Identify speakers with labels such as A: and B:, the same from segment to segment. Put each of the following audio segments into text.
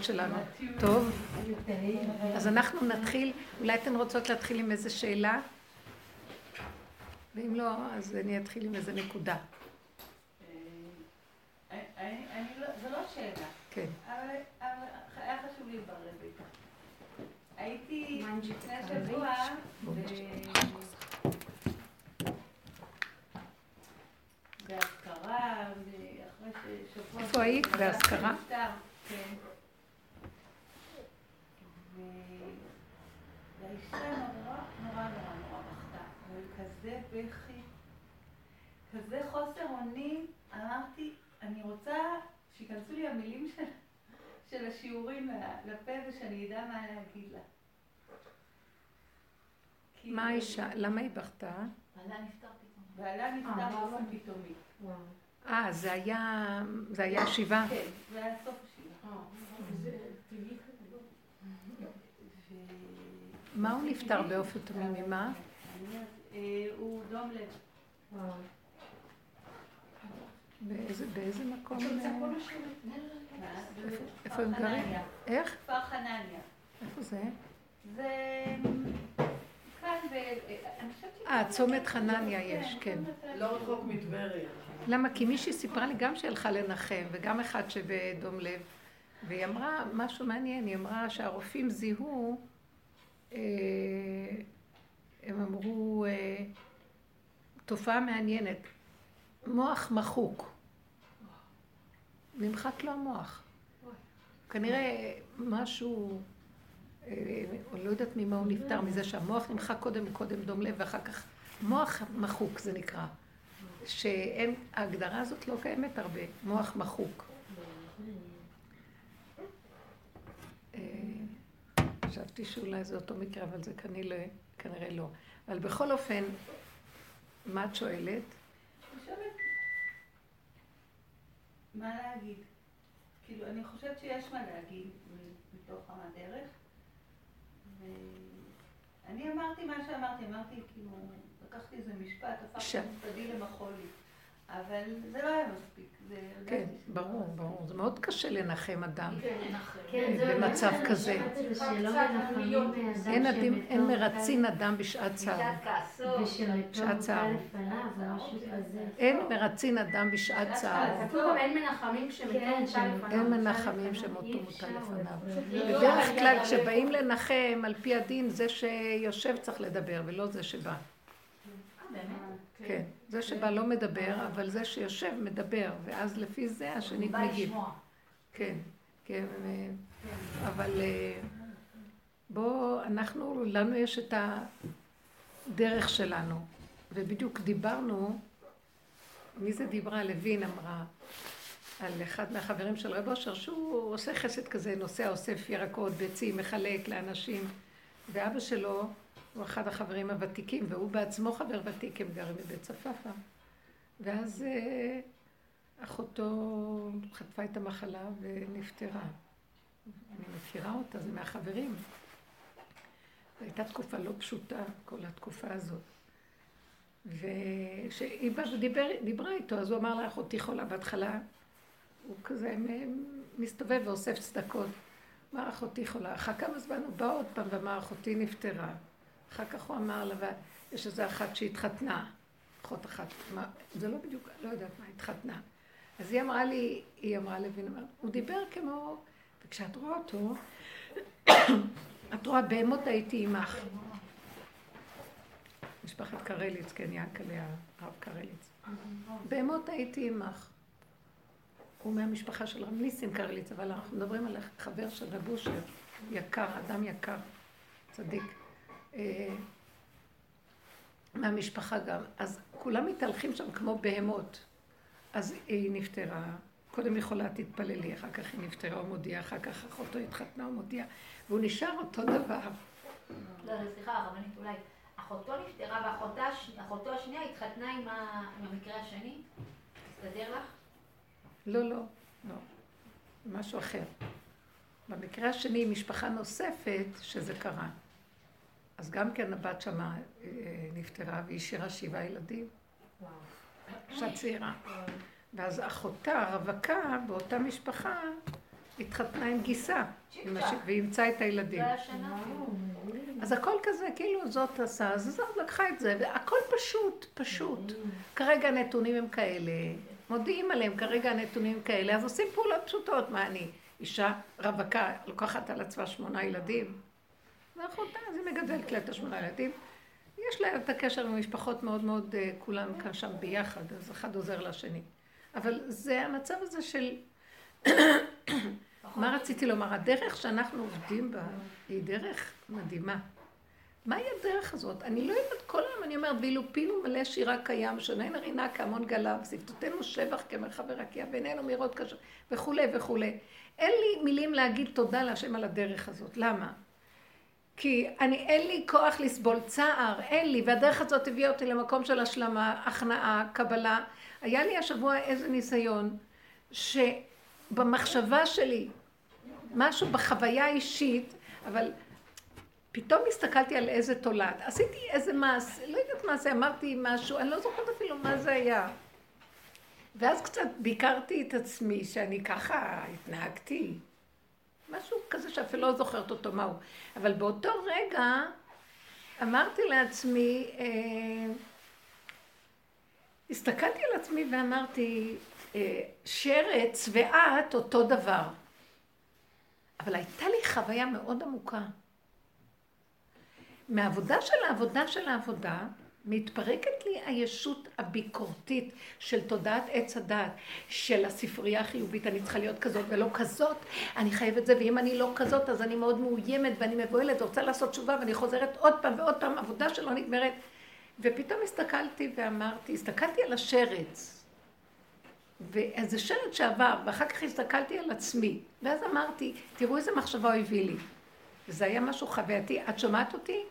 A: שלנו. טוב, אז אנחנו נתחיל, אולי אתן רוצות להתחיל עם איזה שאלה? ואם לא, אז אני אתחיל עם איזה נקודה.
B: זה לא שאלה.
A: כן.
B: אבל היה חשוב לי לברר איתך. הייתי לפני שבוע באזכרה, אחרי ששבוע...
A: איפה היית? באזכרה?
B: כן. והאישה נורא נורא נורא נורא בכתה, וכזה בכי, כזה חוסר אונים, אמרתי, אני רוצה שיכנסו לי המילים של, של השיעורים לפה ושאני אדע מה להגיד לה.
A: מה האישה? למה היא בכתה?
B: בעלה נפטר פתאום. בעלה נפטר באופן פתאומי.
A: אה, זה היה, זה היה שבעה?
B: כן, זה היה סוף השבעה.
A: מה הוא נפטר באופן פתאומי? ממה?
B: הוא דום לב.
A: באיזה מקום? איפה הם גרים? איך?
B: כפר חנניה.
A: איפה זה?
B: זה כאן.
A: אה, צומת חנניה יש, כן.
C: לא רחוק מטבריה.
A: למה? כי מישהי סיפרה לי גם שהלכה לנחם, וגם אחד שבדום לב, והיא אמרה משהו מעניין, היא אמרה שהרופאים זיהו, אה, הם אמרו, אה, תופעה מעניינת, מוח מחוק. נמחק לו המוח. כנראה משהו, אה, אני לא יודעת ממה הוא נפטר, מזה שהמוח נמחק קודם, קודם דום לב ואחר כך מוח מחוק זה נקרא. שאין, ההגדרה הזאת לא קיימת הרבה, מוח מחוק. אה, חשבתי שאולי זה אותו מקרה, אבל זה כנראה, כנראה לא. אבל בכל אופן, מה את שואלת?
B: מה להגיד? כאילו, אני חושבת שיש מה להגיד מתוך הדרך. ואני אמרתי מה שאמרתי, אמרתי, כאילו, לקחתי איזה משפט, הפכתי מצדי למחולי. אבל זה לא היה מספיק.
A: כן, ברור, ברור. זה מאוד קשה לנחם אדם כן, במצב כזה. אין מרצין אדם בשעת צער. בשעת צער. אין מרצין אדם בשעת צער.
D: אין מנחמים
A: שמותו מוטל לפניו. בדרך כלל כשבאים לנחם, על פי הדין, זה שיושב צריך לדבר, ולא זה שבא. כן, זה שבא לא מדבר, אבל זה שיושב מדבר, ואז לפי זה השני מגיב. כן, כן, אבל אה, בואו, אנחנו, לנו יש את הדרך שלנו, ובדיוק דיברנו, מי זה דיברה? לוין אמרה, על אחד מהחברים של רב אושר, שהוא עושה חסד כזה, נוסע, אוסף ירקות, ביצים, מחלק לאנשים, ואבא שלו הוא אחד החברים הוותיקים, והוא בעצמו חבר ותיק, הם גרים בבית צפאפא. ואז אה, אחותו חטפה את המחלה ונפטרה. אני מכירה אותה, זה מהחברים. זו הייתה תקופה לא פשוטה, כל התקופה הזאת. וכשהיא באה ודיברה איתו, אז הוא אמר לה, אחותי חולה בהתחלה, הוא כזה מסתובב ואוסף צדקות. אמר אחותי חולה. אחר כמה זמן הוא בא עוד פעם ואמר, אחותי נפטרה. אחר כך הוא אמר לה, יש איזה אחת שהתחתנה, אחות אחת, זה לא בדיוק, לא יודעת מה, התחתנה. אז היא אמרה לי, היא אמרה לוין, הוא דיבר כמו, וכשאת רואה אותו, את רואה בהמות הייתי עמך. משפחת קרליץ, כן, יענקלה הרב קרליץ. בהמות הייתי עמך. הוא מהמשפחה של רב ניסים קרליץ, אבל אנחנו מדברים על חבר של רב אושר, יקר, אדם יקר, צדיק. אה, מהמשפחה גם. אז כולם מתהלכים שם כמו בהמות. אז היא נפטרה, קודם היא חולה, תתפללי, אחר כך היא נפטרה או מודיעה, אחר כך אחותו התחתנה או מודיעה, והוא נשאר אותו דבר.
D: לא, סליחה, הרבנית, אולי. אחותו נפטרה ואחותו השנייה התחתנה עם המקרה השני? תסתדר לך?
A: לא, לא, לא. משהו אחר. במקרה השני, משפחה נוספת, שזה קרה. אז גם כן הבת שמה אה, נפטרה והיא השאירה שבעה ילדים. אישה צעירה. ואז אחותה, הרווקה, באותה משפחה, התחתנה עם גיסה, ואימצה את הילדים. אז הכל כזה, כאילו זאת עשה, אז זאת לקחה את זה, והכל פשוט, פשוט. כרגע הנתונים הם כאלה, מודיעים עליהם, כרגע הנתונים כאלה, אז עושים פעולות פשוטות. מה אני, אישה רווקה, לוקחת על עצמה שמונה ילדים, ואחותה, אז היא מגדלת לה את השמונה ילדים. יש לה את הקשר עם משפחות מאוד מאוד, אה, כולם כאן שם ביחד, אז אחד עוזר לשני. אבל זה המצב הזה של... מה רציתי לומר? הדרך שאנחנו עובדים בה היא דרך מדהימה. מהי הדרך הזאת? אני לא יודעת, כל היום אני אומרת, ואילו פינו מלא שירה קיים, שנין הרינה כהמון גלה, ושפתותינו שבח כמרחב ורקיע, ואיננו מירות קשות, וכולי וכולי. אין לי מילים להגיד תודה להשם על הדרך הזאת. למה? כי אני, אין לי כוח לסבול צער, אין לי, והדרך הזאת הביאה אותי למקום של השלמה, הכנעה, קבלה. היה לי השבוע איזה ניסיון, שבמחשבה שלי, משהו בחוויה האישית, אבל פתאום הסתכלתי על איזה תולעת. עשיתי איזה מעשה, לא יודעת מה זה, אמרתי משהו, אני לא זוכרת אפילו מה זה היה. ואז קצת ביקרתי את עצמי, שאני ככה התנהגתי. משהו כזה שאפילו לא זוכרת אותו מהו. אבל באותו רגע אמרתי לעצמי, אה, הסתכלתי על עצמי ואמרתי, אה, שרץ ואת אותו דבר. אבל הייתה לי חוויה מאוד עמוקה. מהעבודה של העבודה של העבודה, מתפרקת לי הישות הביקורתית של תודעת עץ הדעת, של הספרייה החיובית, אני צריכה להיות כזאת ולא כזאת, אני חייבת זה, ואם אני לא כזאת אז אני מאוד מאוימת ואני מבוהלת, רוצה לעשות תשובה ואני חוזרת עוד פעם ועוד פעם, עבודה שלא נגמרת. ופתאום הסתכלתי ואמרתי, הסתכלתי על השרץ, ואיזה שרץ שעבר, ואחר כך הסתכלתי על עצמי, ואז אמרתי, תראו איזה מחשבה הוא הביא לי. וזה היה משהו חווייתי. את שומעת אותי?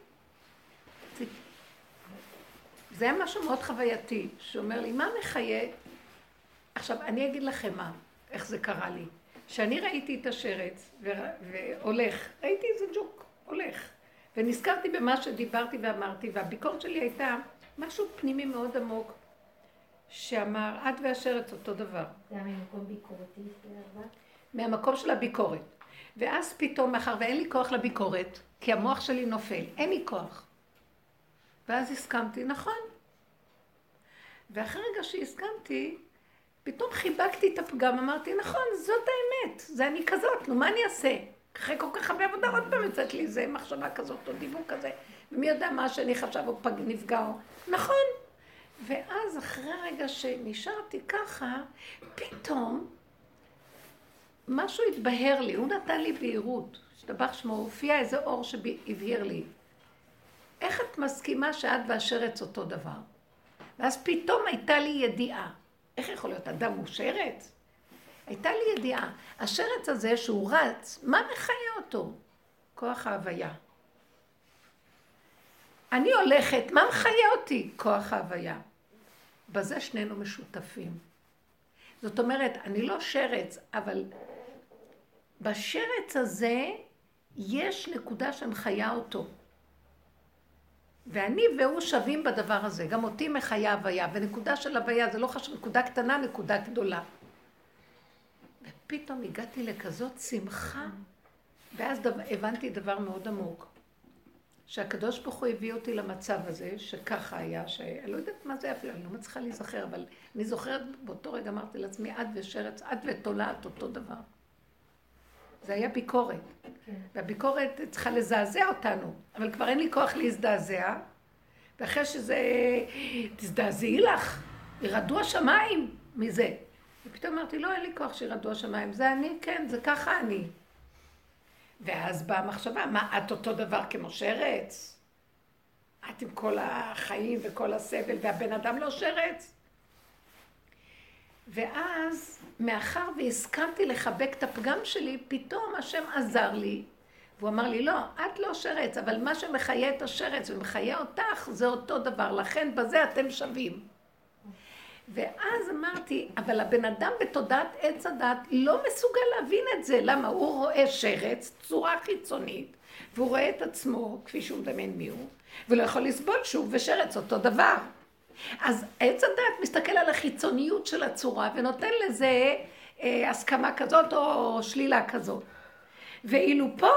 A: זה היה משהו מאוד חווייתי, שאומר לי, מה מחיה? עכשיו, אני אגיד לכם מה, איך זה קרה לי. כשאני ראיתי את השרץ והולך, ראיתי איזה ג'וק הולך, ונזכרתי במה שדיברתי ואמרתי, והביקורת שלי הייתה משהו פנימי מאוד עמוק, שאמר, את והשרץ אותו דבר.
D: זה היה ממקום ביקורתי?
A: מהמקום של הביקורת. ואז פתאום, מאחר ואין לי כוח לביקורת, כי המוח שלי נופל, אין לי כוח. ואז הסכמתי, נכון. ואחרי רגע שהסכמתי, פתאום חיבקתי את הפגם, אמרתי, נכון, זאת האמת, זה אני כזאת, נו, מה אני אעשה? אחרי כל כך הרבה עבודה, עוד פעם יוצאת לי איזה מחשבה כזאת, או דיבור כזה, ומי יודע מה שאני חשב, או פג נפגע, או... נכון. ואז אחרי רגע שנשארתי ככה, פתאום משהו התבהר לי, הוא נתן לי בהירות, השתבח שמו, הופיע איזה אור שהבהיר לי. איך את מסכימה שאת והשרץ אותו דבר? ואז פתאום הייתה לי ידיעה. איך יכול להיות אדם הוא שרץ? הייתה לי ידיעה. השרץ הזה שהוא רץ, מה מחיה אותו? כוח ההוויה. אני הולכת, מה מחיה אותי? כוח ההוויה. בזה שנינו משותפים. זאת אומרת, אני לא שרץ, אבל בשרץ הזה יש נקודה שמחיה אותו. ואני והוא שווים בדבר הזה. גם אותי מחיה הוויה, ונקודה של הוויה זה לא חשוב, נקודה קטנה, נקודה גדולה. ופתאום הגעתי לכזאת שמחה, ואז דבר, הבנתי דבר מאוד עמוק. שהקדוש ברוך הוא הביא אותי למצב הזה, שככה היה, שאני לא יודעת מה זה אפילו, אני לא מצליחה להיזכר, אבל אני זוכרת, באותו רגע אמרתי לעצמי, את ושרץ, את ותולעת אותו דבר. זה היה ביקורת. כן. והביקורת צריכה לזעזע אותנו, אבל כבר אין לי כוח להזדעזע, ואחרי שזה, תזדעזעי לך, ירדו השמיים מזה. ופתאום אמרתי, לא, אין לי כוח שירדו השמיים, זה אני, כן, זה ככה אני. ואז באה המחשבה, מה, את אותו דבר כמו שרץ? את עם כל החיים וכל הסבל, והבן אדם לא שרץ? ואז, מאחר והסכמתי לחבק את הפגם שלי, פתאום השם עזר לי, והוא אמר לי, לא, את לא שרץ, אבל מה שמחיה את השרץ ומחיה אותך, זה אותו דבר, לכן בזה אתם שווים. ואז אמרתי, אבל הבן אדם בתודעת עץ הדת לא מסוגל להבין את זה. למה? הוא רואה שרץ, צורה חיצונית, והוא רואה את עצמו כפי שהוא מדמיין מי הוא, ולא יכול לסבול שוב ושרץ אותו דבר. אז עץ הדת מסתכל על החיצוניות של הצורה ונותן לזה אה, הסכמה כזאת או שלילה כזאת. ואילו פה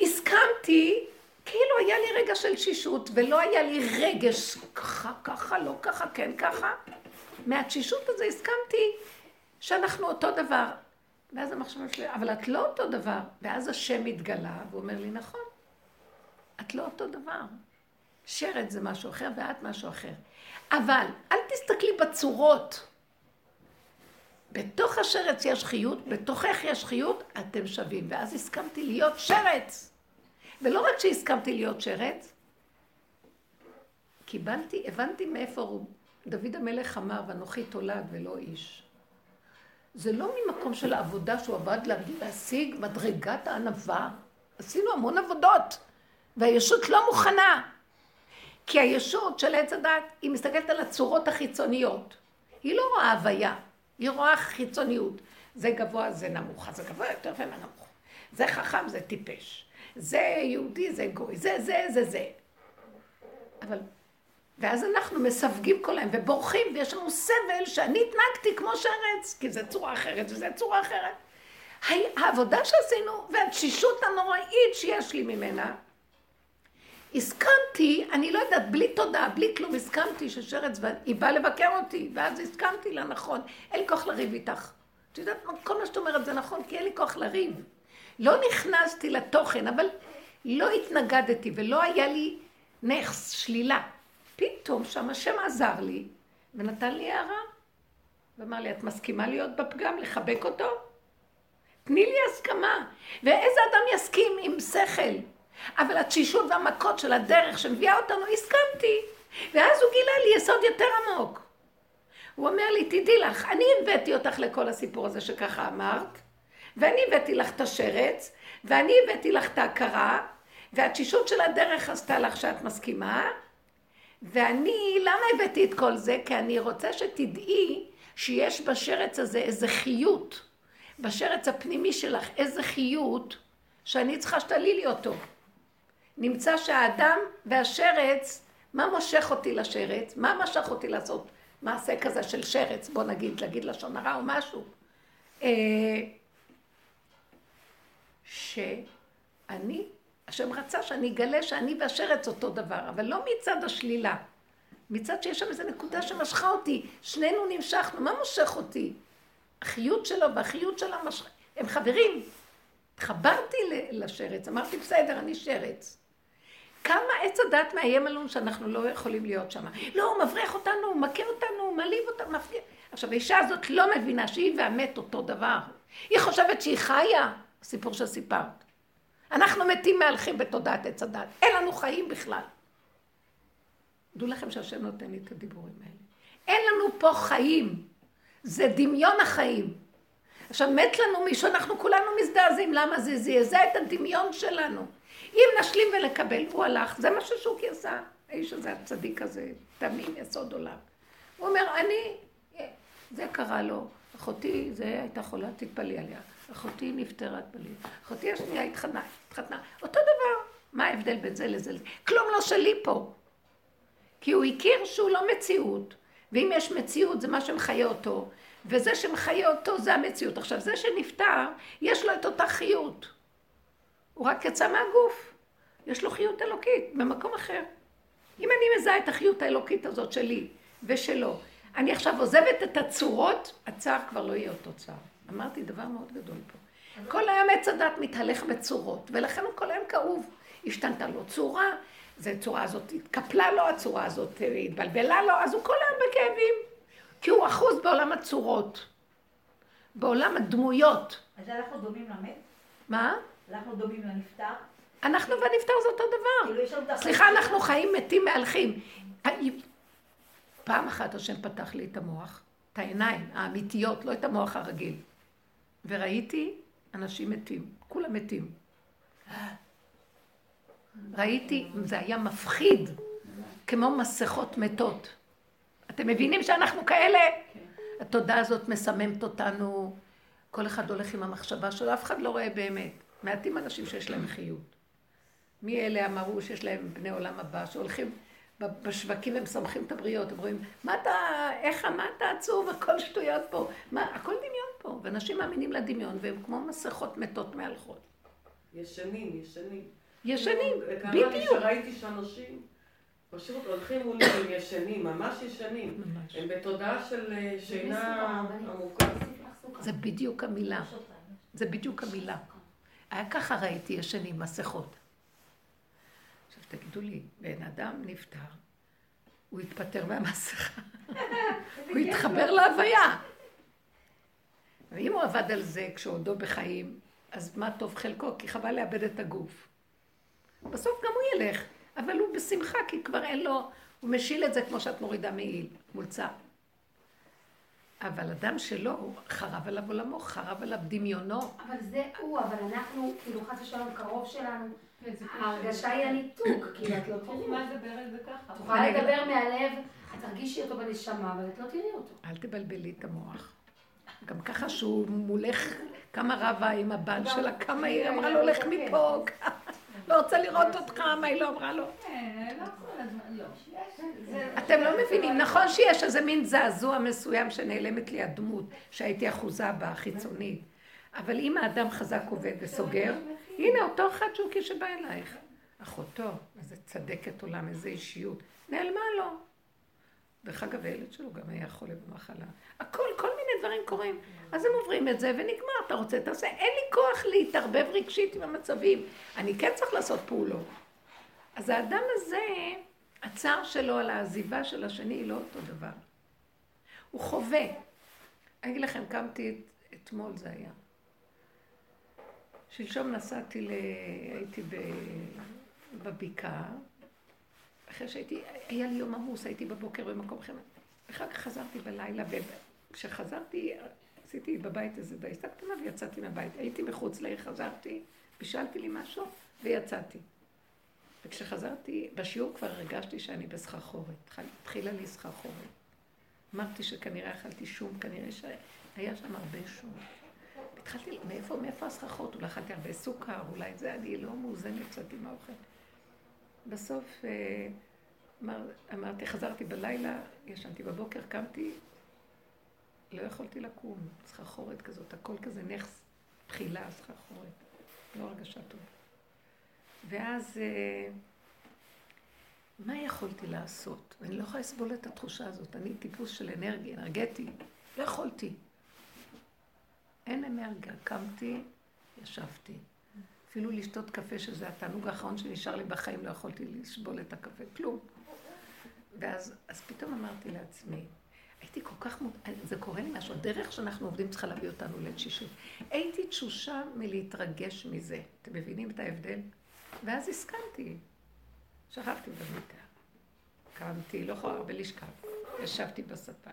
A: הסכמתי, כאילו היה לי רגע של שישות, ולא היה לי רגש ככה, ככה, לא ככה, כן ככה. מהתשישות הזה הסכמתי שאנחנו אותו דבר. ואז המחשבה שלי, אבל את לא אותו דבר. ואז השם התגלה, והוא אומר לי, נכון, את לא אותו דבר. שרת זה משהו אחר ואת משהו אחר. אבל אל תסתכלי בצורות. בתוך השרץ יש חיות, בתוכך יש חיות, אתם שווים. ואז הסכמתי להיות שרץ. ולא רק שהסכמתי להיות שרץ, קיבלתי, הבנתי מאיפה הוא, דוד המלך אמר, ואנוכי תולד ולא איש. זה לא ממקום של העבודה שהוא עבד להשיג מדרגת הענווה. עשינו המון עבודות, והישות לא מוכנה. כי הישות של עץ הדת, היא מסתכלת על הצורות החיצוניות. היא לא רואה הוויה, היא רואה חיצוניות. זה גבוה, זה נמוך, זה גבוה יותר ומנמוך. זה חכם, זה טיפש. זה יהודי, זה גוי, זה, זה, זה, זה. אבל, ואז אנחנו מסווגים כל היום ובורחים, ויש לנו סבל שאני התנהגתי כמו שרץ, כי זה צורה אחרת וזה צורה אחרת. העבודה שעשינו והתשישות הנוראית שיש לי ממנה, הסכמתי, אני לא יודעת, בלי תודה, בלי כלום, הסכמתי ששרץ, והיא באה לבקר אותי, ואז הסכמתי לה, נכון, אין לי כוח לריב איתך. את יודעת, כל מה שאת אומרת זה נכון, כי אין לי כוח לריב. לא נכנסתי לתוכן, אבל לא התנגדתי, ולא היה לי נכס, שלילה. פתאום שם השם עזר לי, ונתן לי הערה. ואמר לי, את מסכימה להיות בפגם, לחבק אותו? תני לי הסכמה. ואיזה אדם יסכים עם שכל? אבל התשישות והמכות של הדרך שמביאה אותנו, הסכמתי. ואז הוא גילה לי יסוד יותר עמוק. הוא אומר לי, תדעי לך, אני הבאתי אותך לכל הסיפור הזה שככה אמרת, ואני הבאתי לך את השרץ, ואני הבאתי לך את ההכרה, והתשישות של הדרך עשתה לך שאת מסכימה, ואני, למה הבאתי את כל זה? כי אני רוצה שתדעי שיש בשרץ הזה איזה חיות, בשרץ הפנימי שלך איזה חיות, שאני צריכה שתעלי לי אותו. נמצא שהאדם והשרץ, מה מושך אותי לשרץ? מה משך אותי לעשות מעשה כזה של שרץ? בוא נגיד, להגיד לשון הרע או משהו. אה, שאני, השם רצה שאני אגלה שאני והשרץ אותו דבר, אבל לא מצד השלילה. מצד שיש שם איזו נקודה שמשכה אותי, שנינו נמשכנו, מה מושך אותי? החיות שלו והחיות שלה משכה, הם חברים. התחברתי לשרץ, אמרתי בסדר, אני שרץ. כמה עץ הדת מאיים עלינו שאנחנו לא יכולים להיות שם. לא, הוא מבריח אותנו, הוא מכה אותנו, הוא מעליב אותנו, מפגיע. עכשיו, האישה הזאת לא מבינה שהיא והמת אותו דבר. היא חושבת שהיא חיה, הסיפור שסיפרת. אנחנו מתים מהלכים בתודעת עץ הדת. אין לנו חיים בכלל. דעו לכם שהשם נותן לי את הדיבורים האלה. אין לנו פה חיים. זה דמיון החיים. עכשיו, מת לנו מישהו, אנחנו כולנו מזדעזעים. למה זה זעזע את הדמיון שלנו? אם נשלים ולקבל, הוא הלך, זה מה ששוקי עשה. האיש הזה, הצדיק הזה, תמים יסוד עולם. הוא אומר, אני, זה קרה לו, אחותי, זה הייתה חולה, תתפלאי עליה. אחותי נפטרה, תתפלאי. אחותי השנייה התחתנה, התחתנה. אותו דבר. מה ההבדל בין זה לזה? כלום לא שלי פה. כי הוא הכיר שהוא לא מציאות, ואם יש מציאות זה מה שמחיה אותו, וזה שמחיה אותו זה המציאות. עכשיו, זה שנפטר, יש לו את אותה חיות. הוא רק יצא מהגוף. יש לו חיות אלוקית במקום אחר. אם אני מזהה את החיות האלוקית הזאת שלי ושלו, אני עכשיו עוזבת את הצורות, הצער כבר לא יהיה אותו צער. אמרתי דבר מאוד גדול פה. כל היום עץ הדת מתהלך בצורות, ולכן הוא כל היום כאוב. השתנתה לו צורה, זה צורה הזאת התקפלה לו, הצורה הזאת התבלבלה לו, אז הוא כל היום בכאבים. כי הוא אחוז בעולם הצורות, בעולם הדמויות.
D: אז אנחנו דומים למת?
A: מה?
D: אנחנו דומים לנפטר?
A: אנחנו והנפטר זה אותו דבר. כאילו, סליחה, אנחנו חיים מתים מהלכים. פעם אחת השם פתח לי את המוח, את העיניים האמיתיות, לא את המוח הרגיל. וראיתי אנשים מתים, כולם מתים. ראיתי, זה היה מפחיד, כמו מסכות מתות. אתם מבינים שאנחנו כאלה? התודעה הזאת מסממת אותנו, כל אחד הולך עם המחשבה שלו, אף אחד לא רואה באמת. מעטים אנשים שיש להם חיות. מי אלה אמרו שיש להם בני עולם הבא, שהולכים בשווקים הם סומכים את הבריות, הם רואים, מה אתה, איך, מה אתה עצוב, הכל שטויות פה, מה, הכל דמיון פה, ואנשים מאמינים לדמיון, והם כמו מסכות מתות מהלכות.
C: ישנים, ישנים.
A: ישנים,
C: בדיוק. שראיתי שאנשים פשוט הולכים מולי, הם ישנים, ממש ישנים.
A: ממש.
C: הם בתודעה של אה, שינה עמוקה.
A: זה בדיוק המילה, זה בדיוק המילה. היה ככה ראיתי ישנים, מסכות. עכשיו תגידו לי, בן אדם נפטר, הוא התפטר מהמסכה, הוא התחבר להוויה. ואם הוא עבד על זה כשעודו בחיים, אז מה טוב חלקו? כי חבל לאבד את הגוף. בסוף גם הוא ילך, אבל הוא בשמחה, כי כבר אין לו, הוא משיל את זה כמו שאת מורידה מעיל, מולצה. אבל אדם שלא, הוא חרב עליו עולמו, חרב עליו דמיונו.
E: אבל זה הוא, אבל אנחנו, כאילו חס ושלום קרוב שלנו,
B: כן,
E: ההרגשה היא הניתוק, כאילו את לא תראי.
B: חוכמה לדבר על זה ככה.
E: יכולה לדבר מהלב, את תרגישי אותו בנשמה, אבל את לא תראי אותו.
A: אל תבלבלי את המוח. גם ככה שהוא מולך, כמה רבה עם הבן שלה, כמה היא אמרה לו, לך מפה, לא רוצה לראות אותך, מה היא לא אמרה לו?
B: כן, לא לא.
A: אתם לא מבינים, נכון שיש איזה מין זעזוע מסוים שנעלמת לי הדמות שהייתי אחוזה בה, חיצונית. אבל אם האדם חזק עובד וסוגר, הנה אותו אחד שהוא כשבא אלייך. אחותו, איזה צדקת עולם, איזה אישיות, נעלמה לו. דרך אגב, הילד שלו גם היה חולה במחלה. הכל, כל מיני דברים קורים. אז הם עוברים את זה ונגמר, אתה רוצה, תעשה. אין לי כוח להתערבב רגשית עם המצבים. אני כן צריך לעשות פעולות. אז האדם הזה, הצער שלו על העזיבה של השני היא לא אותו דבר. הוא חווה. אני אגיד לכם, קמתי, את- אתמול זה היה. שלשום נסעתי ל... הייתי ב... בבקעה, אחרי שהייתי, היה לי יום עמוס, הייתי בבוקר במקום אחר. אחר כך חזרתי בלילה, וכשחזרתי, עשיתי בבית איזה דייסה קטנה ויצאתי מהבית. הייתי מחוץ לעיר, חזרתי, בישלתי לי משהו ויצאתי. וכשחזרתי, בשיעור כבר הרגשתי שאני בסחרחורת. התחיל- התחילה לי סחרחורת. אמרתי שכנראה אכלתי שום, כנראה שהיה שם הרבה שום. התחלתי, מאיפה, מאיפה הסחרחורת? אולי אכלתי הרבה סוכר, אולי זה, אני לא מאוזנת קצת עם האוכל. בסוף אה, אמר, אמרתי, חזרתי בלילה, ישנתי בבוקר, קמתי, לא יכולתי לקום, סחרחורת כזאת, הכל כזה נכס, תחילה סחרחורת, לא הרגשה טובה. ואז, אה, מה יכולתי לעשות? אני לא יכולה לסבול את התחושה הזאת, אני טיפוס של אנרגיה, אנרגטי, לא יכולתי. אין אנרגיה, קמתי, ישבתי. אפילו לשתות קפה, שזה התענוג האחרון שנשאר לי בחיים, לא יכולתי לסבול את הקפה, כלום. ואז אז פתאום אמרתי לעצמי, הייתי כל כך, מות... זה קורה לי משהו, הדרך שאנחנו עובדים צריכה להביא אותנו לתשישות. הייתי תשושה מלהתרגש מזה. אתם מבינים את ההבדל? ואז הסכמתי. שכבתי במיטה. קמתי, לא יכולה הרבה לשכב. ישבתי בספה.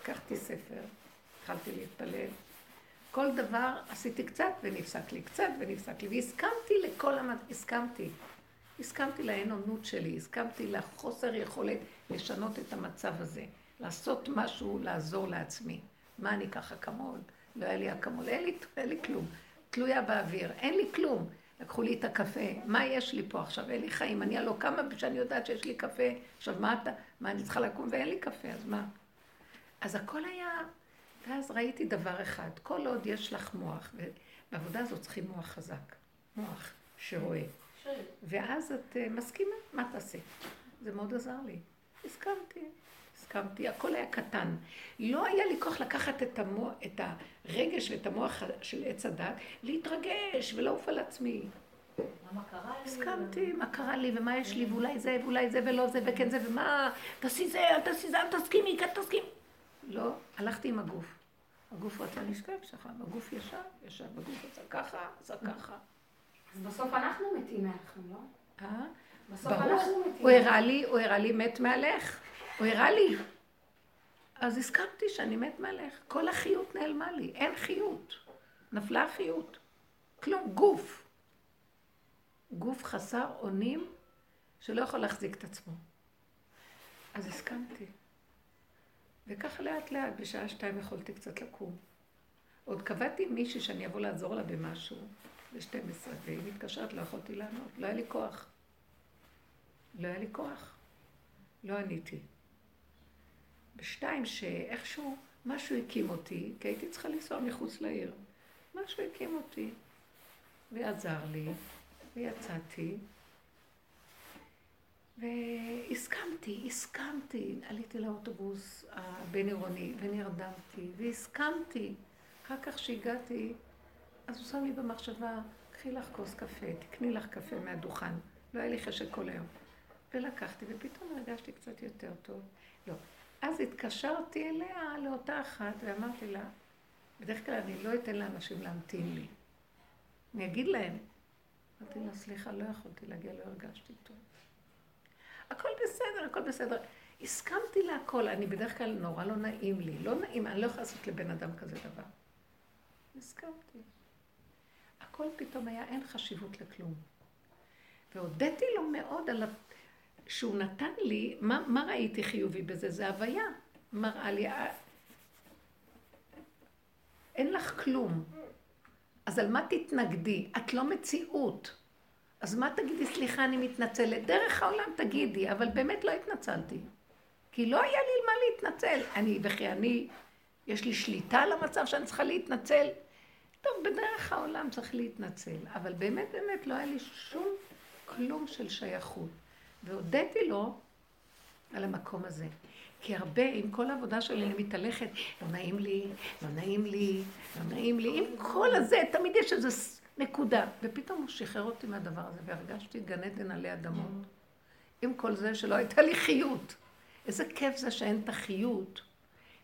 A: לקחתי ספר, התחלתי להתפלל. כל דבר עשיתי קצת ונפסק לי, קצת ונפסק לי. והסכמתי לכל המד... הסכמתי. הסכמתי לאין-אונות שלי, הסכמתי לחוסר יכולת לשנות את המצב הזה. לעשות משהו, לעזור לעצמי. מה אני ככה אקמול? לא היה לי אקמול, אין לי, אין לי כלום. תלויה באוויר, אין לי כלום. לקחו לי את הקפה, מה יש לי פה עכשיו? אין לי חיים, אני הלא כמה שאני יודעת שיש לי קפה. עכשיו, מה אתה, מה אני צריכה לקום ואין לי קפה, אז מה? אז הכל היה, ואז ראיתי דבר אחד, כל עוד יש לך מוח, ובעבודה הזאת צריכים מוח חזק, מוח שרואה. ואז את uh, מסכימה, מה תעשי? זה מאוד עזר לי. הסכמתי, הסכמתי, הכל היה קטן. לא היה לי כוח לקחת את, המוח, את הרגש ואת המוח של עץ הדת, להתרגש ולעוף על עצמי.
D: מה קרה לי?
A: הסכמתי, מה קרה לי ומה יש לי ואולי זה ואולי זה ולא זה וכן זה ומה, תעשי זה, אל תעשי זה, אל תסכימי, כן תסכים. לא, הלכתי עם הגוף. הגוף רצה לשכב שכב, הגוף ישב, ישב, הגוף עשה ככה, עשה ככה.
E: אז בסוף אנחנו מתים מהלכים, לא?
A: אה?
E: בסוף. אנחנו מתים.
A: הוא הראה לי, הוא הראה לי מת מהלך. הוא הראה לי. אז הסכמתי שאני מת מהלך. כל החיות נעלמה לי, אין חיות. נפלה החיות. כלום, גוף. גוף חסר אונים שלא יכול להחזיק את עצמו. אז הסכמתי. וככה לאט לאט, בשעה שתיים יכולתי קצת לקום. עוד קבעתי עם מישהי שאני אבוא לעזור לה במשהו, ב-12, והיא מתקשרת, לא יכולתי לענות, לא היה לי כוח. לא היה לי כוח. לא עניתי. בשתיים, שאיכשהו משהו הקים אותי, כי הייתי צריכה לנסוע מחוץ לעיר. משהו הקים אותי, ועזר לי, ויצאתי, והסכמתי, הסכמתי. עליתי לאוטובוס הבין-עירוני, ונרדמתי, והסכמתי. אחר כך שהגעתי, אז הוא שם לי במחשבה, קחי לך כוס קפה, תקני לך קפה מהדוכן. לא היה לי חשק כל היום. ולקחתי, ופתאום הרגשתי קצת יותר טוב. לא. אז התקשרתי אליה, לאותה אחת, ואמרתי לה, בדרך כלל אני לא אתן לאנשים להמתין לי. אני אגיד להם. אמרתי לה, סליחה, לא יכולתי להגיע, לא הרגשתי טוב. הכל בסדר, הכל בסדר. הסכמתי להכל, אני בדרך כלל נורא לא נעים לי. לא נעים, אני לא יכולה לעשות לבן אדם כזה דבר. הסכמתי. הכל פתאום היה, אין חשיבות לכלום. והודיתי לו מאוד על. שהוא נתן לי, מה, מה ראיתי חיובי בזה? זה הוויה. מראה לי, אה, אין לך כלום. אז על מה תתנגדי? את לא מציאות. אז מה תגידי, סליחה, אני מתנצלת? דרך העולם תגידי, אבל באמת לא התנצלתי. כי לא היה לי מה להתנצל. אני, וכי אני, יש לי שליטה על המצב שאני צריכה להתנצל? טוב, בדרך העולם צריך להתנצל, אבל באמת באמת לא היה לי שום כלום של שייכות. והודיתי לו על המקום הזה. כי הרבה, עם כל העבודה שלי, אני מתהלכת, לא נעים לי, לא נעים לי, לא נעים לי, עם כל הזה, תמיד יש איזו נקודה. ופתאום הוא שחרר אותי מהדבר הזה, והרגשתי גן עדן עלי אדמות. עם כל זה שלא הייתה לי חיות. איזה כיף זה שאין את החיות.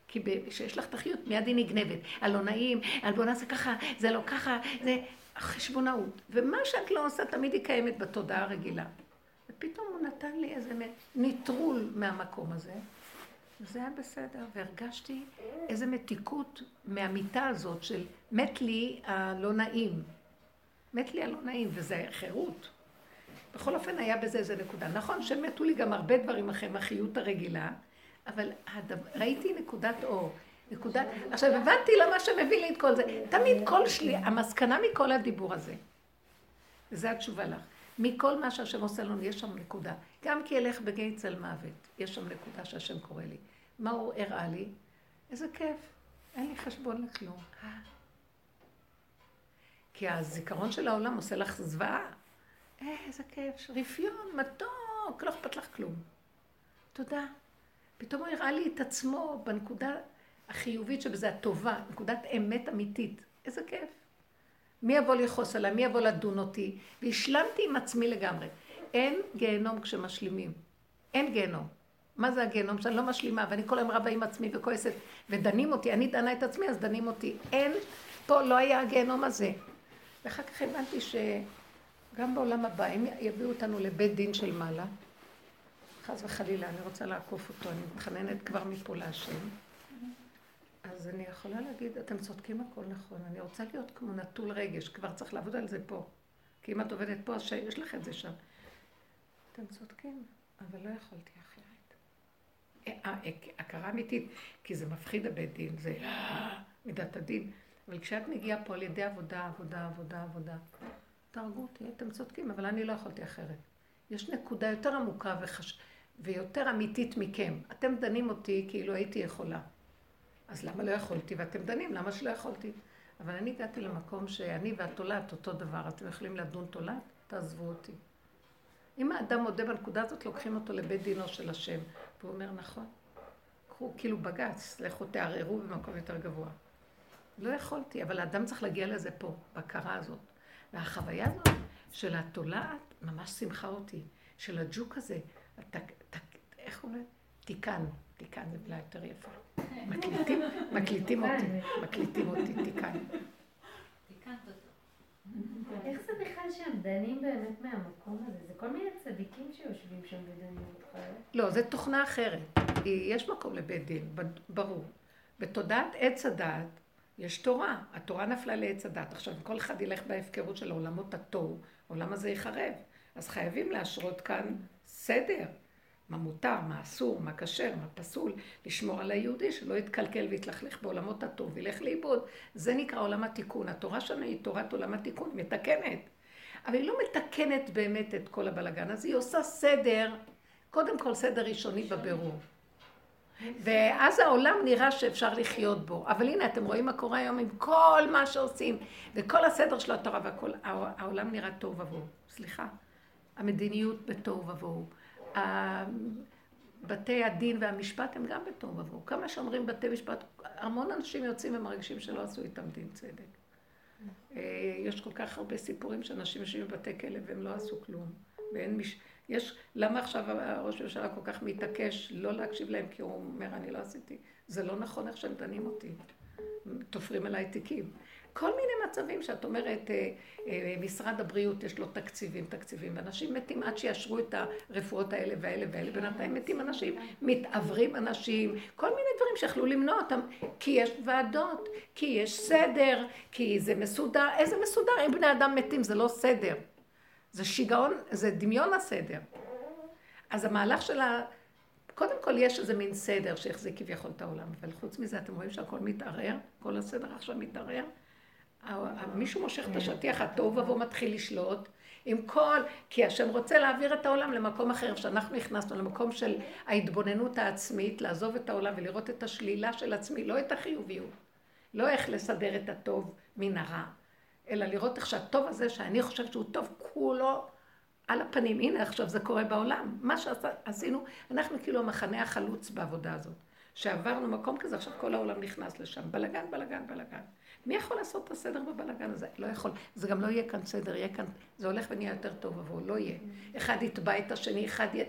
A: כי כשיש לך את החיות, מיד היא נגנבת. הלא נעים, על בוא נעשה ככה, זה לא ככה, זה חשבונאות. ומה שאת לא עושה, תמיד היא קיימת בתודעה הרגילה. ופתאום הוא נתן לי איזה ניטרול מהמקום הזה, וזה היה בסדר, והרגשתי איזה מתיקות מהמיטה הזאת של מת לי הלא נעים. מת לי הלא נעים, וזה חירות. בכל אופן היה בזה איזה נקודה. נכון שמתו לי גם הרבה דברים אחרים, החיות הרגילה, אבל הדבר, ראיתי נקודת אור. נקודת... עכשיו הבנתי למה שמביא לי את כל זה. תמיד כל שלי, המסקנה מכל הדיבור הזה, וזו התשובה לך. מכל מה שהשם עושה לנו, יש שם נקודה. גם כי אלך בגיא צל מוות, יש שם נקודה שהשם קורא לי. מה הוא הראה לי? איזה כיף, אין לי חשבון לכלום. כי הזיכרון של העולם עושה לך זוועה. אה, איזה כיף, רפיון, מתוק, לא אכפת לך כלום. תודה. פתאום הוא הראה לי את עצמו בנקודה החיובית שבזה הטובה, נקודת אמת אמיתית. איזה כיף. מי יבוא לכעוס עליי? מי יבוא לדון אותי? והשלמתי עם עצמי לגמרי. אין גיהנום כשמשלימים. אין גיהנום. מה זה הגיהנום? שאני לא משלימה, ואני כל היום רבה עם עצמי וכועסת, ודנים אותי, אני דנה את עצמי, אז דנים אותי. אין, פה לא היה הגיהנום הזה. ואחר כך הבנתי שגם בעולם הבא, הם יביאו אותנו לבית דין של מעלה. חס וחלילה, אני רוצה לעקוף אותו, אני מתחננת כבר מפה להשם. אז אני יכולה להגיד, אתם צודקים הכל נכון, אני רוצה להיות כמו נטול רגש, כבר צריך לעבוד על זה פה. כי אם את עובדת פה, אז יש לך את זה שם. אתם צודקים, אבל לא יכולתי אחרת. אה, אה, הכרה אמיתית, כי זה מפחיד הבית דין, זה מידת הדין. אבל כשאת מגיעה פה על ידי עבודה, עבודה, עבודה, עבודה, תהרגו אותי, אתם צודקים, אבל אני לא יכולתי אחרת. יש נקודה יותר עמוקה וחש... ויותר אמיתית מכם. אתם דנים אותי כאילו הייתי יכולה. אז למה לא יכולתי? ואתם דנים, למה שלא יכולתי? אבל אני הגעתי למקום שאני והתולעת אותו דבר. אתם יכולים לדון תולעת? תעזבו אותי. אם האדם מודה בנקודה הזאת, לוקחים אותו לבית דינו של השם. והוא אומר, נכון. קחו, כאילו בג"ץ, לכו תערערו במקום יותר גבוה. לא יכולתי, אבל האדם צריך להגיע לזה פה, בהכרה הזאת. והחוויה הזאת של התולעת ממש שמחה אותי. של הג'וק הזה, התק, תק, איך הוא אומר? תיקן. תיקן זה מילה יותר יפה. מקליטים, מקליטים אותי, מקליטים אותי, תיקן.
E: איך זה בכלל שהם דנים באמת מהמקום הזה? זה כל מיני צדיקים שיושבים שם ודנים אותך.
A: לא, זו תוכנה אחרת. יש מקום לבית דין, ברור. בתודעת עץ הדעת יש תורה. התורה נפלה לעץ הדעת. עכשיו, כל אחד ילך בהפקרות של עולמות התוהו, העולם הזה ייחרב. אז חייבים להשרות כאן סדר. מה מותר, מה אסור, מה כשר, מה פסול, לשמור על היהודי שלא יתקלקל ויתלכלך בעולמות הטוב וילך לאיבוד. זה נקרא עולם התיקון. התורה שלנו היא תורת עולם התיקון, מתקנת. אבל היא לא מתקנת באמת את כל הבלגן, אז היא עושה סדר. קודם כל סדר ראשוני בבירור. ואז העולם נראה שאפשר לחיות בו. אבל הנה, אתם רואים מה קורה היום עם כל מה שעושים, וכל הסדר של התורה והכל, העולם נראה טוב עבור. סליחה. המדיניות בתוהו ובוהו. בתי הדין והמשפט הם גם בתוהו ובוהו. כמה שאומרים בתי משפט, המון אנשים יוצאים ומרגישים שלא עשו איתם דין צדק. אה, יש כל כך הרבה סיפורים שאנשים יושבים בבתי כלא והם לא עשו כלום. ואין מש... יש, למה עכשיו ראש הממשלה כל כך מתעקש לא להקשיב להם כי הוא אומר אני לא עשיתי. זה לא נכון איך שהם דנים אותי. תופרים אליי תיקים. כל מיני מצבים שאת אומרת, אה, אה, משרד הבריאות יש לו תקציבים, תקציבים, ואנשים מתים עד שיאשרו את הרפואות האלה והאלה והאלה, בינתיים מתים אנשים, מתעוורים אנשים, כל מיני דברים שיכלו למנוע אותם, כי יש ועדות, כי יש סדר, כי זה מסודר, איזה מסודר? אם בני אדם מתים זה לא סדר, זה שיגעון, זה דמיון הסדר. אז המהלך של ה... קודם כל יש איזה מין סדר שהחזיק כביכול את העולם, אבל חוץ מזה אתם רואים שהכל מתערער, כל הסדר עכשיו מתערער. מישהו מושך את השטיח, התוהו ובוא מתחיל לשלוט, עם כל, כי השם רוצה להעביר את העולם למקום אחר, שאנחנו נכנסנו למקום של ההתבוננות העצמית, לעזוב את העולם ולראות את השלילה של עצמי, לא את החיוביות, לא איך לסדר את הטוב מן הרע, אלא לראות איך שהטוב הזה, שאני חושבת שהוא טוב, כולו על הפנים. הנה עכשיו זה קורה בעולם. מה שעשינו, אנחנו כאילו המחנה החלוץ בעבודה הזאת. שעברנו מקום כזה, עכשיו כל העולם נכנס לשם. בלגן, בלגן, בלגן. מי יכול לעשות את הסדר בבלגן הזה? לא יכול. זה גם לא יהיה כאן סדר, יהיה כאן, זה הולך ונהיה יותר טוב עבור, לא יהיה. אחד יתבע את השני, אחד י...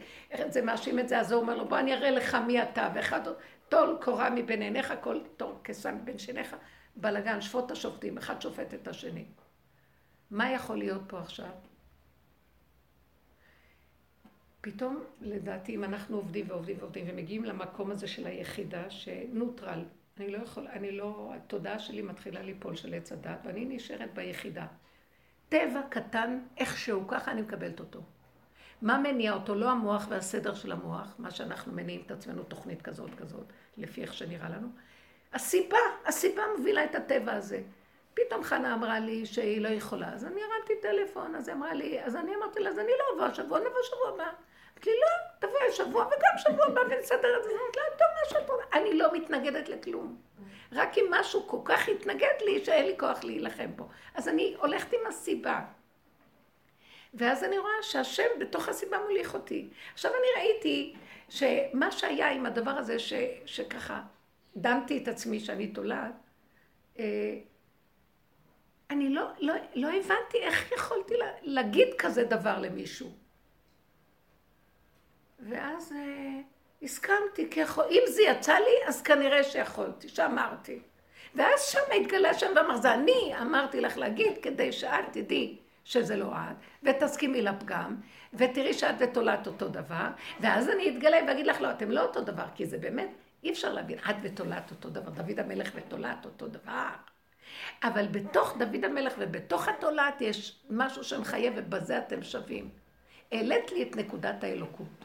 A: זה מאשים את זה, אז הוא אומר לו, בוא אני אראה לך מי אתה, ואחד טול קורה מבין עיניך, כל תור כסה מבין שיניך, בלגן, שפוט השופטים, אחד שופט את השני. מה יכול להיות פה עכשיו? פתאום, לדעתי, אם אנחנו עובדים ועובדים ועובדים ומגיעים למקום הזה של היחידה, שנוטרל, אני לא יכול, אני לא, התודעה שלי מתחילה ליפול של עץ הדת, ואני נשארת ביחידה. טבע קטן, איכשהו, ככה אני מקבלת אותו. מה מניע אותו? לא המוח והסדר של המוח, מה שאנחנו מניעים את עצמנו תוכנית כזאת כזאת, לפי איך שנראה לנו. הסיבה, הסיבה מובילה את הטבע הזה. פתאום חנה אמרה לי שהיא לא יכולה, אז אני הרמתי טלפון, אז היא אמרה לי, אז אני אמרתי לה, אז אני לא אבוא השבוע, נבוא שבוע הבא. לי, לא, תבואי שבוע וגם שבוע הבא ונסדר את זה. אמרתי לה, טוב, מה שאת רוצה. אני לא מתנגדת לכלום. רק אם משהו כל כך התנגד לי, שאין לי כוח להילחם בו. אז אני הולכת עם הסיבה. ואז אני רואה שהשם בתוך הסיבה מוליך אותי. עכשיו אני ראיתי שמה שהיה עם הדבר הזה, ש, שככה דנתי את עצמי שאני תולעת, אה, אני לא, לא, לא הבנתי איך יכולתי להגיד כזה דבר למישהו. ואז אה, הסכמתי, כי יכול, אם זה יצא לי, אז כנראה שיכולתי, שאמרתי. ואז שם התגלה שם ואמר, זה אני אמרתי לך להגיד, כדי שאת תדעי שזה לא את, ותסכימי לפגם, ותראי שאת ותולעת אותו דבר, ואז אני אתגלה ואגיד לך, לא, אתם לא אותו דבר, כי זה באמת, אי אפשר להבין, את ותולעת אותו דבר, דוד המלך ותולעת אותו דבר. אבל בתוך דוד המלך ובתוך התולעת יש משהו שמחייב, ובזה אתם שווים. העלית לי את נקודת האלוקות.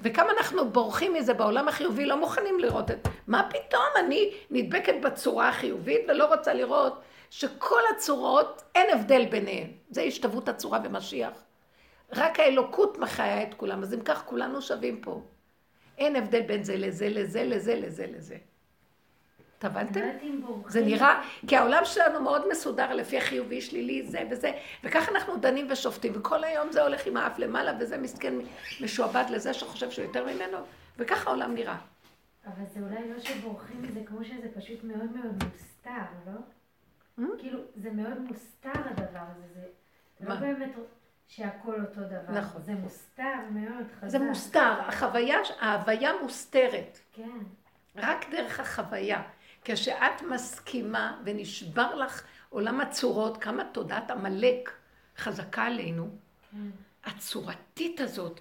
A: וכמה אנחנו בורחים מזה בעולם החיובי, לא מוכנים לראות את... מה פתאום אני נדבקת בצורה החיובית ולא רוצה לראות שכל הצורות, אין הבדל ביניהן. זה השתוות הצורה ומשיח. רק האלוקות מחיה את כולם, אז אם כך כולנו שווים פה. אין הבדל בין זה לזה, לזה, לזה, לזה, לזה. הבנתם? זה נראה, כי העולם שלנו מאוד מסודר לפי החיובי, שלילי, זה וזה, וככה אנחנו דנים ושופטים, וכל היום זה הולך עם האף למעלה, וזה מסכן משועבד לזה שחושב שהוא יותר ממנו, וככה העולם נראה.
E: אבל זה אולי לא שבורחים מזה, כמו שזה פשוט מאוד מאוד מוסתר, לא? Hmm? כאילו, זה מאוד מוסתר הדבר הזה, זה לא באמת שהכל אותו דבר. נכון. זה מוסתר מאוד חזק.
A: זה מוסתר, החוויה, ההוויה מוסתרת.
E: כן.
A: רק דרך החוויה. כשאת מסכימה ונשבר לך עולם הצורות, כמה תודעת עמלק חזקה עלינו, כן. הצורתית הזאת,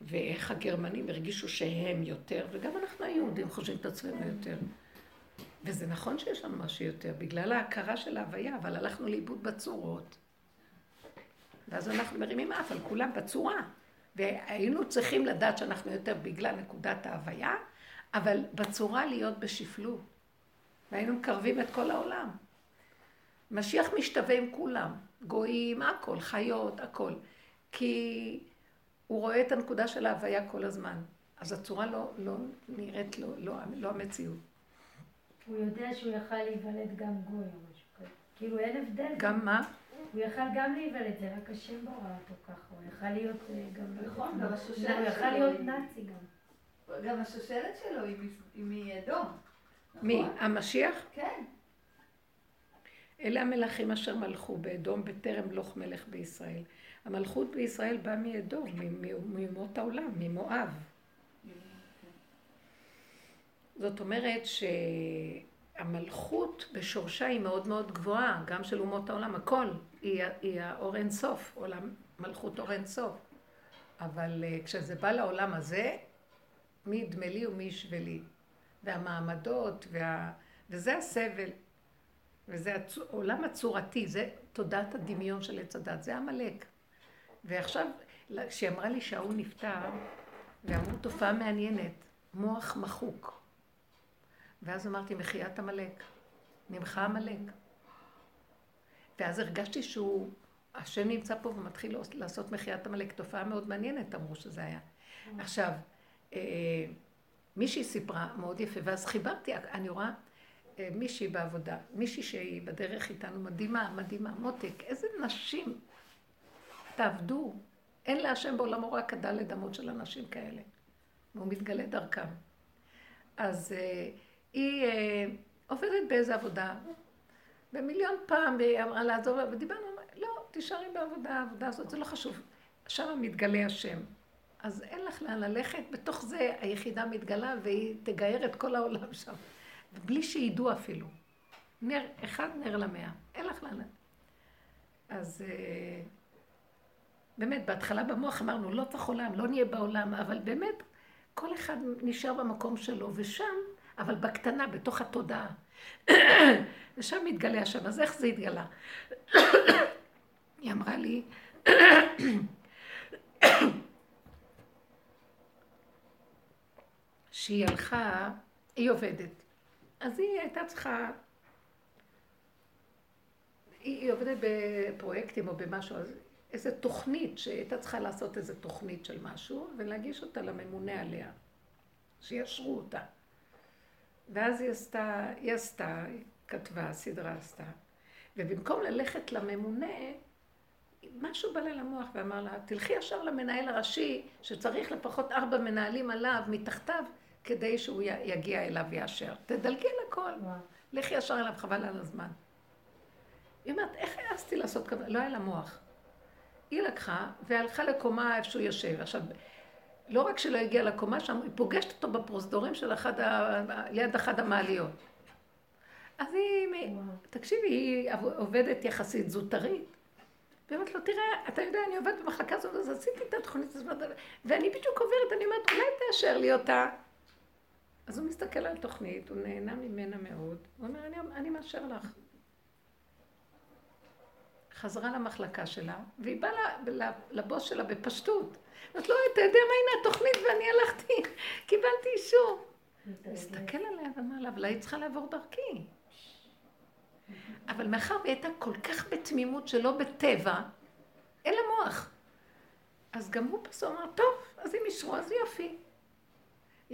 A: ואיך הגרמנים הרגישו שהם יותר, וגם אנחנו היהודים חושבים את עצמנו יותר. וזה נכון שיש לנו משהו יותר, בגלל ההכרה של ההוויה, אבל הלכנו לאיבוד בצורות. ואז אנחנו מרימים אף על כולם בצורה. והיינו צריכים לדעת שאנחנו יותר בגלל נקודת ההוויה, אבל בצורה להיות בשפלות. והיינו מקרבים את כל העולם. משיח משתווה עם כולם, גויים, הכל, חיות, הכל. כי הוא רואה את הנקודה של ההוויה כל הזמן. אז הצורה לא, לא נראית לו, לא, לא המציאות.
E: הוא יודע שהוא יכל להיוולד גם גוי או משהו כזה. כאילו אין הבדל.
A: גם מה?
E: הוא יכל גם להיוולד, זה רק השם ברא אותו ככה. הוא יכל להיות אה, גם...
B: נכון, גם השושלת
E: הוא יכל להיות נאצי גם.
B: גם השושלת שלו היא מאדום.
A: מי? נכון? המשיח?
B: כן.
A: אלה המלכים אשר מלכו באדום בטרם לוך מלך בישראל. המלכות בישראל באה מאדום, ממות העולם, ממואב. זאת אומרת שהמלכות בשורשה היא מאוד מאוד גבוהה, גם של אומות העולם, הכל, היא, היא האור אין סוף, עולם, מלכות אור אין סוף. אבל uh, כשזה בא לעולם הזה, מי ידמה לי ומי ישווה לי. והמעמדות, וה... וזה הסבל. וזה העולם הצורתי, זה תודעת הדמיון של עץ הדת, זה עמלק. ועכשיו, כשהיא אמרה לי שההוא נפטר, ואמרו תופעה מעניינת, מוח מחוק. ואז אמרתי, מחיית עמלק. נמחה עמלק. ואז הרגשתי שהוא, השם נמצא פה ומתחיל לעשות מחיית עמלק. תופעה מאוד מעניינת, אמרו שזה היה. עכשיו, אה, מישהי סיפרה מאוד יפה, ואז חיברתי, אני רואה אה, מישהי בעבודה, מישהי שהיא בדרך איתנו, מדהימה, מדהימה, מותק, איזה נשים תעבדו. אין להשם בעולמו רק הדלת אמות של אנשים כאלה. והוא מתגלה דרכם. אז uh, היא uh, עובדת באיזה עבודה, ומיליון פעם היא אמרה לעזוב, ודיברנו, לא, תישארי בעבודה, העבודה הזאת, זה לא חשוב. שם מתגלה השם. אז אין לך לאן ללכת, בתוך זה היחידה מתגלה והיא תגייר את כל העולם שם. בלי שידעו אפילו. נר, אחד נר למאה, אין לך לאן. אז אה, באמת, בהתחלה במוח אמרנו, לא צריך עולם, לא נהיה בעולם, אבל באמת, כל אחד נשאר במקום שלו, ושם, אבל בקטנה, בתוך התודעה. ושם מתגלה השם. אז איך זה התגלה? היא אמרה לי, שהיא הלכה, היא עובדת. אז היא הייתה צריכה, היא עובדת בפרויקטים או במשהו, אז איזו תוכנית, שהייתה צריכה לעשות איזו תוכנית של משהו, ולהגיש אותה לממונה עליה, שיאשרו אותה. ואז היא עשתה, היא עשתה, היא כתבה, סדרה עשתה, ובמקום ללכת לממונה, משהו בא לה למוח ואמר לה, תלכי ישר למנהל הראשי, שצריך לפחות ארבע מנהלים עליו, מתחתיו, כדי שהוא יגיע אליו ויאשר. תדלגי על הכל. לכי ישר אליו, חבל על הזמן. היא אומרת, איך העזתי לעשות כזה? לא היה לה מוח. היא לקחה והלכה לקומה איפה שהוא יושב. עכשיו, לא רק שלא הגיעה לקומה שם, היא פוגשת אותו בפרוזדורים של אחד ה... ליד אחד המעליות. אז היא, וואו. תקשיבי, היא עובדת יחסית זוטרית. והיא אומרת לו, תראה, אתה יודע, אני עובדת במחלקה הזאת, אז עשיתי את התוכנית הזאת, ואני בדיוק עוברת, אני אומרת, אולי תאשר לי אותה. אז הוא מסתכל על תוכנית, הוא נהנה ממנה מאוד, הוא אומר, אני, אני מאשר לך. חזרה למחלקה שלה, והיא באה לבוס שלה בפשטות. אמרת לו, אתה יודע מה, הנה התוכנית, ואני הלכתי, קיבלתי אישור. מסתכל עליה ואמר לה, אבל היית צריכה לעבור דרכי. אבל מאחר והיא הייתה כל כך בתמימות שלא בטבע, אין לה מוח. אז גם הוא פסו אמר, טוב, אז אם אישרו, אז יופי.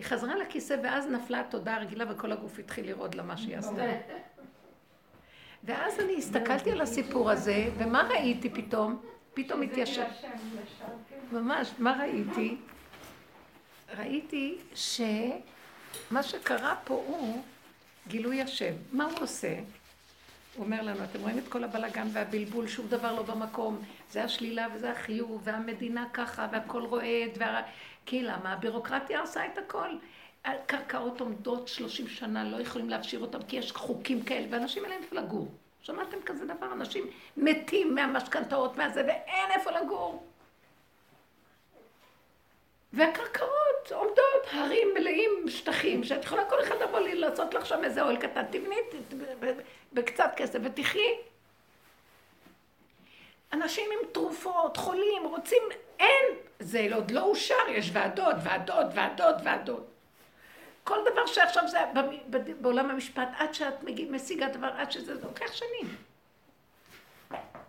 A: היא חזרה לכיסא ואז נפלה התודה הרגילה וכל הגוף התחיל לרעוד לה מה שהיא עשתה. ואז אני הסתכלתי על הסיפור הזה, ומה ראיתי פתאום? פתאום התיישב. ממש, מה ראיתי? ראיתי שמה שקרה פה הוא גילוי השם. מה הוא עושה? הוא אומר לנו, אתם רואים את כל הבלגן והבלבול, שום דבר לא במקום, זה השלילה וזה החיוב, והמדינה ככה, והכל רועד, וה... כי למה? הבירוקרטיה עושה את הכל. קרקעות עומדות 30 שנה, לא יכולים להפשיר אותם, כי יש חוקים כאלה, ואנשים אין להם איפה לגור. שמעתם כזה דבר? אנשים מתים מהמשכנתאות, מהזה, ואין איפה לגור. והקרקעות עומדות, הרים מלאים שטחים, שאת יכולה כל אחד לבוא לי לעשות לך שם איזה אוהל קטן, תבני בקצת כסף ותחי. אנשים עם תרופות, חולים, רוצים, אין, זה עוד לא אושר, יש ועדות, ועדות, ועדות, ועדות. כל דבר שעכשיו זה בעולם המשפט, עד שאת משיגה דבר, עד שזה, זה לוקח שנים.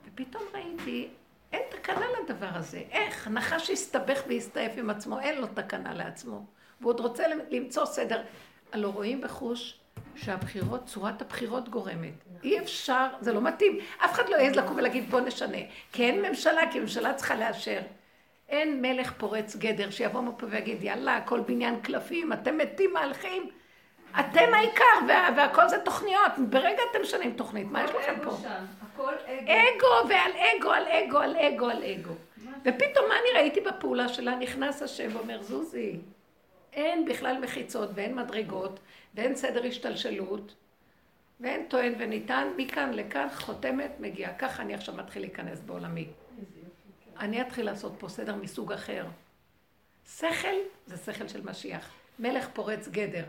A: ופתאום ראיתי, אין תקנה. לדבר הזה. איך? נחש הסתבך והסתעף עם עצמו, אין לו תקנה לעצמו. והוא עוד רוצה למצוא סדר. הלא רואים בחוש שהבחירות, צורת הבחירות גורמת. אי אפשר, זה לא מתאים. אף אחד לא יעז לקום ולהגיד בוא נשנה. כי אין ממשלה, כי ממשלה צריכה לאשר. אין מלך פורץ גדר שיבוא מפה ויגיד יאללה, הכל בניין קלפים, אתם מתים מהלכים. אתם העיקר, וה, והכל זה תוכניות. ברגע אתם משנים תוכנית, מה יש לכם פה?
B: הכל אגו.
A: אגו ועל אגו, על אגו, על אגו, על אגו. ופתאום מה אני ראיתי בפעולה שלה? נכנס השם ואומר, זוזי, אין בכלל מחיצות ואין מדרגות ואין סדר השתלשלות ואין טוען וניתן, מכאן לכאן חותמת מגיעה. ככה אני עכשיו מתחיל להיכנס בעולמי. אני אתחיל לעשות פה סדר מסוג אחר. שכל זה שכל של משיח. מלך פורץ גדר.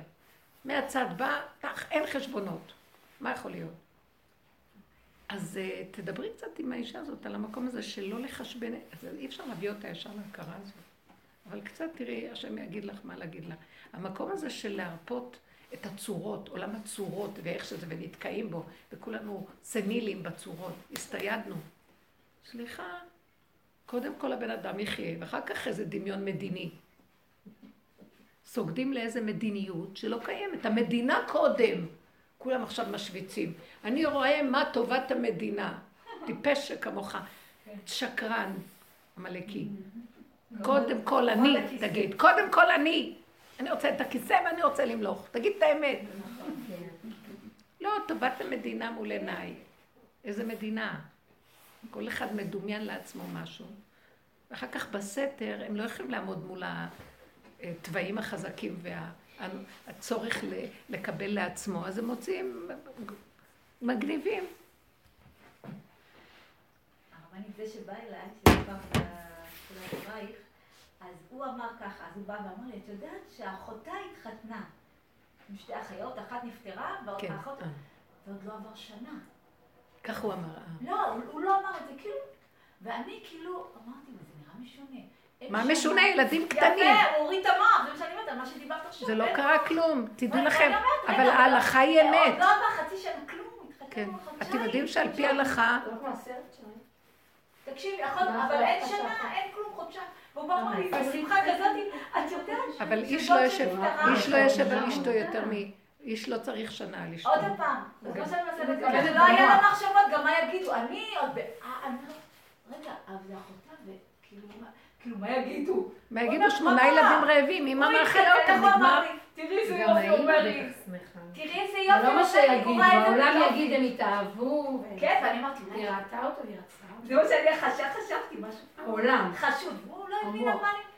A: מהצד בא, כך, אין חשבונות. מה יכול להיות? אז uh, תדברי קצת עם האישה הזאת על המקום הזה של לא לחשבן, אז אי אפשר להביא אותה ישר להכרה הזאת. אבל קצת תראי, השם יגיד לך מה להגיד לה. המקום הזה של להרפות את הצורות, עולם הצורות ואיך שזה, ונתקעים בו, וכולנו סנילים בצורות, הסתיידנו. סליחה, קודם כל הבן אדם יחיה, ואחר כך איזה דמיון מדיני. סוגדים לאיזה מדיניות שלא קיימת. המדינה קודם. כולם עכשיו משוויצים. אני רואה מה טובת המדינה. טיפש שכמוך. שקרן, עמלקי. קודם כל אני, תגיד. קודם כל אני. אני רוצה את הכיסא ואני רוצה למלוך. תגיד את האמת. לא, טובת המדינה מול עיניי. איזה מדינה? כל אחד מדומיין לעצמו משהו. ואחר כך בסתר הם לא יכולים לעמוד מול התוואים החזקים והצורך לקבל לעצמו, אז הם מוצאים מגניבים.
D: הרבנית, זה שבא אליי, שדיברת של אברייך, אז הוא אמר ככה, אז הוא בא ואמר לי, את יודעת שאחותה התחתנה עם שתי אחיות, אחת נפטרה, והאחות, כן. אה. ועוד לא עבר שנה.
A: כך הוא אמר. אה.
D: לא, הוא לא אמר את זה, כאילו, ואני כאילו, אמרתי, זה נראה משונה.
A: מה משונה? ילדים קטנים.
D: יפה, אורית אמר, זה מה שאני אומרת, על מה שדיברת עכשיו.
A: זה לא קרה כלום, תדעו לכם. אבל ההלכה היא אמת.
D: לא עבר חצי שנה, כלום,
A: כן. אתם יודעים שעל פי ההלכה...
D: תקשיבי, אבל אין שנה, אין כלום, חודשיים. והוא בא ואומר לי, בשמחה כזאת, את יודעת...
A: אבל איש לא איש לא יושב על אשתו יותר מ... איש לא צריך שנה אשתו.
D: עוד פעם, זה כמו שאני מנסה להתקבל, לא היה לה מחשבות, גם מה יגידו, אני עוד... אה, רגע, אבל זה אחותה, וכאילו... כאילו, מה יגידו?
A: מה יגידו? שמונה ילדים רעבים, אמא מאכלת אותם, נגמר.
D: תראי איזה יופי אומר לי. תראי איזה יופי.
E: זה לא מה שיגידו, העולם יגיד הם התאהבו.
D: כן, ואני אמרתי,
E: היא ראתה אותו והיא רצתה אותו.
D: זה מה שאני חשבתי משהו.
E: העולם.
D: חשוד. הוא לא הבין על מה אני...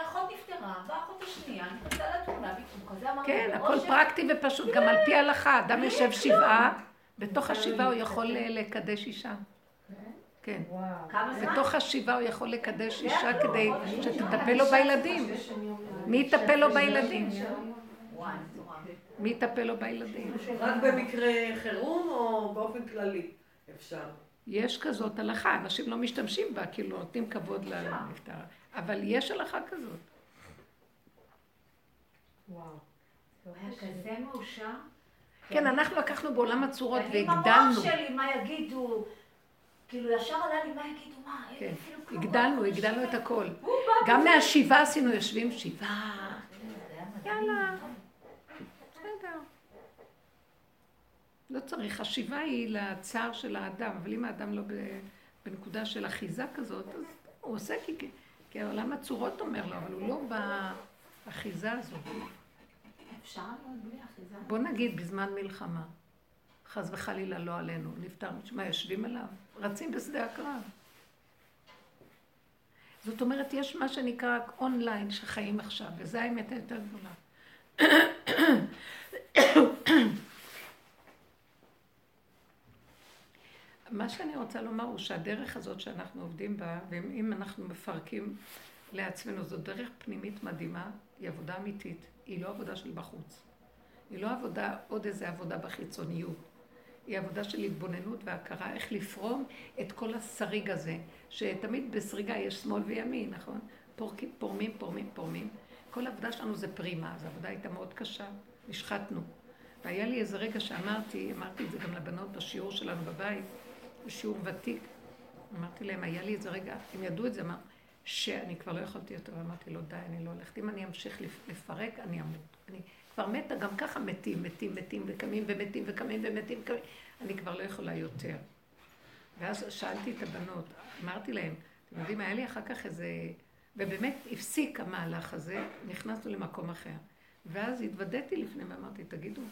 D: האחות נפטרה, והאחות השנייה נכנסה לתמונה, והוא כזה אמר
A: כן, הכל פרקטי ופשוט, גם על פי ההלכה. אדם יושב שבעה, בתוך השבעה הוא יכול לקדש אישה. כן. בתוך השבעה הוא יכול לקדש אישה כדי שתטפל לו בילדים. מי יטפל לו בילדים? מי יטפל לו בילדים?
C: רק במקרה חירום או באופן כללי אפשר?
A: יש כזאת הלכה, אנשים לא משתמשים בה, כאילו נותנים כבוד לנפטר. אבל יש הלכה כזאת.
D: וואו. הוא היה כזה מאושר.
A: כן, אנחנו לקחנו בעולם הצורות והגדלנו.
D: עם המוח שלי, מה יגידו? כאילו ישר עלה לי מה יגידו, מה,
A: כן, הגדלנו, הגדלנו את הכל. גם מהשיבה עשינו יושבים שבעה. יאללה, בסדר. לא צריך, השיבה היא לצער של האדם, אבל אם האדם לא בנקודה של אחיזה כזאת, אז הוא עושה כי, כי העולם הצורות אומר לו, אבל הוא לא באחיזה הזאת.
D: אפשר להיות בלי אחיזה?
A: בוא נגיד בזמן מלחמה. חס וחלילה לא עלינו, נפטר, מה, יושבים עליו? רצים בשדה הקרב. זאת אומרת, יש מה שנקרא אונליין שחיים עכשיו, וזו האמת היותר גדולה. מה שאני רוצה לומר הוא שהדרך הזאת שאנחנו עובדים בה, ואם אנחנו מפרקים לעצמנו, זו דרך פנימית מדהימה, היא עבודה אמיתית, היא לא עבודה של בחוץ. היא לא עבודה, עוד איזה עבודה בחיצוניות. היא עבודה של התבוננות והכרה, איך לפרום את כל השריג הזה, שתמיד בסריגה יש שמאל וימין, נכון? פורקים, פורמים, פורמים, פורמים. כל העבודה שלנו זה פרימה, אז העבודה הייתה מאוד קשה, נשחטנו. והיה לי איזה רגע שאמרתי, אמרתי את זה גם לבנות בשיעור שלנו בבית, בשיעור ותיק, אמרתי להם, היה לי איזה רגע, הם ידעו את זה, אמר, שאני כבר לא יכולתי יותר, ואמרתי לו, די, אני לא הולכת. אם אני אמשיך לפרק, אני אמות. אני כבר מתה, גם ככה מתים, מתים, מתים, וקמים ומתים, וקמים ומתים, וקמים. אני כבר לא יכולה יותר. ואז שאלתי את הבנות, אמרתי להם, אתם יודעים, היה לי אחר כך איזה... ובאמת הפסיק המהלך הזה, נכנסנו למקום אחר. ואז התוודעתי לפני ואמרתי, תגידו,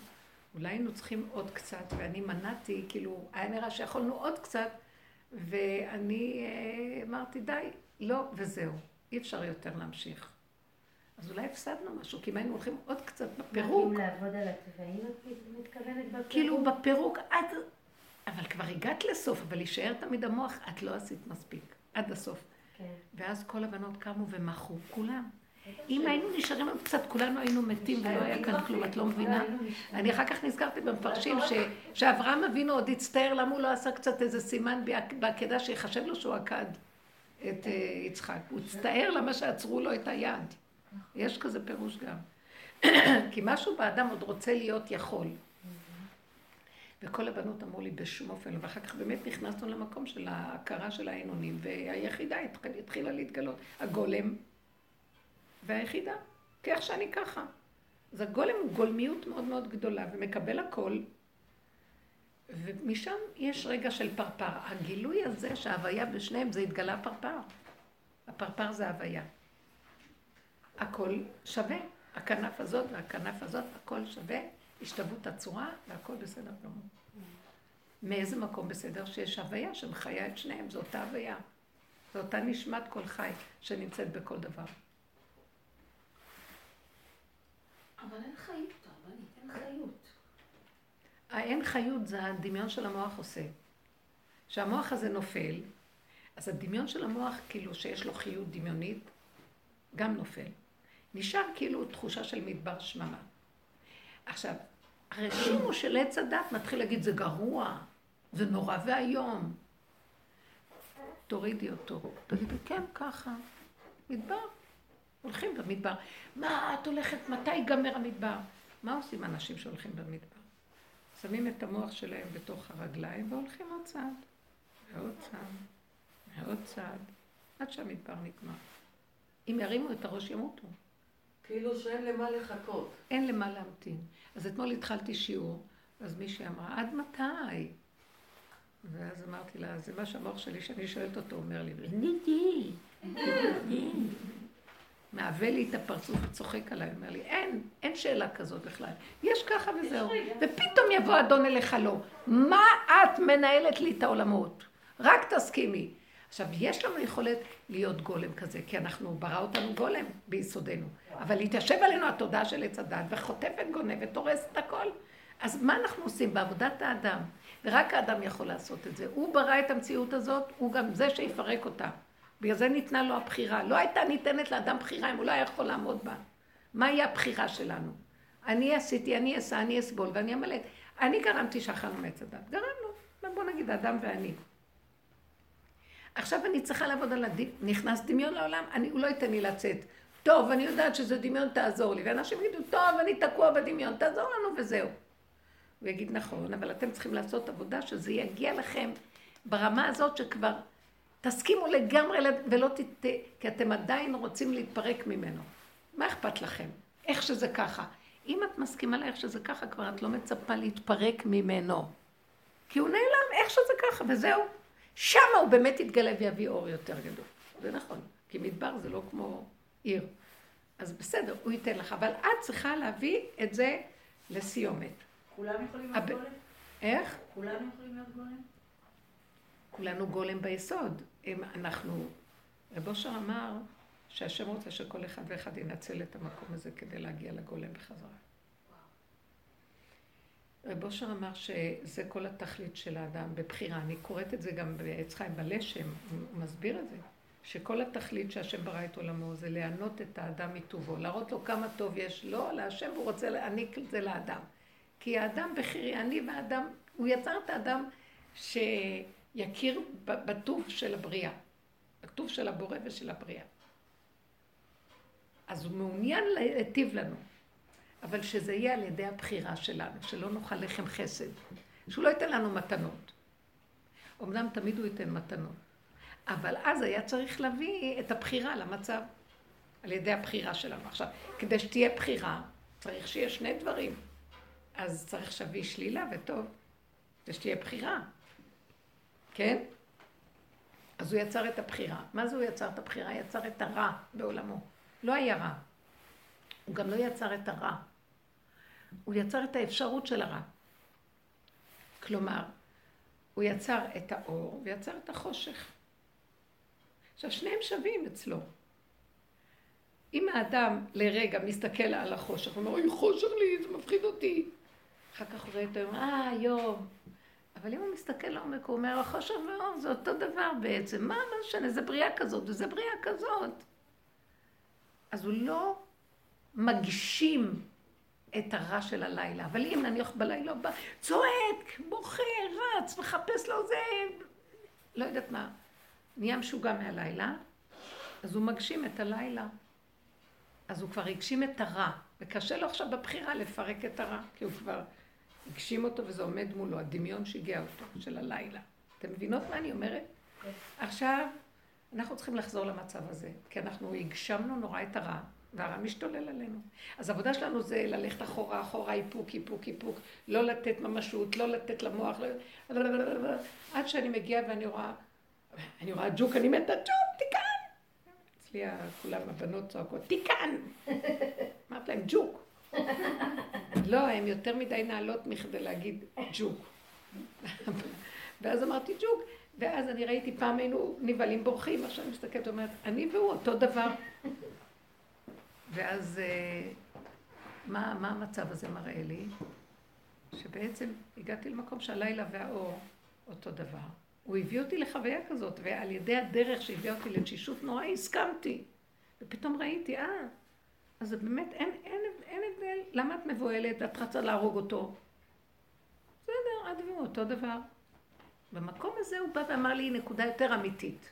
A: אולי היינו צריכים עוד קצת, ואני מנעתי, כאילו, היה נראה שיכולנו עוד קצת, ואני אה, אמרתי, די, לא, וזהו, אי אפשר יותר להמשיך. אז אולי הפסדנו משהו, כי אם היינו הולכים עוד קצת בפירוק...
E: מה, לעבוד על התוואים את מתכוונת בפירוק?
A: כאילו בפירוק, עד... אבל כבר הגעת לסוף, אבל יישאר תמיד המוח, את לא עשית מספיק, עד הסוף. כן. ואז כל הבנות קמו ומחו, כולם. אם היינו נשארים עוד קצת, כולנו היינו מתים ולא היה כאן כלום, את לא מבינה? אני אחר כך נזכרתי במפרשים שאברהם אבינו עוד הצטער למה הוא לא עשה קצת איזה סימן בעקדה שיחשב לו שהוא עקד את אה, יצחק. הוא הצטער למה שעצרו לו את היד. יש כזה פירוש גם. כי משהו באדם עוד רוצה להיות יכול. וכל הבנות אמרו לי בשום אופן, ואחר כך באמת נכנסנו למקום של ההכרה של האנונים, והיחידה התחילה להתגלות. הגולם והיחידה, כי איך שאני ככה. אז הגולם הוא גולמיות מאוד מאוד גדולה, ומקבל הכל, ומשם יש רגע של פרפר. הגילוי הזה שההוויה בשניהם זה התגלה פרפר. הפרפר זה הוויה. הכל שווה. הכנף הזאת והכנף הזאת, הכל שווה, השתוות הצורה והכל בסדר גמור. מאיזה מקום בסדר? שיש הוויה שמחיה את שניהם, זו אותה הוויה. זו אותה נשמת כל חי שנמצאת בכל דבר.
D: אבל אין חיות, הרבנית, אין חיות.
A: האין חיות זה הדמיון של המוח עושה. כשהמוח הזה נופל, אז הדמיון של המוח, כאילו שיש לו חיות דמיונית, גם נופל. נשאר כאילו תחושה של מדבר שממה. עכשיו, הרשימו של עץ הדת מתחיל להגיד, זה גרוע, זה נורא ואיום. תורידי אותו. תגידי, כן, ככה. מדבר. הולכים במדבר. מה את הולכת, מתי ייגמר המדבר? מה עושים אנשים שהולכים במדבר? שמים את המוח שלהם בתוך הרגליים והולכים עוד צעד, ועוד צעד, ועוד צעד, עד שהמדבר נגמר. אם ירימו את הראש ימותו.
C: כאילו שאין למה לחכות.
A: אין למה להמתין. אז אתמול התחלתי שיעור, אז מישהי אמרה, עד מתי? ואז אמרתי לה, זה מה שהמוח שלי, שאני שואלת אותו, אומר לי, נידי, מעווה לי את הפרצוף וצוחק עליי, אומר לי, אין, אין שאלה כזאת בכלל. יש ככה וזהו. ופתאום יבוא אדון אליך לא. מה את מנהלת לי את העולמות? רק תסכימי. עכשיו, יש לנו יכולת להיות גולם כזה, כי אנחנו, ברא אותנו גולם ביסודנו. אבל להתיישב עלינו התודעה של עץ הדת, וחוטפת, גונבת, הורסת הכל. אז מה אנחנו עושים בעבודת האדם? ורק האדם יכול לעשות את זה. הוא ברא את המציאות הזאת, הוא גם זה שיפרק אותה. בגלל זה ניתנה לו הבחירה. לא הייתה ניתנת לאדם בחירה אם הוא לא היה יכול לעמוד בה. מהי הבחירה שלנו? אני עשיתי, אני אעשה, אני אסבול ואני אמלט. אני גרמתי שאכלנו מעץ הדת. גרמנו. בוא נגיד, אדם ואני. עכשיו אני צריכה לעבוד על הדמיון, נכנס דמיון לעולם, אני, הוא לא ייתן לי לצאת. טוב, אני יודעת שזה דמיון, תעזור לי. ואנשים יגידו, טוב, אני תקוע בדמיון, תעזור לנו וזהו. הוא יגיד, נכון, אבל אתם צריכים לעשות עבודה שזה יגיע לכם ברמה הזאת שכבר תסכימו לגמרי ולא תת... כי אתם עדיין רוצים להתפרק ממנו. מה אכפת לכם? איך שזה ככה. אם את מסכימה לאיך שזה ככה, כבר את לא מצפה להתפרק ממנו. כי הוא נעלם, איך שזה ככה, וזהו. שמה הוא באמת יתגלה ויביא אור יותר גדול. זה נכון, כי מדבר זה לא כמו עיר. אז בסדר, הוא ייתן לך, אבל את צריכה להביא את זה לסיומת.
D: כולם יכולים להיות גולם?
A: איך?
D: כולם יכולים להיות גולם?
A: כולנו גולם ביסוד. אם אנחנו... רב אושר אמר שהשם רוצה שכל אחד ואחד ינצל את המקום הזה כדי להגיע לגולם בחזרה. רב אושר אמר שזה כל התכלית של האדם בבחירה. אני קוראת את זה גם בעץ חיים בלשם, הוא מסביר את זה. שכל התכלית שהשם ברא את עולמו זה לענות את האדם מטובו, להראות לו כמה טוב יש לו, להשם הוא רוצה להעניק את זה לאדם. כי האדם בחירי, אני והאדם, הוא יצר את האדם שיכיר בטוב של הבריאה, בטוב של הבורא ושל הבריאה. אז הוא מעוניין להיטיב לנו. אבל שזה יהיה על ידי הבחירה שלנו, שלא נאכל לחם חסד, שהוא לא ייתן לנו מתנות. אמנם תמיד הוא ייתן מתנות, אבל אז היה צריך להביא את הבחירה למצב, על ידי הבחירה שלנו. עכשיו, כדי שתהיה בחירה, צריך שיהיה שני דברים. אז צריך שווה שלילה וטוב, כדי שתהיה בחירה. כן? אז הוא יצר את הבחירה. מה זה הוא יצר את הבחירה? יצר את הרע בעולמו. לא היה רע. הוא גם לא יצר את הרע. הוא יצר את האפשרות של הרע. כלומר, הוא יצר את האור ויצר את החושך. עכשיו, שניהם שווים אצלו. אם האדם לרגע מסתכל על החושך, הוא אומר, אוי, חושך לי, זה מפחיד אותי. אחר כך הוא רואה את היום, אה, היום. אבל אם הוא מסתכל לעומק, הוא אומר, החושך והאור זה אותו דבר בעצם. מה, משנה, זה בריאה כזאת וזה בריאה כזאת. אז הוא לא מגשים את הרע של הלילה. אבל אם נניח בלילה בא, צועק, בוכה, רץ, מחפש לו זה, לא יודעת מה, נהיה משוגע מהלילה, אז הוא מגשים את הלילה. אז הוא כבר הגשים את הרע, וקשה לו עכשיו בבחירה לפרק את הרע, כי הוא כבר הגשים אותו וזה עומד מולו, הדמיון שהגיע אותו, של הלילה. אתם מבינות מה אני אומרת? כן. עכשיו, אנחנו צריכים לחזור למצב הזה, כי אנחנו הגשמנו נורא את הרע, והרע משתולל עלינו. אז העבודה שלנו זה ללכת אחורה, אחורה, איפוק, איפוק, איפוק, לא לתת ממשות, לא לתת למוח, לא... עד שאני מגיעה ואני רואה, אני רואה ג'וק, אני מתה, ג'וק, תיקן! אצלי כולם הבנות צועקות, תיקן! אמרת להם, ג'וק. לא, הן יותר מדי נעלות מכדי להגיד ג'וק. ואז אמרתי ג'וק, ואז אני ראיתי פעם היינו נבהלים בורחים, עכשיו אני מסתכלת ואומרת, אני והוא אותו דבר. ואז אה, מה, מה המצב הזה מראה לי? שבעצם הגעתי למקום שהלילה והאור אותו דבר. הוא הביא אותי לחוויה כזאת, ועל ידי הדרך שהביאה אותי לתשישות נורא הסכמתי. ופתאום ראיתי, אה, אז זה באמת, אין, אין, אין הבדל. למה את מבוהלת? את רצה להרוג אותו. בסדר, את והוא אותו דבר. במקום הזה הוא בא ואמר לי נקודה יותר אמיתית.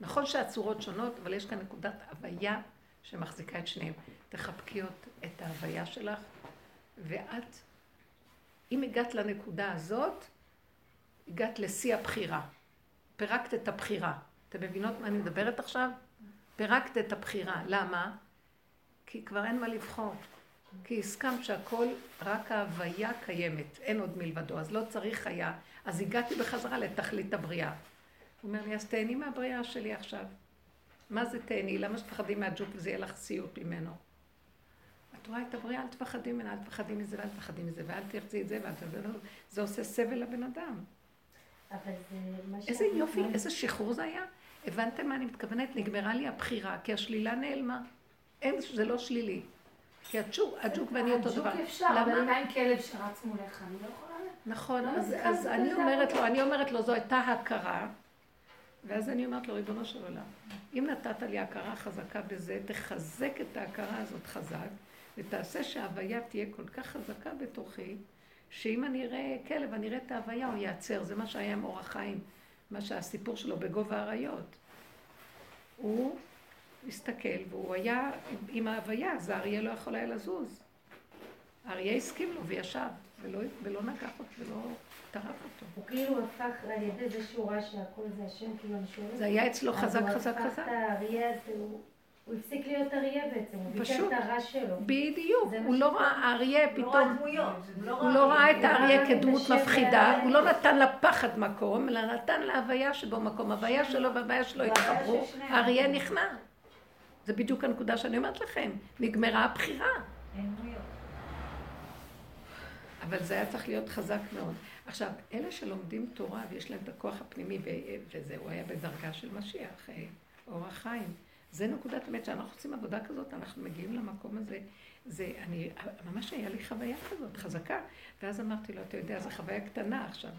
A: נכון שהצורות שונות, אבל יש כאן נקודת הוויה שמחזיקה את שניהם. תחבקי את ההוויה שלך, ואת, אם הגעת לנקודה הזאת, הגעת לשיא הבחירה. פירקת את הבחירה. אתם מבינות מה אני מדברת עכשיו? פירקת את הבחירה. למה? כי כבר אין מה לבחור. כי הסכמת שהכל, רק ההוויה קיימת, אין עוד מלבדו, אז לא צריך היה. אז הגעתי בחזרה לתכלית הבריאה. הוא אומר לי, אז תהני מהבריאה שלי עכשיו. מה זה תהני? למה שתפחדי מהג'וק וזה יהיה לך סיוט ממנו? את רואה את הבריאה, אל תפחדי ממנה, אל תפחדי מזה ואל תפחדי מזה ואל תרצי את זה ואל תפחדי מזה. זה עושה סבל לבן אדם.
E: אבל זה מה ש...
A: איזה יופי, איזה שחרור זה היה. הבנתם מה אני מתכוונת? נגמרה לי הבחירה, כי השלילה נעלמה. אין, זה לא שלילי. כי הג'וק, הג'וק ואני אותו דבר.
E: הג'וק אפשר, אבל עם כלב שרץ מולך? אני לא יכולה...
A: נכון, לא אז אני אומרת לו, אני אומרת לו, זו הייתה הכרה. ואז אני אומרת לו, ריבונו של עולם, אם נתת לי הכרה חזקה בזה, תחזק את ההכרה הזאת חזק, ותעשה שההוויה תהיה כל כך חזקה בתוכי, שאם אני אראה כלב, אני אראה את ההוויה, הוא ייעצר. זה מה שהיה עם אור החיים, מה שהסיפור שלו בגובה האריות. הוא הסתכל, והוא היה עם ההוויה, אז האריה לא יכול היה לזוז. האריה הסכים לו וישב, ולא, ולא נגח אותו, ולא טרף אותו.
E: הוא כאילו הפך על ידי זה שהוא ראה שהכל זה השם, כאילו אני שואלת.
A: זה היה אצלו חזק חזק חזק. אז הוא הפך
E: את האריה הזה, הוא הפסיק להיות אריה בעצם, הוא ביקר את הרע שלו.
A: בדיוק, הוא לא ראה האריה פתאום, הוא לא ראה את האריה כדמות מפחידה, הוא לא נתן לה פחד מקום, אלא נתן לה הוויה שבו מקום, הוויה שלו והוויה שלו התחברו, האריה נכנע. זה בדיוק הנקודה שאני אומרת לכם, נגמרה הבחירה. אבל זה היה צריך להיות חזק מאוד. עכשיו, אלה שלומדים תורה ויש להם את הכוח הפנימי, וזהו, היה בדרגה של משיח, אה, אור החיים. זה נקודת אמת, שאנחנו עושים עבודה כזאת, אנחנו מגיעים למקום הזה. זה, אני, ממש היה לי חוויה כזאת, חזקה. ואז אמרתי לו, אתה יודע, זו חוויה קטנה עכשיו.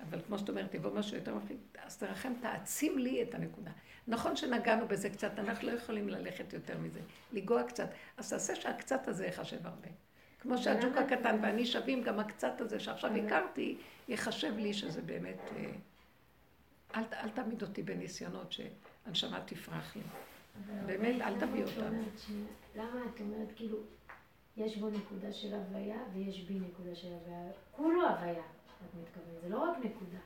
A: אבל כמו שאת אומרת, יבוא משהו יותר מפחיד, אז תרחם, תעצים לי את הנקודה. נכון שנגענו בזה קצת, אנחנו לא יכולים ללכת יותר מזה, לנגוע קצת. אז תעשה שהקצת הזה יחשב הרבה. כמו שהג'וק הקטן ואני שווים, גם הקצת הזה שעכשיו הכרתי, יחשב לי שזה באמת... אה, אל, אל תעמיד אותי בניסיונות שהנשמה תפרח לי. באמת, אל תביא אותם.
E: למה את אומרת, כאילו, יש בו נקודה של הוויה ויש בי נקודה של הוויה. כולו הוויה, את מתכוונת, זה לא רק נקודה.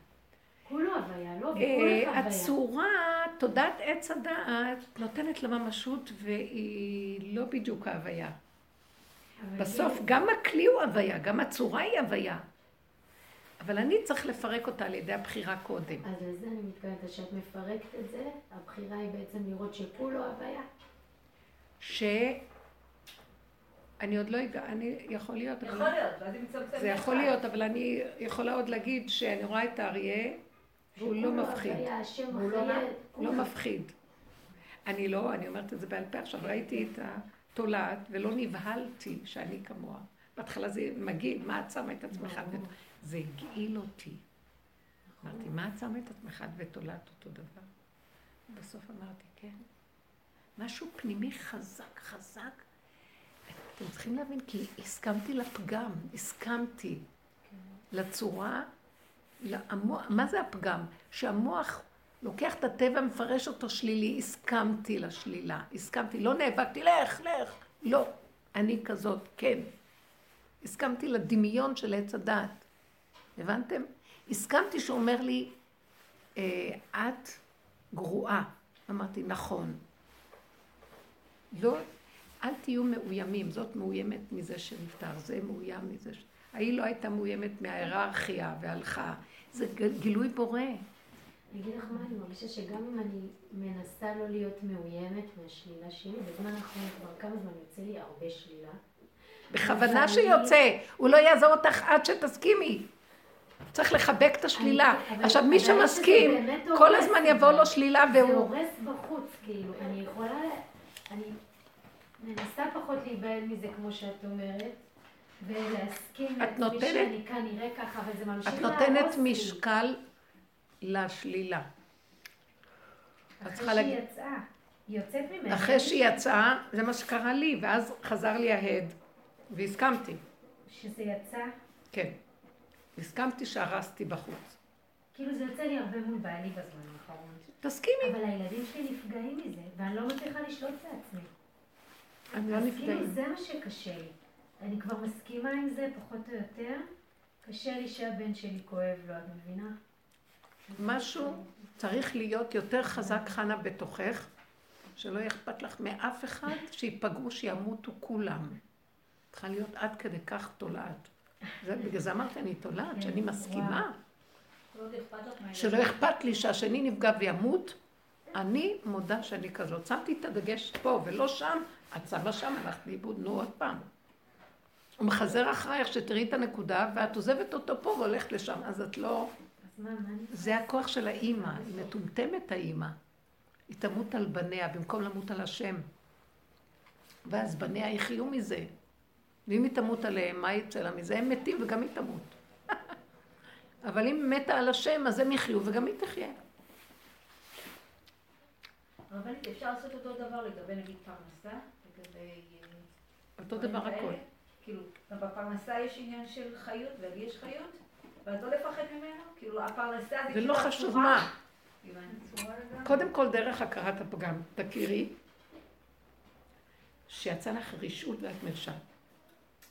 E: כולו הוויה, לא?
A: אה, הצורה תודעת עץ הדעת נותנת לה ממשות והיא לא בדיוק ההוויה. בסוף גם הכלי הוא הוויה, גם הצורה היא הוויה. אבל אני צריך לפרק אותה על ידי הבחירה קודם.
E: אז לזה אני מתכוונת, שאת מפרקת את זה, הבחירה היא בעצם לראות שכולו הוויה.
A: ש... אני עוד לא אגע, אני, יכול להיות,
D: יכול להיות, ואז היא מצמצמת.
A: זה יכול להיות, אבל אני יכולה עוד להגיד שאני רואה את האריה, והוא לא מפחיד. הוא לא, לא מפחיד. אני לא, אני אומרת את זה בעל פה עכשיו, ראיתי את התולעת ולא נבהלתי שאני כמוה. בהתחלה זה מגעיל, מה את שמה את עצמך? זה הגעיל אותי. אמרתי, מה את שמה את עצמך ותולעת אותו דבר? בסוף אמרתי, כן. משהו פנימי חזק, חזק. אתם צריכים להבין, כי הסכמתי לפגם, הסכמתי לצורה, למוח, מה זה הפגם? שהמוח לוקח את הטבע, מפרש אותו שלילי, הסכמתי לשלילה, הסכמתי, לא נאבקתי, לך, לך, לא, אני כזאת, כן. הסכמתי לדמיון של עץ הדעת. הבנתם? הסכמתי שהוא אומר לי, אה, את גרועה. אמרתי, נכון. לא, אל תהיו מאוימים, זאת מאוימת מזה שנפטר, זה מאוים מזה ש... ההיא לא הייתה מאוימת מההיררכיה והלכה. זה גילוי בורא.
E: אני אגיד לך מה, אני מרגישה שגם אם אני מנסה לא להיות מאוימת מהשלילה שלי, בזמן האחרון כבר כמה זמן יוצא לי הרבה שלילה.
A: בכוונה שיוצא, הוא לא יעזור אותך עד שתסכימי. צריך לחבק את השלילה. עכשיו, מי שמסכים, כל הזמן יבוא לו שלילה והוא...
E: זה הורס בחוץ, כאילו. אני יכולה... אני מנסה פחות להיבהל מזה, כמו שאת אומרת, ולהסכים לעצמי שאני כנראה ככה, אבל זה ממשיך
A: להרוס לי. את נותנת משקל לשלילה.
E: אחרי שהיא יצאה. היא יוצאת ממנה.
A: אחרי שהיא יצאה, זה מה שקרה לי, ואז חזר לי ההד, והסכמתי.
E: שזה יצא?
A: כן. הסכמתי שהרסתי בחוץ.
E: כאילו זה יוצא לי הרבה מול בעלי בזמן האחרון.
A: תסכימי.
E: אבל הילדים שלי נפגעים מזה, ואני לא מצליחה לשלוט בעצמי.
A: אני לא נפגעים.
E: אז כאילו זה מה שקשה לי. אני כבר מסכימה עם זה פחות או יותר. קשה לי שהבן שלי כואב לו, את מבינה?
A: משהו צריך להיות יותר חזק, חנה, בתוכך, שלא יהיה אכפת לך מאף אחד, שיפגעו, שימותו כולם. צריכה להיות עד כדי כך תולעת. בגלל זה אמרתי, אני תולעת, שאני כן, מסכימה. שלא אכפת לי שהשני נפגע וימות, אני מודה שאני כזאת. שמתי את הדגש פה ולא שם, את שמה שם, הלכת לאיבוד, נו עוד פעם. הוא מחזר אחרייך שתראי את הנקודה, ואת עוזבת אותו פה והולכת לשם, אז את לא... זה הכוח של האימא, היא מטומטמת האימא. היא תמות על בניה במקום למות על השם. ואז בניה יחיו מזה. ואם היא תמות עליהם, מה יצא לה מזה? הם מתים וגם היא תמות. אבל אם מתה על השם, אז הם יחיו וגם היא תחיה.
D: רבנית, אפשר לעשות אותו דבר לגבי נגיד פרנסה, לגבי... אה,
A: אותו דבר הכל.
D: כאילו, גם בפרנסה יש עניין של חיות, ולי יש חיות, ואת לא לפחד ממנו? כאילו, הפרנסה זה
A: כאילו... זה לא חשוב מה. קודם כל, דרך הכרת הפגם, תכירי שיצא לך רשעות ואת מרשעת.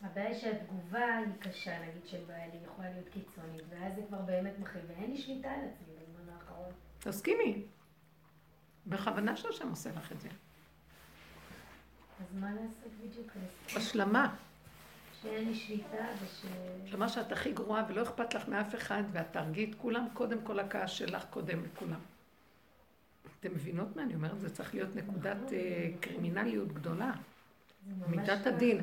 E: הבעיה היא שהתגובה היא קשה, נגיד של בעלי, יכולה להיות קיצונית, ואז זה כבר באמת מכיל, ואין לי שליטה על עצמי בזמן האחרון.
A: תסכימי. בכוונה שהשם עושה לך את זה.
E: אז מה לעשות בדיוק?
A: השלמה.
E: שאין לי שליטה וש...
A: השלמה שאת הכי גרועה ולא אכפת לך מאף אחד, ואת תהרגי את כולם, קודם כל הכעס שלך קודם לכולם. אתם מבינות מה אני אומרת? זה צריך להיות נקודת נכון. אה, קרימינליות גדולה. מידת הדין.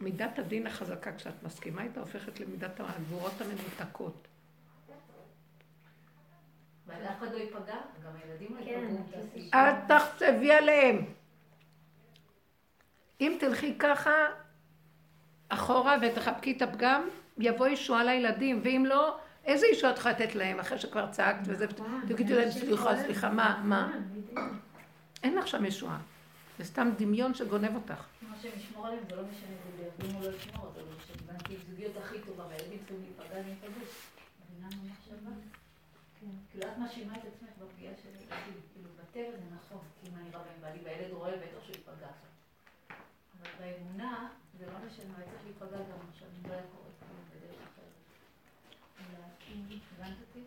A: מידת הדין החזקה, כשאת מסכימה איתה, הופכת למידת הגבורות המנותקות.
D: ואף אחד לא ייפגע, גם הילדים לא
E: כן,
D: ייפגעו.
A: אל תחשבי עליהם. אם תלכי ככה אחורה ותחבקי את הפגם, יבוא ישועה לילדים, ואם לא, איזה ישועה את יכולה לתת להם אחרי שכבר צעקת וזה, נכון, תגידו להם סליחה, סליחה, מה, מה? אין לך שם ישועה. זה סתם דמיון שגונב אותך.
D: מה שהם ישמור עליהם זה לא משנה, אם הוא לא ישמור, זה לא משנה. זוגיות הכי טובה, והילדים צריכים להיפגע, הם ייפגעו. מבינה מה מחשבה? כן. כאילו את מאשימה את עצמך בפגיעה של ילדים, כאילו בטבע זה נכון, כי אם אני רבה עם בעלי והילד רואה בטח שהוא ייפגע. אבל באמונה זה לא משנה, צריך להיפגע גם עכשיו, אם לא היה קורה כלום בדרך אחרת. הבנת אותי?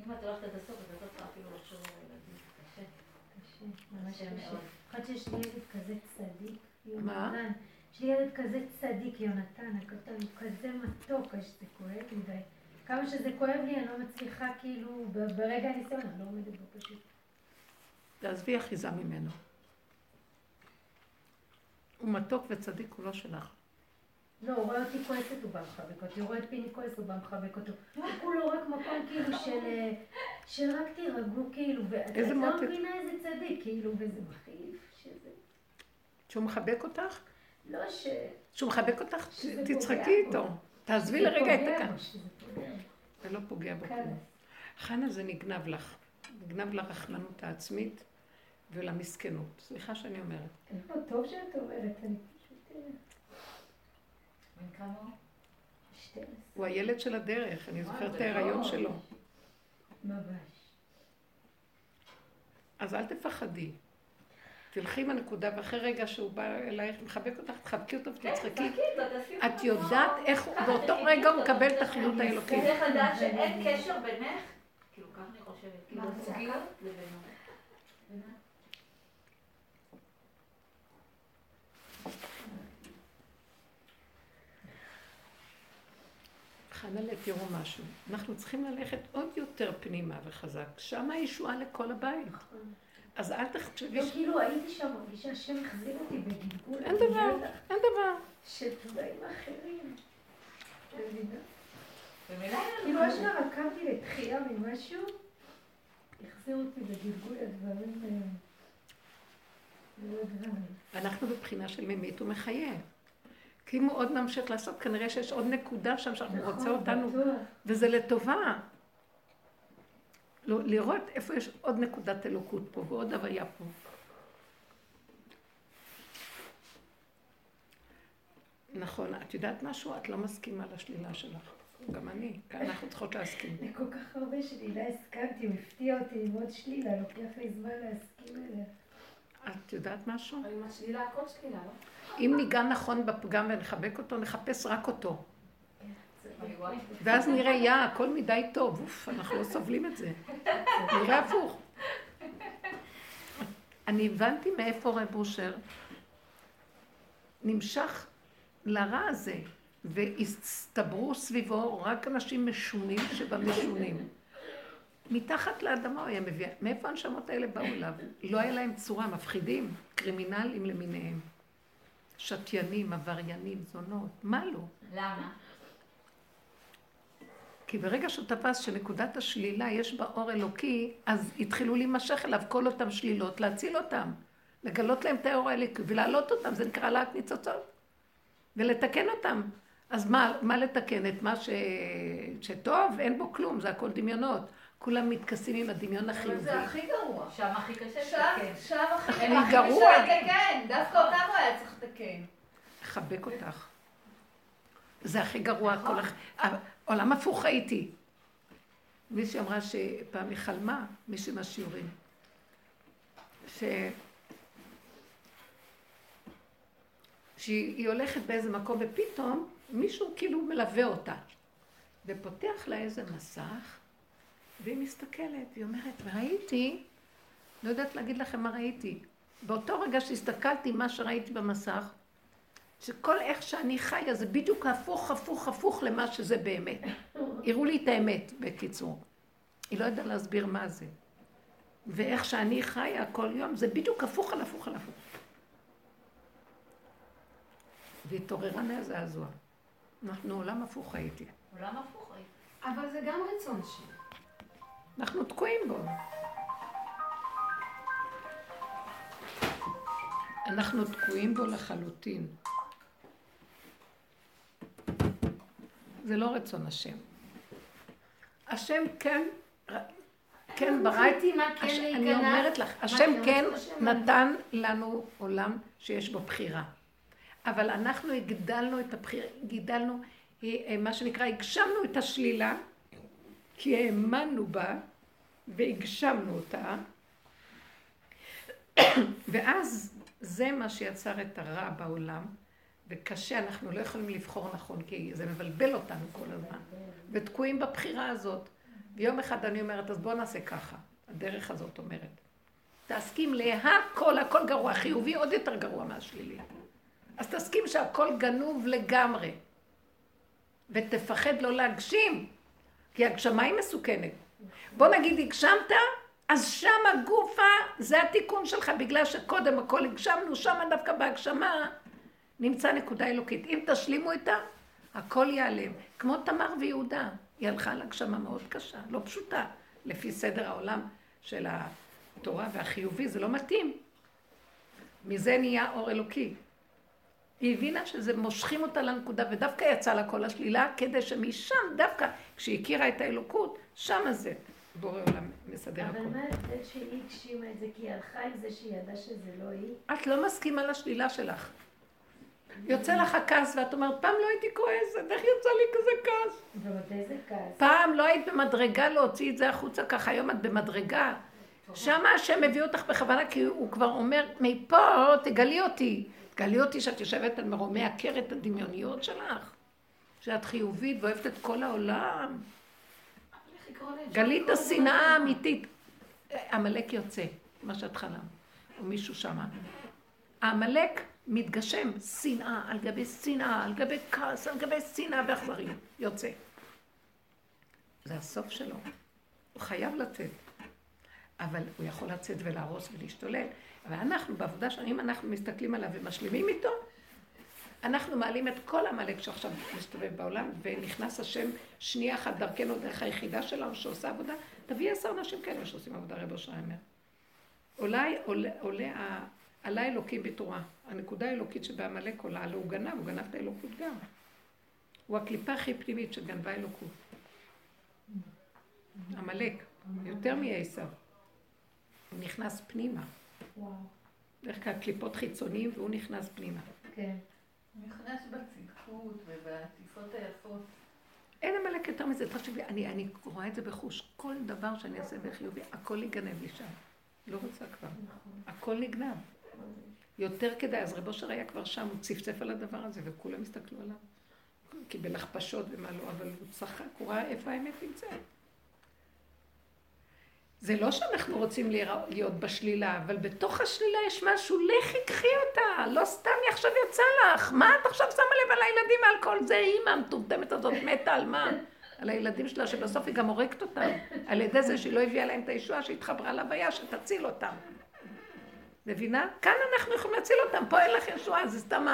D: אם את הולכת עד הסוף, אז את לא צריכה אפילו לחשוב
E: ממש קשה. אחת שיש לי ילד כזה צדיק.
A: מה?
E: יש לי ילד כזה צדיק, יונתן, הקטן, הוא כזה מתוק, שזה כואב לי, וכמה שזה כואב לי, אני לא מצליחה, כאילו, ברגע הניסיון, אני לא עומדת בו פשוט.
A: תעזבי אחיזה ממנו. הוא מתוק וצדיק, הוא לא שלך.
E: לא, הוא רואה אותי כועסת, הוא בא מחבק אותי, הוא רואה את פיני כועס, הוא בא מחבק אותו. הוא כולו רק מקום כאילו של, של רק תירגעו, כאילו, ואת לא מבינה איזה צדיק, כאילו, וזה מכאיב, שזה...
A: שהוא מחבק אותך?
E: לא ש...
A: שהוא מחבק אותך, תצחקי איתו. תעזבי לרגע את הכאן. זה לא פוגע בו. חנה זה נגנב לך. נגנב לרחמנות העצמית ולמסכנות. סליחה שאני אומרת.
E: איפה טוב שאת אומרת, אני פשוט... אה,
D: בן כמה
A: הוא? הוא הילד של הדרך, אני זוכרת את ההיריון שלו.
E: ממש.
A: אז אל תפחדי. תלכי עם הנקודה, ואחרי רגע שהוא בא אלייך, מחבק אותך, תחבקי אותו ותצחקי. את יודעת איך באותו רגע הוא מקבל את החיות האלוקית.
D: צריך לדעת שאין קשר בינך, כאילו ככה אני חושבת, כאילו זוגיות
A: חנלה, תראו משהו. אנחנו צריכים ללכת עוד יותר פנימה וחזק. שם הישועה לכל הבית. אז אל תחשבי...
E: לא, כאילו הייתי שם, מרגישה השם החזיר אותי בגלגול.
A: אין דבר, אין דבר.
E: של תנאים אחרים. כאילו אשכרה קמתי לתחייה ממשהו, החזיר אותי בגלגול הדברים
A: אה, אנחנו בבחינה של ממית ומחיה. כי אם הוא עוד נמשיך לעשות, כנראה שיש עוד נקודה שם שאנחנו נכון, רוצה אותנו, וזה לטובה. לא, לראות איפה יש עוד נקודת אלוקות פה ועוד הוויה פה. נכון, את יודעת משהו? את לא מסכימה לשלילה שלך. גם אני, כאן אנחנו צריכות להסכים.
E: אני כל כך הרבה שלילה הסכמתי, הוא הפתיע אותי עם עוד שלילה, לוקח לי זמן להסכים אליה.
A: את יודעת משהו?
D: עם השלילה הכל שלילה, לא?
A: אם ניגע נכון בפגם ונחבק אותו, נחפש רק אותו. ואז נראה, יא, הכל מדי טוב, אוף, אנחנו לא סובלים את זה. נראה הפוך. אני הבנתי מאיפה רב אושר נמשך לרע הזה, והסתברו סביבו רק אנשים משונים שבמשונים. מתחת לאדמה הוא היה מביא, מאיפה הנשמות האלה באו אליו? לא היה להם צורה, מפחידים, קרימינלים למיניהם. שתיינים, עבריינים, זונות, מה לא?
D: למה?
A: כי ברגע שהוא תפס שנקודת השלילה יש בה אור אלוקי, אז התחילו להימשך אליו כל אותם שלילות, להציל אותם, לגלות להם את האור האלוקי ולהעלות אותם, זה נקרא להט ניצוצות, ולתקן אותם. אז מה, מה לתקן? את מה ש... שטוב? אין בו כלום, זה הכל דמיונות. כולם מתכסים עם הדמיון החיובי. אבל
B: זה הכי גרוע.
D: שם הכי קשה לתקן.
B: שם הכי קשה לתקן. דווקא אותנו היה צריך לתקן.
A: לחבק אותך. זה הכי גרוע. כל עולם הפוך הייתי. מישהי אמרה שפעם היא חלמה, מישהי מהשיעורים, ש... שהיא הולכת באיזה מקום ופתאום מישהו כאילו מלווה אותה ופותח לה איזה מסך והיא מסתכלת, היא אומרת, ראיתי, לא יודעת להגיד לכם מה ראיתי. באותו רגע שהסתכלתי מה שראיתי במסך, שכל איך שאני חיה זה בדיוק הפוך, הפוך, הפוך למה שזה באמת. הראו לי את האמת, בקיצור. היא לא יודעה להסביר מה זה. ואיך שאני חיה כל יום, זה בדיוק הפוך על הפוך על הפוך. והתעוררה מהזעזוע. אנחנו עולם הפוך הייתי.
D: עולם הפוך הייתי.
B: אבל זה גם רצון שלי.
A: אנחנו תקועים בו. אנחנו תקועים בו לחלוטין. זה לא רצון השם. השם כן, כן ברא את... אני אומרת לך, השם כן נתן לנו עולם שיש בו בחירה. אבל אנחנו הגדלנו את הבחירה, גידלנו, אה, מה שנקרא, הגשמנו את השלילה, כי האמנו בה, והגשמנו אותה, ואז זה מה שיצר את הרע בעולם, וקשה, אנחנו לא יכולים לבחור נכון, כי זה מבלבל אותנו כל הזמן, ותקועים בבחירה הזאת. ויום אחד אני אומרת, אז בואו נעשה ככה, הדרך הזאת אומרת. תסכים להכל, הכל גרוע, חיובי עוד יותר גרוע מהשלילי. אז תסכים שהכל גנוב לגמרי. ותפחד לא להגשים, כי הגשמה היא מסוכנת. בוא נגיד הגשמת, אז שם הגופה, זה התיקון שלך, בגלל שקודם הכל הגשמנו, שם דווקא בהגשמה נמצא נקודה אלוקית. אם תשלימו איתה, הכל ייעלם. כמו תמר ויהודה, היא הלכה על הגשמה מאוד קשה, לא פשוטה, לפי סדר העולם של התורה והחיובי, זה לא מתאים. מזה נהיה אור אלוקי. היא הבינה שזה מושכים אותה לנקודה, ודווקא יצא לה כל השלילה, כדי שמשם, דווקא כשהיא הכירה את האלוקות, שמה זה. בורא עולם מסדר
E: הכול. אבל מה ההבדל שהיא הגשימה את זה? כי היא הלכה עם זה שהיא ידעה שזה לא היא?
A: את לא מסכימה לשלילה שלך. יוצא לך הכעס, ואת אומרת, פעם לא הייתי כועסת, איך יוצא לי כזה כעס?
E: ועוד איזה כעס?
A: פעם לא היית במדרגה להוציא את זה החוצה ככה, היום את במדרגה. שמה השם מביא אותך בכוונה, כי הוא כבר אומר, מפה תגלי אותי. תגלי אותי שאת יושבת על מרומי עקרת הדמיוניות שלך. שאת חיובית ואוהבת את כל העולם. גלית השנאה האמיתית. עמלק יוצא, מה שאת חלם, או מישהו שמה. העמלק מתגשם, שנאה על גבי שנאה, על גבי כעס, על גבי שנאה ואכזריות, יוצא. זה הסוף שלו. הוא חייב לצאת. אבל הוא יכול לצאת ולהרוס ולהשתולל. אבל אנחנו, בעבודה שלנו, אם אנחנו מסתכלים עליו ומשלימים איתו, אנחנו מעלים את כל עמלק שעכשיו מסתובב בעולם, ונכנס השם שנייה אחת דרכנו, דרך היחידה שלנו שעושה עבודה, תביא עשר נשים כאלה שעושים עבודה, רב אושר אומר. אולי עולה, עולה עלה אלוקים בתורה. הנקודה האלוקית שבעמלק עולה, הלא הוא גנב, הוא גנב את האלוקות גם. הוא הקליפה הכי פנימית שגנבה אלוקות. עמלק, יותר מעשר. הוא נכנס פנימה. דרך כלל קליפות חיצוניים והוא נכנס פנימה.
B: כן. נכנס בצדקות ובעטיפות היפות.
A: אין עמלק יותר מזה, תחשבי, אני, אני רואה את זה בחוש. כל דבר שאני אעשה בחיובי, הכל יגנב לי שם. לא רוצה כבר. נכון. הכל נגנב. יותר כדאי, אז רב אושר היה כבר שם, הוא צפצף על הדבר הזה, וכולם הסתכלו עליו. קיבל הכפשות ומה לא, אבל הוא צחק, הוא ראה איפה האמת נמצאת. זה לא שאנחנו רוצים להיות בשלילה, אבל בתוך השלילה יש משהו, לכי קחי אותה, לא סתם היא עכשיו יצא לך, מה את עכשיו שמה לב על הילדים על כל זה, אימא המטומטמת הזאת מתה על מה? על הילדים שלה, שבסוף היא גם הורגת אותם, על ידי זה שהיא לא הביאה להם את הישועה, שהתחברה להוויה, שתציל אותם. מבינה? כאן אנחנו יכולים להציל אותם, פה אין לך ישועה, זה סתם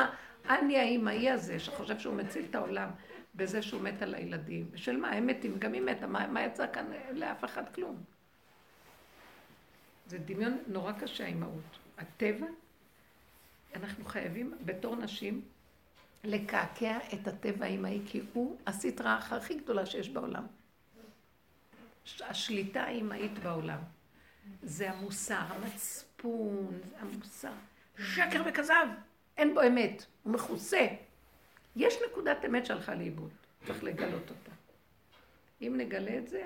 A: האני האימהי הזה, שחושב שהוא מציל את העולם בזה שהוא מת על הילדים. בשביל מה? הם מתים, גם היא מתה, מה, מה יצא כאן לאף אחד כלום? זה דמיון נורא קשה, האימהות. הטבע, אנחנו חייבים בתור נשים לקעקע את הטבע האימהי, כי הוא הסטרה הכי גדולה שיש בעולם. השליטה האימהית בעולם. זה המוסר, המצפון, זה המוסר. שקר וכזב, אין בו אמת, הוא מכוסה. יש נקודת אמת שהלכה לאיבוד, צריך לגלות אותה. אם נגלה את זה,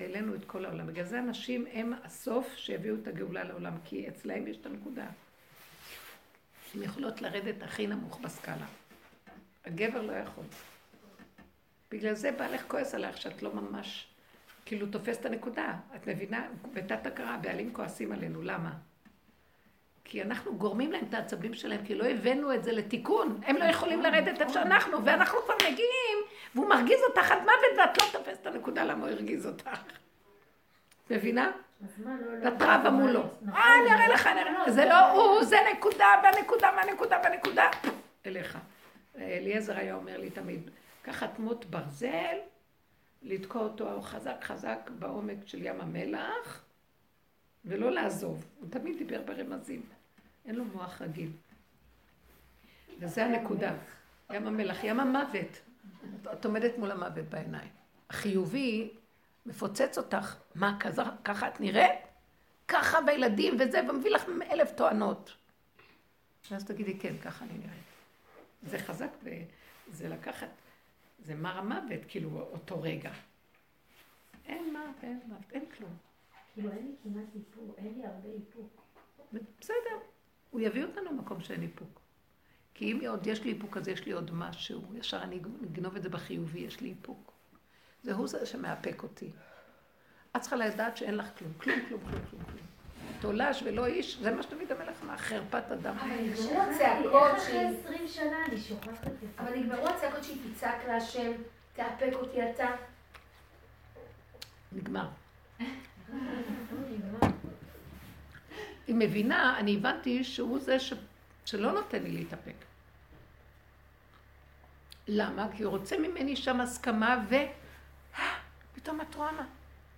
A: העלינו את כל העולם. בגלל זה הנשים הם הסוף שהביאו את הגאולה לעולם, כי אצלהם יש את הנקודה. הן יכולות לרדת הכי נמוך בסקאלה. הגבר לא יכול. בגלל זה בעלך כועס עליך שאת לא ממש, כאילו תופס את הנקודה. את מבינה? בתת הכרה, הבעלים כועסים עלינו. למה? כי אנחנו גורמים להם את העצבים שלהם, כי לא הבאנו את זה לתיקון. הם לא יכולים לרדת איפה שאנחנו, ואנחנו כבר מגיעים, והוא מרגיז אותך עד מוות, ואת לא תופסת את הנקודה למה הוא הרגיז אותך. מבינה? ואת רבה מולו. אה, אני אראה לך, אני אראה לך. זה לא הוא, זה נקודה, והנקודה, והנקודה, והנקודה. אליך. אליעזר היה אומר לי תמיד, לקחת מוט ברזל, לתקוע אותו חזק חזק בעומק של ים המלח, ולא לעזוב. הוא תמיד דיבר ברמזים. אין לו מוח רגיל. וזה הנקודה. ים המלח, ים המוות. את עומדת מול המוות בעיניים. החיובי מפוצץ אותך. מה, כזה, ככה את נראית? ככה בילדים וזה, ומביא לך אלף טוענות. ואז תגידי, כן, ככה אני נראית. זה חזק וזה לקחת, זה מר המוות, כאילו, אותו רגע. אין מה, אין מה, אין כלום.
E: כאילו אין לי כמעט איפוק, אין לי הרבה איפוק.
A: בסדר, הוא יביא אותנו למקום שאין איפוק. כי אם עוד יש לי איפוק, אז יש לי עוד משהו. ישר אני אגנוב את זה בחיובי, יש לי איפוק. זה הוא זה שמאפק אותי. את צריכה לדעת שאין לך כלום, כלום, כלום, כלום, כלום, כלום. תולש ולא איש, זה מה שדוד המלך אמר, חרפת אדם.
E: אבל נגמרו הצעקות שהיא... איך אחרי עשרים שנה אני שוכחת את זה?
F: אבל נגמרו הצעקות שהיא תצעק להשם, תאפק אותי אתה.
A: נגמר. היא מבינה, אני הבנתי שהוא זה ש... שלא נותן לי להתאפק. למה? כי הוא רוצה ממני שם הסכמה ו... פתאום את רואה מה?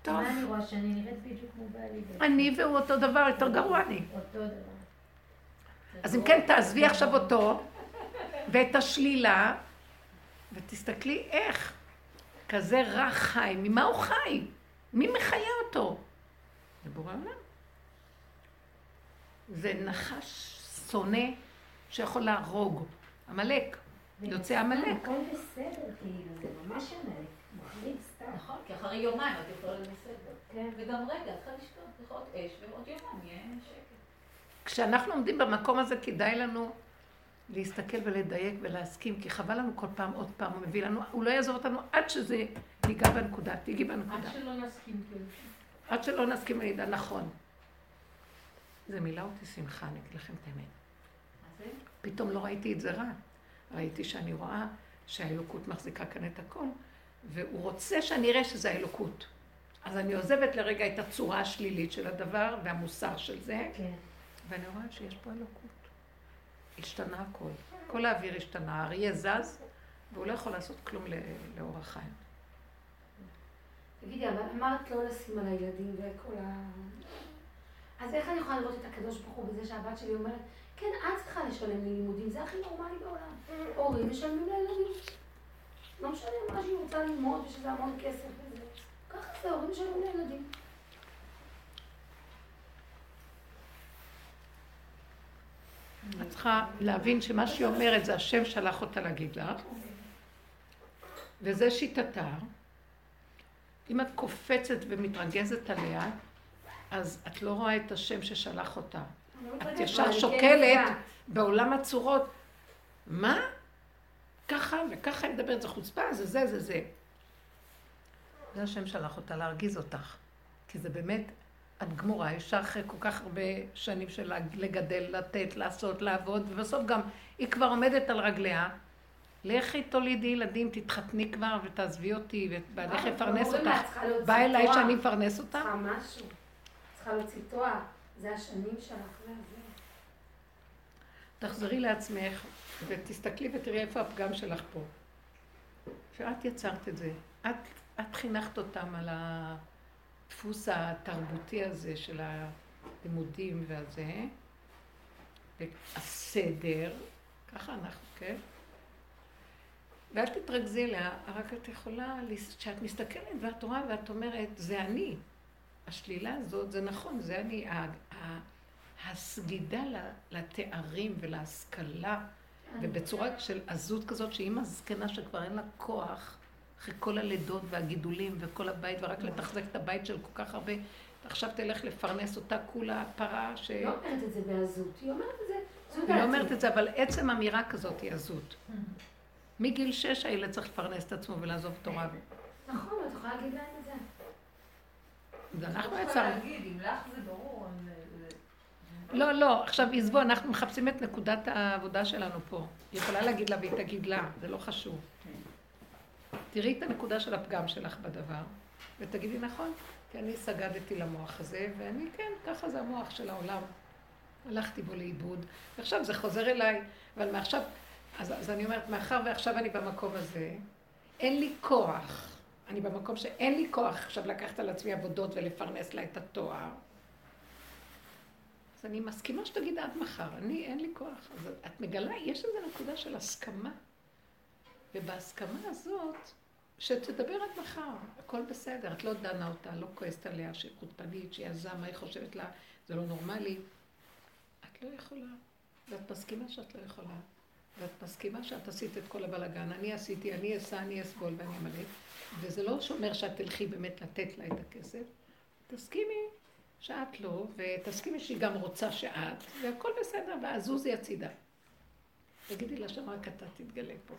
E: טוב. מה אני רואה? שאני נראית בדיוק כמו בעלי.
A: אני והוא אותו דבר, יותר גרוע אני.
E: אותו דבר.
A: אז אם כן, תעזבי עכשיו אותו, ואת השלילה, ותסתכלי איך. כזה רע חי, ממה הוא חי? מי מחיה אותו? זה בורא עולם. זה נחש שונא שיכול להרוג. עמלק. יוצא עמלק.
E: הכל בסדר, כאילו, זה ממש עמלק. סתם.
D: נכון, כי אחרי יומיים את יכולה בסדר. כן. וגם רגע, את צריכה לשתות, יכול להיות אש, ועוד יומיים יהיה שקט.
A: כשאנחנו עומדים במקום הזה, כדאי לנו להסתכל ולדייק ולהסכים, כי חבל לנו כל פעם, עוד פעם, הוא מביא לנו, הוא לא יעזוב אותנו עד שזה ניגע בנקודה, תיגעי בנקודה.
D: עד שלא נסכים, כאילו.
A: עד שלא נסכים אני יודע, נכון. זה מילא אותי שמחה, אני אגיד לכם את האמת. פתאום לא ראיתי את זה רע. ראיתי שאני רואה שהאלוקות מחזיקה כאן את הכל, והוא רוצה שאני אראה שזה האלוקות. אז אני עוזבת לרגע את הצורה השלילית של הדבר והמוסר של זה, כן. ואני רואה שיש פה אלוקות. השתנה הכל. כל האוויר השתנה, האריה זז, והוא לא יכול לעשות כלום לאור החיים.
F: תגידי, אבל אמרת לא לשים על הילדים וכל ה... אז איך אני יכולה לראות את הקדוש ברוך הוא בזה שהבת שלי אומרת, כן, את צריכה לשלם לי לימודים, זה הכי נורמלי בעולם. הורים משלמים לילדים. לא משנה מה שהיא רוצה ללמוד ושזה המון כסף וזה. ככה זה, הורים משלמים לילדים.
A: את צריכה להבין שמה שהיא אומרת זה השם שלח אותה להגיד לך, וזה שיטתה. אם את קופצת ומתרגזת עליה, אז את לא רואה את השם ששלח אותה. את ישר שוקלת בעולם הצורות, מה? ככה וככה היא מדברת, זה חוצפה, זה זה, זה זה. זה השם שלח אותה להרגיז אותך. כי זה באמת, את גמורה, ישר אחרי כל כך הרבה שנים של לגדל, לתת, לעשות, לעבוד, ובסוף גם היא כבר עומדת על רגליה. לכי תולידי ילדים, תתחתני כבר ותעזבי אותי, ובעלך יפרנס אותך. בא אליי שאני אפרנס אותה?
F: צריכה משהו. צריכה להוציא תואר. זה השנים שלך, זה.
A: תחזרי לעצמך ותסתכלי ותראי איפה הפגם שלך פה. שאת יצרת את זה. את, את חינכת אותם על הדפוס התרבותי הזה של הלימודים והזה, והסדר, ככה אנחנו, כן? ואל תתרכזי אליה, רק את יכולה, כשאת מסתכלת ואת רואה ואת אומרת, זה אני. השלילה הזאת, זה נכון, זה אני. הסגידה לתארים ולהשכלה, ובצורה של עזות כזאת, שאימא זקנה שכבר אין לה כוח, אחרי כל הלידות והגידולים וכל הבית, ורק לתחזק את הבית של כל כך הרבה, עכשיו תלך לפרנס אותה כולה פרה ש...
F: היא לא אומרת את זה בעזות, היא אומרת את זה,
A: היא לא אומרת את זה, אבל עצם אמירה כזאת היא עזות. מגיל שש הילד צריך לפרנס את עצמו ולעזוב תורה.
F: נכון, את יכולה להגיד להם את זה.
A: זה אנחנו יצרנו.
B: אם לך זה ברור,
A: לא, לא, עכשיו עזבו, אנחנו מחפשים את נקודת העבודה שלנו פה. היא יכולה להגיד לה והיא תגיד לה, זה לא חשוב. תראי את הנקודה של הפגם שלך בדבר, ותגידי נכון, כי אני סגדתי למוח הזה, ואני כן, ככה זה המוח של העולם. הלכתי בו לאיבוד, ועכשיו זה חוזר אליי, אבל מעכשיו, אז, אז אני אומרת, מאחר ועכשיו אני במקום הזה, אין לי כוח. אני במקום שאין לי כוח עכשיו לקחת על עצמי עבודות ולפרנס לה את התואר. אז אני מסכימה שתגיד עד מחר, אני, אין לי כוח. אז את מגלה, יש איזו נקודה של הסכמה. ובהסכמה הזאת, שתדבר עד מחר, הכל בסדר, את לא דנה אותה, לא כועסת עליה שהיא חוטפנית, שהיא עזה, מה היא חושבת לה, זה לא נורמלי. את לא יכולה, ואת מסכימה שאת לא יכולה, ואת מסכימה שאת עשית את כל הבלאגן, אני עשיתי, אני אעשה, אני אסבול ואני אמלא, וזה לא שאומר שאת תלכי באמת לתת לה את הכסף, תסכימי שאת לא, ותסכימי שהיא גם רוצה שאת, והכל בסדר, ואז זוזי הצידה. תגידי לה שם רק אתה תתגלה פה.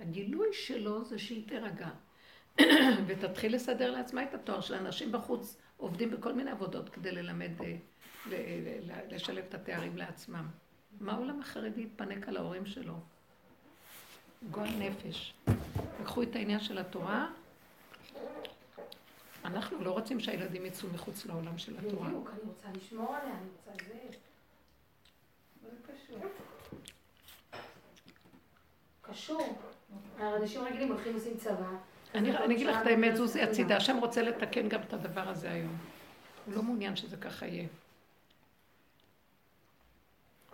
A: הגילוי שלו זה שהיא תירגע, ותתחיל לסדר לעצמה את התואר של אנשים בחוץ עובדים בכל מיני עבודות כדי ללמד, אה, לשלב את התארים לעצמם. מה העולם החרדי יתפנק על ההורים שלו? גועל נפש. לקחו את העניין של התורה, אנחנו לא רוצים שהילדים יצאו מחוץ לעולם של התורה.
F: בדיוק, אני רוצה לשמור עליה, אני רוצה זה. קשור. אנשים רגילים הולכים עושים צבא.
A: אני אגיד לך את האמת, זוזי הצידה, השם רוצה לתקן גם את הדבר הזה היום. הוא לא מעוניין שזה ככה יהיה.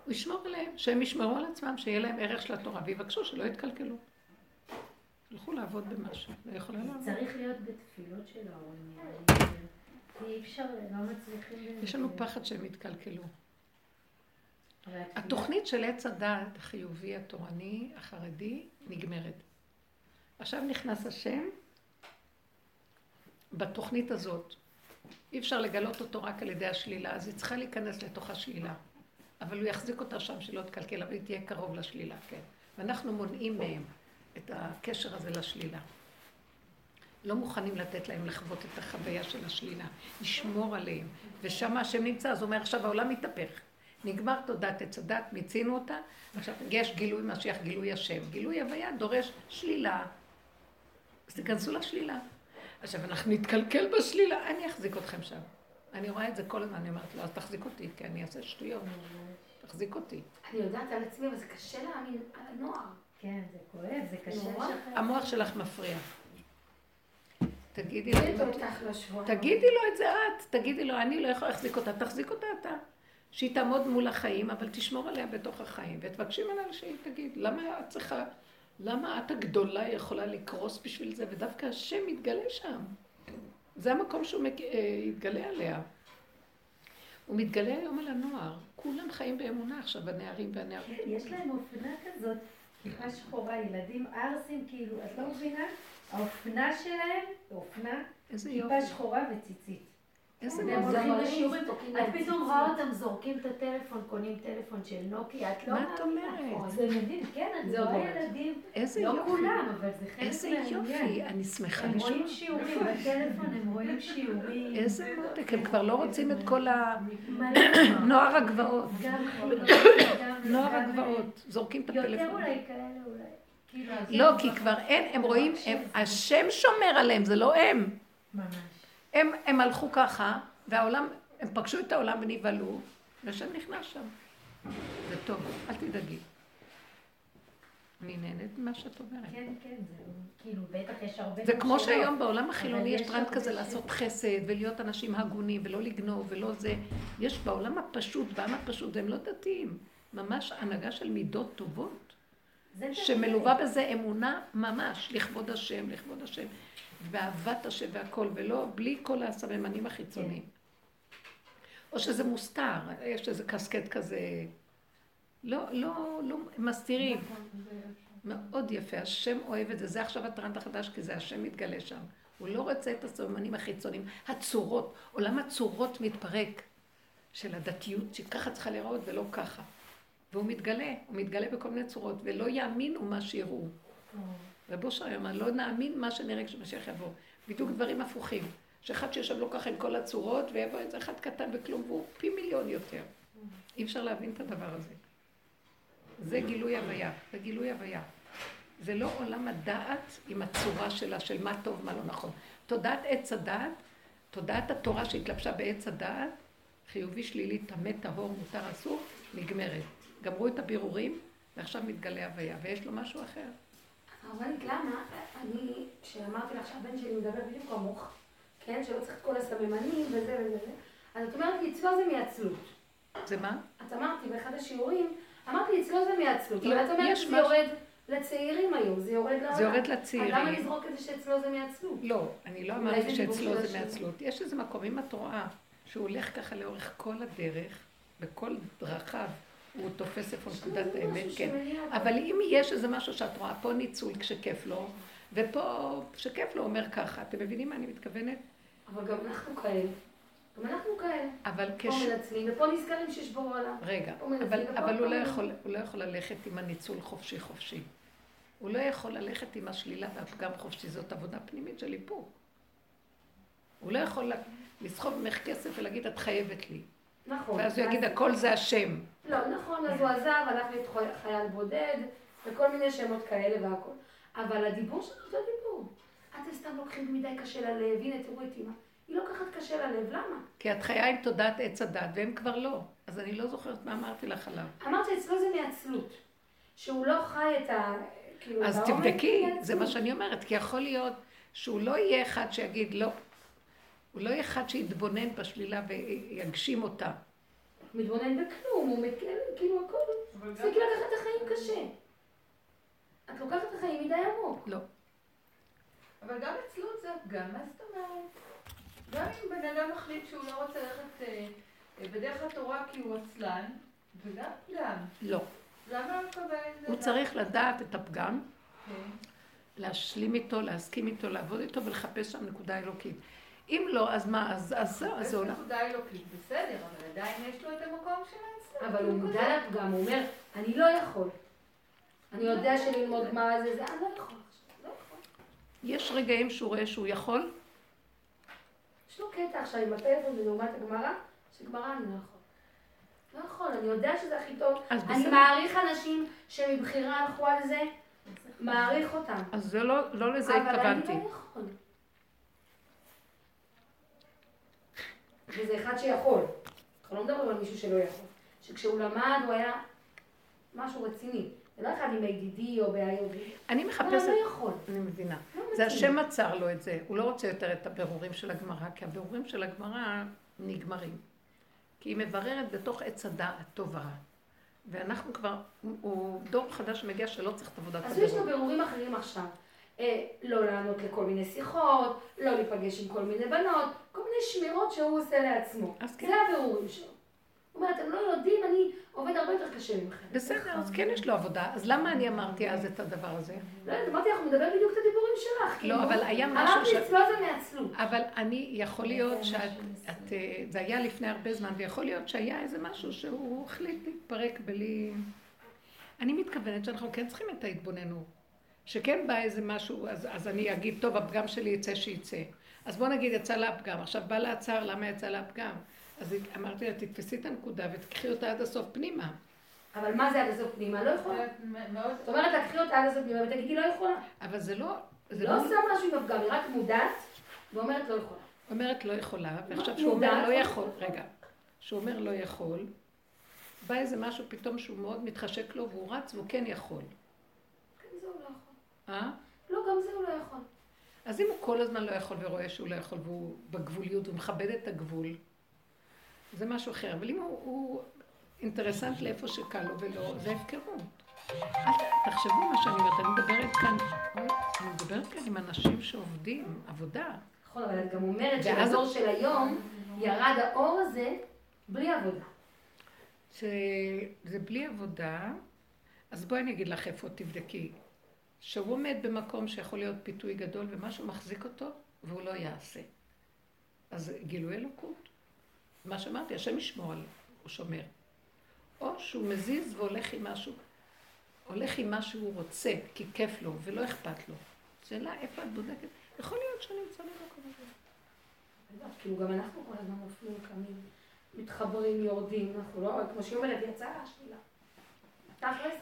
A: הוא ישמור עליהם, שהם ישמרו על עצמם, שיהיה להם ערך של התורה, ויבקשו שלא יתקלקלו. ילכו לעבוד במשהו, לא יכולה לעבוד.
E: צריך להיות בתפילות של ההורים, כי אי אפשר, לא מצליחים...
A: יש לנו פחד שהם יתקלקלו. התוכנית של עץ הדעת החיובי, התורני, החרדי, נגמרת. עכשיו נכנס השם בתוכנית הזאת. אי אפשר לגלות אותו רק על ידי השלילה, אז היא צריכה להיכנס לתוך השלילה. אבל הוא יחזיק אותה שם שלא תקלקל, אבל היא תהיה קרוב לשלילה, כן. ואנחנו מונעים מהם את הקשר הזה לשלילה. לא מוכנים לתת להם לחוות את החוויה של השלילה, לשמור עליהם. ושם השם נמצא, אז הוא אומר עכשיו העולם מתהפך. נגמר תודעת עץ הדת, מיצינו אותה, עכשיו יש גילוי משיח, גילוי השם. גילוי הוויה דורש שלילה. אז תיכנסו לשלילה. עכשיו אנחנו נתקלקל בשלילה, אני אחזיק אתכם שם. אני רואה את זה כל הזמן, אני אומרת לו, אז תחזיק אותי, כי אני אעשה שטויות. תחזיק אותי.
F: אני יודעת על עצמי, אבל זה קשה להאמין על הנוער.
E: כן, זה כואב, זה קשה.
A: המוח שלך מפריע. תגידי
F: לו,
A: תגידי לו את זה את, תגידי לו, אני לא יכולה להחזיק אותה, תחזיק אותה אתה. שהיא תעמוד מול החיים, אבל תשמור עליה בתוך החיים, ותבקשי ממנה שהיא תגיד, למה את צריכה, למה את הגדולה יכולה לקרוס בשביל זה, ודווקא השם מתגלה שם. זה המקום שהוא מג... אה, יתגלה עליה. הוא מתגלה היום על הנוער. כולם חיים באמונה עכשיו, הנערים והנערים.
E: כן, יש להם אופנה כזאת, כיפה שחורה, ילדים ערסים, כאילו, את לא מבינה? האופנה שלהם, אופנה, כיפה שחורה וציצית.
A: איזה
E: לשיעורים, את פתאום רואה אותם זורקים את הטלפון, קונים טלפון של נוקי, את לא
A: מה את אומרת?
E: זה מדהים, כן, אני רואה ילדים, לא כולם, אבל זה חלק
A: איזה יופי, אני שמחה
E: לשמוע. הם רואים שיעורים בטלפון, הם רואים שיעורים.
A: איזה מותק, הם כבר לא רוצים את כל הנוער הגבעות. נוער הגבעות, זורקים את הטלפון.
E: יותר אולי כאלה אולי.
A: כאילו, לא, כי כבר אין, הם רואים, השם שומר עליהם, זה לא הם.
E: ממש.
A: הם, הם הלכו ככה, והעולם, הם פגשו את העולם ונבהלו, והשם נכנס שם. זה טוב, אל תדאגי. אני נהנית ממה שאת אומרת.
E: כן, כן, זה כאילו, בטח יש הרבה...
A: זה כמו שהיום בעולם החילוני יש טרנד כזה לעשות חסד, ולהיות אנשים הגונים, ולא לגנוב, ולא זה. יש בעולם הפשוט, בעם הפשוט, והם לא דתיים. ממש הנהגה של מידות טובות, שמלווה בזה אמונה ממש, לכבוד השם, לכבוד השם. ואהבת השם והכל, ולא, בלי כל הסממנים החיצוניים. או שזה מוסתר, יש איזה קסקט כזה, לא, לא, לא, מסתירים. מאוד יפה, השם אוהב את זה, זה עכשיו הטרנד החדש, כי זה השם מתגלה שם. הוא לא רוצה את הסממנים החיצוניים, הצורות, עולם הצורות מתפרק של הדתיות, שככה צריכה להיראות ולא ככה. והוא מתגלה, הוא מתגלה בכל מיני צורות, ולא יאמינו מה שיראו. רב אושר אמר, לא נאמין מה שנראה כשמשיח יבוא. בדיוק דברים הפוכים. שאחד שיושב לו ככה עם כל הצורות, ויבוא איזה אחד קטן וכלום, והוא פי מיליון יותר. אי אפשר להבין את הדבר הזה. זה גילוי הוויה, זה גילוי הוויה. זה לא עולם הדעת עם הצורה שלה, של מה טוב, מה לא נכון. תודעת עץ הדעת, תודעת התורה שהתלבשה בעץ הדעת, חיובי, שלילי, טמא, טהור, מותר, אסור, נגמרת. גמרו את הבירורים, ועכשיו מתגלה הוויה, ויש לו משהו אחר.
F: הרבנית, למה? אני, כשאמרתי לך שהבן שלי מדבר בדיוק כמוך, כן? שלא צריך את כל הסממנים וזה וזה אז את אומרת לי, אצלו זה מעצלות.
A: זה מה?
F: את אמרתי באחד השיעורים, אמרתי לי, אצלו זה מעצלות. לא, את אומרת שזה יורד לצעירים היום, זה יורד לעולם.
A: זה יורד לצעירים.
F: אז למה לזרוק את זה שאצלו זה מעצלות?
A: לא, אני לא אמרתי שאצלו זה מעצלות. יש איזה מקום, אם את רואה שהוא הולך ככה לאורך כל הדרך, בכל דרכיו, הוא תופס איפה נקודת האמת, כן. אבל אם יש איזה משהו שאת רואה, פה ניצול כשכיף לו, ופה כשכיף לו אומר ככה, אתם מבינים מה אני מתכוונת?
F: אבל גם אנחנו כאלה. גם אנחנו כאלה.
A: אבל
F: כש... פה מנצלים, ופה נזכרים שיש בו עולם.
A: רגע, אבל, אבל הוא, לא יכול, הוא לא יכול ללכת עם הניצול חופשי חופשי. הוא לא יכול ללכת עם השלילה והפגם חופשי, זאת עבודה פנימית של איפוק. הוא לא יכול לסחוב ממך כסף ולהגיד, את חייבת לי.
F: נכון.
A: ואז הוא יגיד, הכל זה השם.
F: לא, נכון, אז הוא עזב, הלך להיות חייל בודד, וכל מיני שמות כאלה והכל. אבל הדיבור שלו אותו דיבור. אתם סתם לוקחים מדי קשה ללב, הנה תראו את אימא. היא לוקחת קשה ללב, למה?
A: כי את חיה עם תודעת עץ הדת, והם כבר לא. אז אני לא זוכרת מה אמרתי לך עליו.
F: אמרת שאצלו זה מעצלות. שהוא לא חי את ה...
A: כאילו, אז תבדקי, זה מה שאני אומרת, כי יכול להיות שהוא לא יהיה אחד שיגיד לא. הוא לא יהיה אחד שיתבונן בשלילה ויגשים אותה.
F: מתבונן בכלום, הוא מכיר, כאילו הכל. זה כאילו לקחת את החיים קשה. את לוקחת את החיים מדי עמוק.
A: לא.
B: אבל גם עצלות זה הפגם, מה זאת אומרת? גם אם בן אדם מחליט שהוא לא רוצה ללכת אה, אה, בדרך התורה כי הוא עצלן, וגם פגם.
A: לא.
B: למה הוא מקבל את זה?
A: הוא צריך לדעת את הפגם, כן. להשלים איתו, להסכים איתו, לעבוד איתו ולחפש שם נקודה אלוקית. אם לא, אז מה, אז זהו, אז זה עולם.
B: נקודה אלוקית, בסדר, אבל עדיין יש לו את המקום של העצלן.
F: אבל הוא מודע לפגם, הוא אומר, אני לא יכול. אני יודע שללמוד גמרא זה זה, אני לא יכול. לא
A: יש רגעים שהוא רואה שהוא יכול?
F: יש לו קטע עכשיו עם הטלפון ולעומת הגמרא, שגמרא אני לא יכול. לא יכול, אני יודע שזה הכי טוב. אני מעריך אנשים שמבחירה הלכו על זה, מעריך אותם.
A: אז זה לא, לא לזה התכוונתי.
F: אבל אני לא יכול. וזה אחד שיכול. אנחנו לא מדברים על מישהו שלא יכול. שכשהוא למד הוא היה משהו רציני. זה לא אחד עם ADD או בעיה יהודית.
A: אני מחפשת...
F: לא, לא יכול.
A: אני מבינה. לא זה השם עצר לו את זה. הוא לא רוצה יותר את הבירורים של הגמרא, כי הבירורים של הגמרא נגמרים. כי היא מבררת בתוך עץ הדעת טוב ורע. ואנחנו כבר, הוא דור חדש שמגיע שלא צריך את עבודת
F: הבירור. אז יש לו בירורים אחרים עכשיו. אה, לא לענות לכל מיני שיחות, לא להיפגש עם כל מיני בנות, כל מיני שמירות שהוא עושה לעצמו. כן. זה הבירורים שלו. הוא אומר, אתם לא יודעים, אני עובד הרבה יותר קשה ממכם.
A: בסדר, אז כן יש לו עבודה. אז למה אני אמרתי אז את הדבר הזה?
F: לא יודעת, אמרתי, אנחנו נדבר בדיוק את הדיבורים שלך.
A: לא, אבל היה משהו
F: ש... אמרתי, אצלו זה מעצלות.
A: אבל אני, יכול להיות שאת... אה, זה היה לפני הרבה זמן, ויכול להיות שהיה איזה משהו שהוא החליט להתפרק בלי... אני מתכוונת שאנחנו כן צריכים את ההתבוננות. שכן בא איזה משהו, אז, אז אני אגיד, טוב, הפגם שלי יצא שיצא. אז בוא נגיד, יצא לה הפגם. עכשיו בא לה הצער, למה יצא לה הפגם? אז אמרתי לה, תתפסי את הנקודה ותקחי אותה עד הסוף פנימה.
F: אבל מה זה עד הסוף פנימה? לא יכולה. זאת אומרת, תקחי אותה עד הסוף פנימה ותגידי לא יכולה.
A: אבל זה לא...
F: זה לא עושה משהו עם הפגם, היא רק מודעת ואומרת לא יכולה.
A: אומרת לא יכולה, ועכשיו שהוא אומר לא יכול, רגע, שהוא אומר לא יכול, בא איזה משהו פתאום שהוא מאוד מתחשק לו והוא רץ והוא כן יכול.
F: כן, זה הוא לא יכול.
A: אה?
F: לא, גם זה הוא לא יכול.
A: אז אם הוא כל הזמן לא יכול ורואה שהוא לא יכול והוא בגבוליות, הוא מכבד את הגבול, זה משהו אחר. אבל אם הוא, הוא אינטרסנט לאיפה שקל לו ולא, זה הפקרות. תחשבו מה שאני אומרת, אני מדברת כאן, אני מדברת כאן עם אנשים שעובדים, עבודה.
F: נכון, אבל את גם אומרת שבדור של היום ירד האור הזה בלי עבודה.
A: שזה בלי עבודה, אז בואי אני אגיד לך איפה תבדקי. שהוא עומד במקום שיכול להיות פיתוי גדול ומשהו מחזיק אותו והוא לא יעשה. אז גילוי אלוקות. מה שאמרתי, השם ישמור על, הוא שומר. או שהוא מזיז והולך עם משהו, הולך עם מה שהוא רוצה, כי כיף לו ולא אכפת לו. שאלה, איפה את בודקת? יכול להיות שאני נמצא במקום הזה.
F: כאילו גם אנחנו כל הזמן נופלים, קמים, מתחברים, יורדים, אנחנו לא, כמו שהיא אומרת, יצאה השלילה.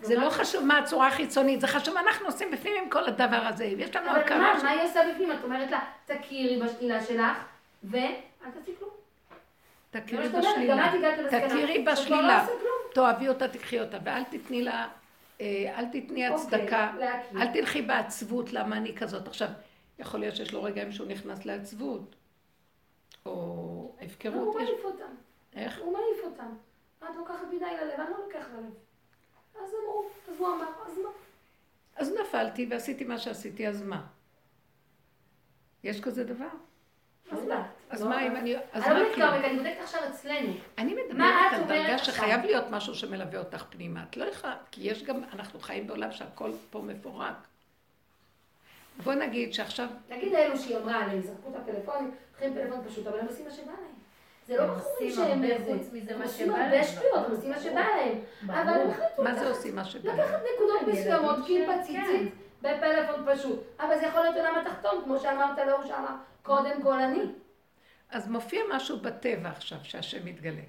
A: זה לא חשוב מה הצורה החיצונית, זה חשוב מה אנחנו עושים בפנים עם כל הדבר הזה. יש לנו
F: הכרה... אבל מה, מה היא עושה בפנים? את אומרת לה, תכירי בשלילה שלך, ואל תעשי כלום.
A: תכירי בשלילה. תכירי לא בשלילה. תאהבי אותה, תקחי אותה, ואל תתני לה, אה, אל תתני אוקיי, הצדקה, אל תלכי בעצבות למה אני כזאת. עכשיו, יכול להיות שיש לו רגעים שהוא נכנס לעצבות, או הפקרות.
F: הוא מעיף אותם.
A: איך?
F: הוא מעיף אותם. את לוקחת מדי ללב, אני לא לוקח ללב. אז אמרו, אז הוא אמר, אז מה?
A: אז נפלתי ועשיתי מה שעשיתי, אז מה? יש כזה דבר?
F: אז מה?
A: אז מה אם אני...
F: אז מה כאילו? אני בודקת עכשיו אצלנו.
A: אני מדברת על דרגה שחייב להיות משהו שמלווה אותך פנימה. את לא יכולה, כי יש גם, אנחנו חיים בעולם שהכל פה מפורק. בוא נגיד שעכשיו...
F: נגיד אלו שהיא אמרה עליהם, זרקו את הפלאפונים, לוקחים פלאפון פשוט, אבל הם עושים מה שבא להם. זה לא בחורים שהם
D: איזה...
F: עושים הרבה שטויות, הם עושים מה שבא להם. אבל הם החליטו
A: מה זה עושים מה שבא להם?
F: לקחת נקודות מסוימות, קיפה ציצית, בפלאפון פשוט. אבל זה יכול להיות עולם התחתון, כמו שאמרת לאור שאמר, קודם כל אני.
A: אז מופיע משהו בטבע עכשיו, שהשם מתגלה.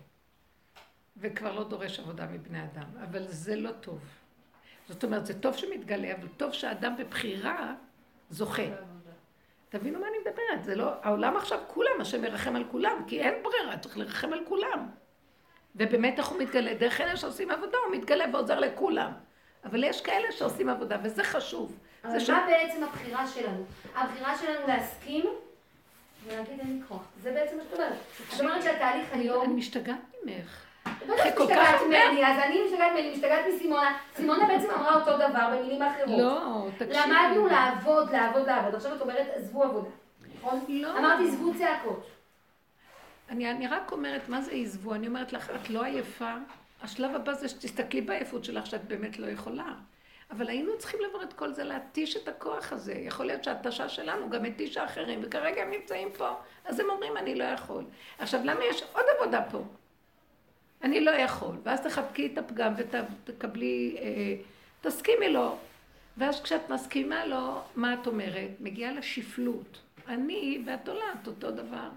A: וכבר לא דורש עבודה מבני אדם, אבל זה לא טוב. זאת אומרת, זה טוב שמתגלה, אבל טוב שהאדם בבחירה זוכה. תבינו מה אני מדברת, זה לא, העולם עכשיו כולם, השם מרחם על כולם, כי אין ברירה, צריך לרחם על כולם. ובאמת איך הוא מתגלה? דרך אלה שעושים עבודה, הוא מתגלה ועוזר לכולם. אבל יש כאלה שעושים עבודה, וזה חשוב.
F: אבל
A: זה
F: מה ש... בעצם הבחירה שלנו? הבחירה שלנו להסכים ולהגיד אין לי כוח. זה בעצם מה שאת אומרת. זאת אומרת שהתהליך היום...
A: אני משתגעת ממך.
F: אחרי כל כך ממני, אז אני משתגעת ממני, משתגעת מסימונה. סימונה בעצם אמרה אותו דבר במילים אחרות.
A: לא, תקשיבי.
F: למדנו לעבוד, לעבוד, לעבוד. עכשיו את אומרת, עזבו עבודה. נכון?
A: לא.
F: אמרתי, עזבו צעקות.
A: אני, אני רק אומרת, מה זה עזבו? אני אומרת לך, את לא עייפה? השלב הבא זה שתסתכלי בעייפות שלך שאת באמת לא יכולה. אבל היינו צריכים לעבור את כל זה, להתיש את הכוח הזה. יכול להיות שההתשה שלנו גם התישה אחרים, וכרגע הם נמצאים פה, אז הם אומרים, אני לא יכול. עכשיו, למה יש עוד עבודה פה? אני לא יכול. ואז תחבקי את הפגם ותקבלי, אה, תסכימי לו. ואז כשאת מסכימה לו, מה את אומרת? מגיעה לשפלות. אני ואת עולת אותו דבר.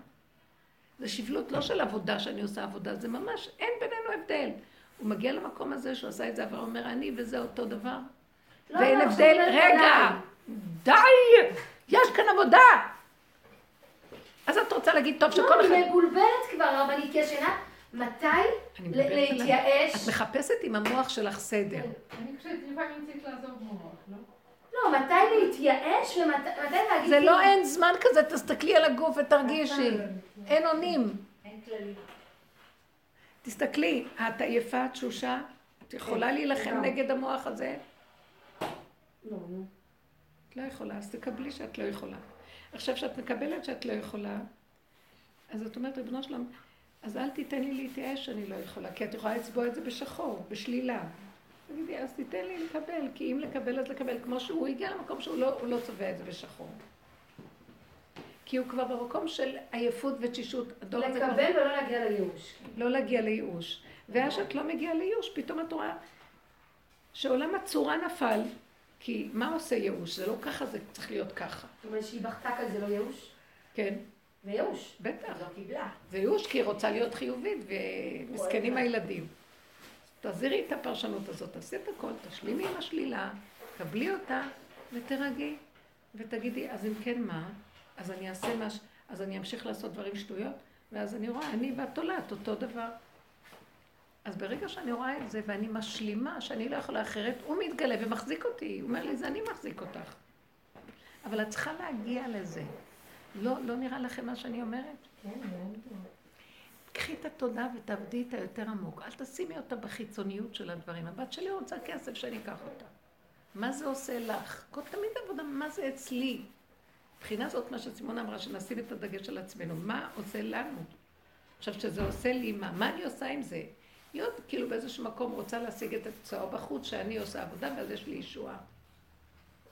A: זה שפלות לא של עבודה שאני עושה עבודה, זה ממש, אין בינינו הבדל. הוא מגיע למקום הזה שהוא עשה את זה, אבל הוא אומר, אני וזה אותו דבר. לא, ואין לא, הבדל, רגע, די, יש כאן עבודה. אז את רוצה להגיד, טוב שכל
F: אחד... לא, אני מבולבלת כבר, רבנית, כי השאלה, מתי להתייאש?
A: את מחפשת עם המוח שלך סדר. כן,
B: אני חושבת לפעמים צריך לעזוב מוח, לא?
F: לא, מתי להתייאש ומתי להגיד...
A: זה לא אין זמן כזה, תסתכלי על הגוף ותרגישי. אין אונים.
D: אין כללים.
A: תסתכלי, את עייפה, תשושה? את יכולה כן, להילחם נגד המוח הזה?
F: לא, לא.
A: את לא יכולה, אז תקבלי שאת לא יכולה. עכשיו, כשאת מקבלת שאת לא יכולה, אז את אומרת, ריבונו שלום, אז אל תיתן לי להתייאש שאני לא יכולה, כי את יכולה לצבוע את זה בשחור, בשלילה. תגידי, אז תיתן לי לקבל, כי אם לקבל אז לקבל, כמו שהוא הגיע למקום שהוא לא, לא צובע את זה בשחור. כי הוא כבר במקום של עייפות ותשישות.
F: לקבל כבר... ולא להגיע לייאוש.
A: לא להגיע לייאוש. ואז שאת לא מגיעה לייאוש, פתאום את רואה שעולם הצורה נפל. כי מה עושה ייאוש? זה לא ככה, זה צריך להיות ככה.
F: זאת אומרת שהיא בכתה כזה לא ייאוש?
A: כן.
F: זה ייאוש.
A: בטח.
F: לא קיבלה.
A: זה ייאוש כי היא רוצה להיות חיובית, ומסכנים הילדים. תעזירי את הפרשנות הזאת, תעשי את הכל, תשלימי עם השלילה, קבלי אותה ותרגי. ותגידי, אז אם כן מה? אז אני אעשה מה... אז אני אמשיך לעשות דברים שטויות? ואז אני רואה, אני ואת תולעת אותו דבר. אז ברגע שאני רואה את זה ואני משלימה שאני לא יכולה אחרת, הוא מתגלה ומחזיק אותי. הוא אומר לי, זה אני מחזיק אותך. אבל את צריכה להגיע לזה. לא, לא נראה לכם מה שאני אומרת?
F: כן, מאוד.
A: קחי את התודה ותעבדי את היותר עמוק. אל תשימי אותה בחיצוניות של הדברים. הבת שלי רוצה כסף שאני אקח אותה. מה זה עושה לך? כל תמיד עבודה, מה זה אצלי? מבחינה זאת, מה שסימון אמרה, שנשים את הדגש על עצמנו. מה עושה לנו? עכשיו, שזה עושה לי מה? מה אני עושה עם זה? להיות כאילו באיזשהו מקום רוצה להשיג את התוצאה בחוץ, שאני עושה עבודה ואז יש לי ישועה.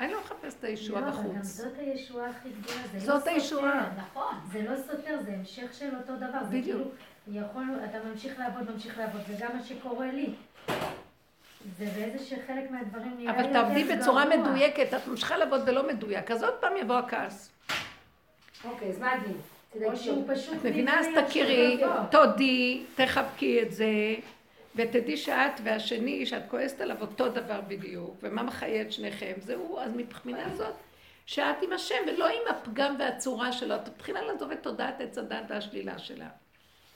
A: אני לא מחפש את הישועה בחוץ. לא, אבל גם
F: זאת הישועה הכי גדולה, זה
A: לא סותר. זאת הישועה.
F: נכון. זה לא סותר, זה המשך של אותו דבר. בדיוק. כאילו, יכול, אתה ממשיך לעבוד, ממשיך לעבוד, זה גם מה שקורה לי. זה באיזשהו חלק מהדברים נראה
A: לי יותר גרוע. אבל תעבדי בצורה מדויקת, את ממשיכה לעבוד ולא מדויק, אז עוד פעם יבוא הכעס.
F: אוקיי, אז מה הדין?
A: את מבינה? אז תכירי, תודי, תחבקי את זה, ותדעי שאת והשני, שאת כועסת עליו אותו דבר בדיוק, ומה מחיה את שניכם, זהו, אז מבחינה זאת, שאת עם השם ולא עם הפגם והצורה שלו, את מתחילה לעזוב את תודעת עץ הדת והשלילה שלה.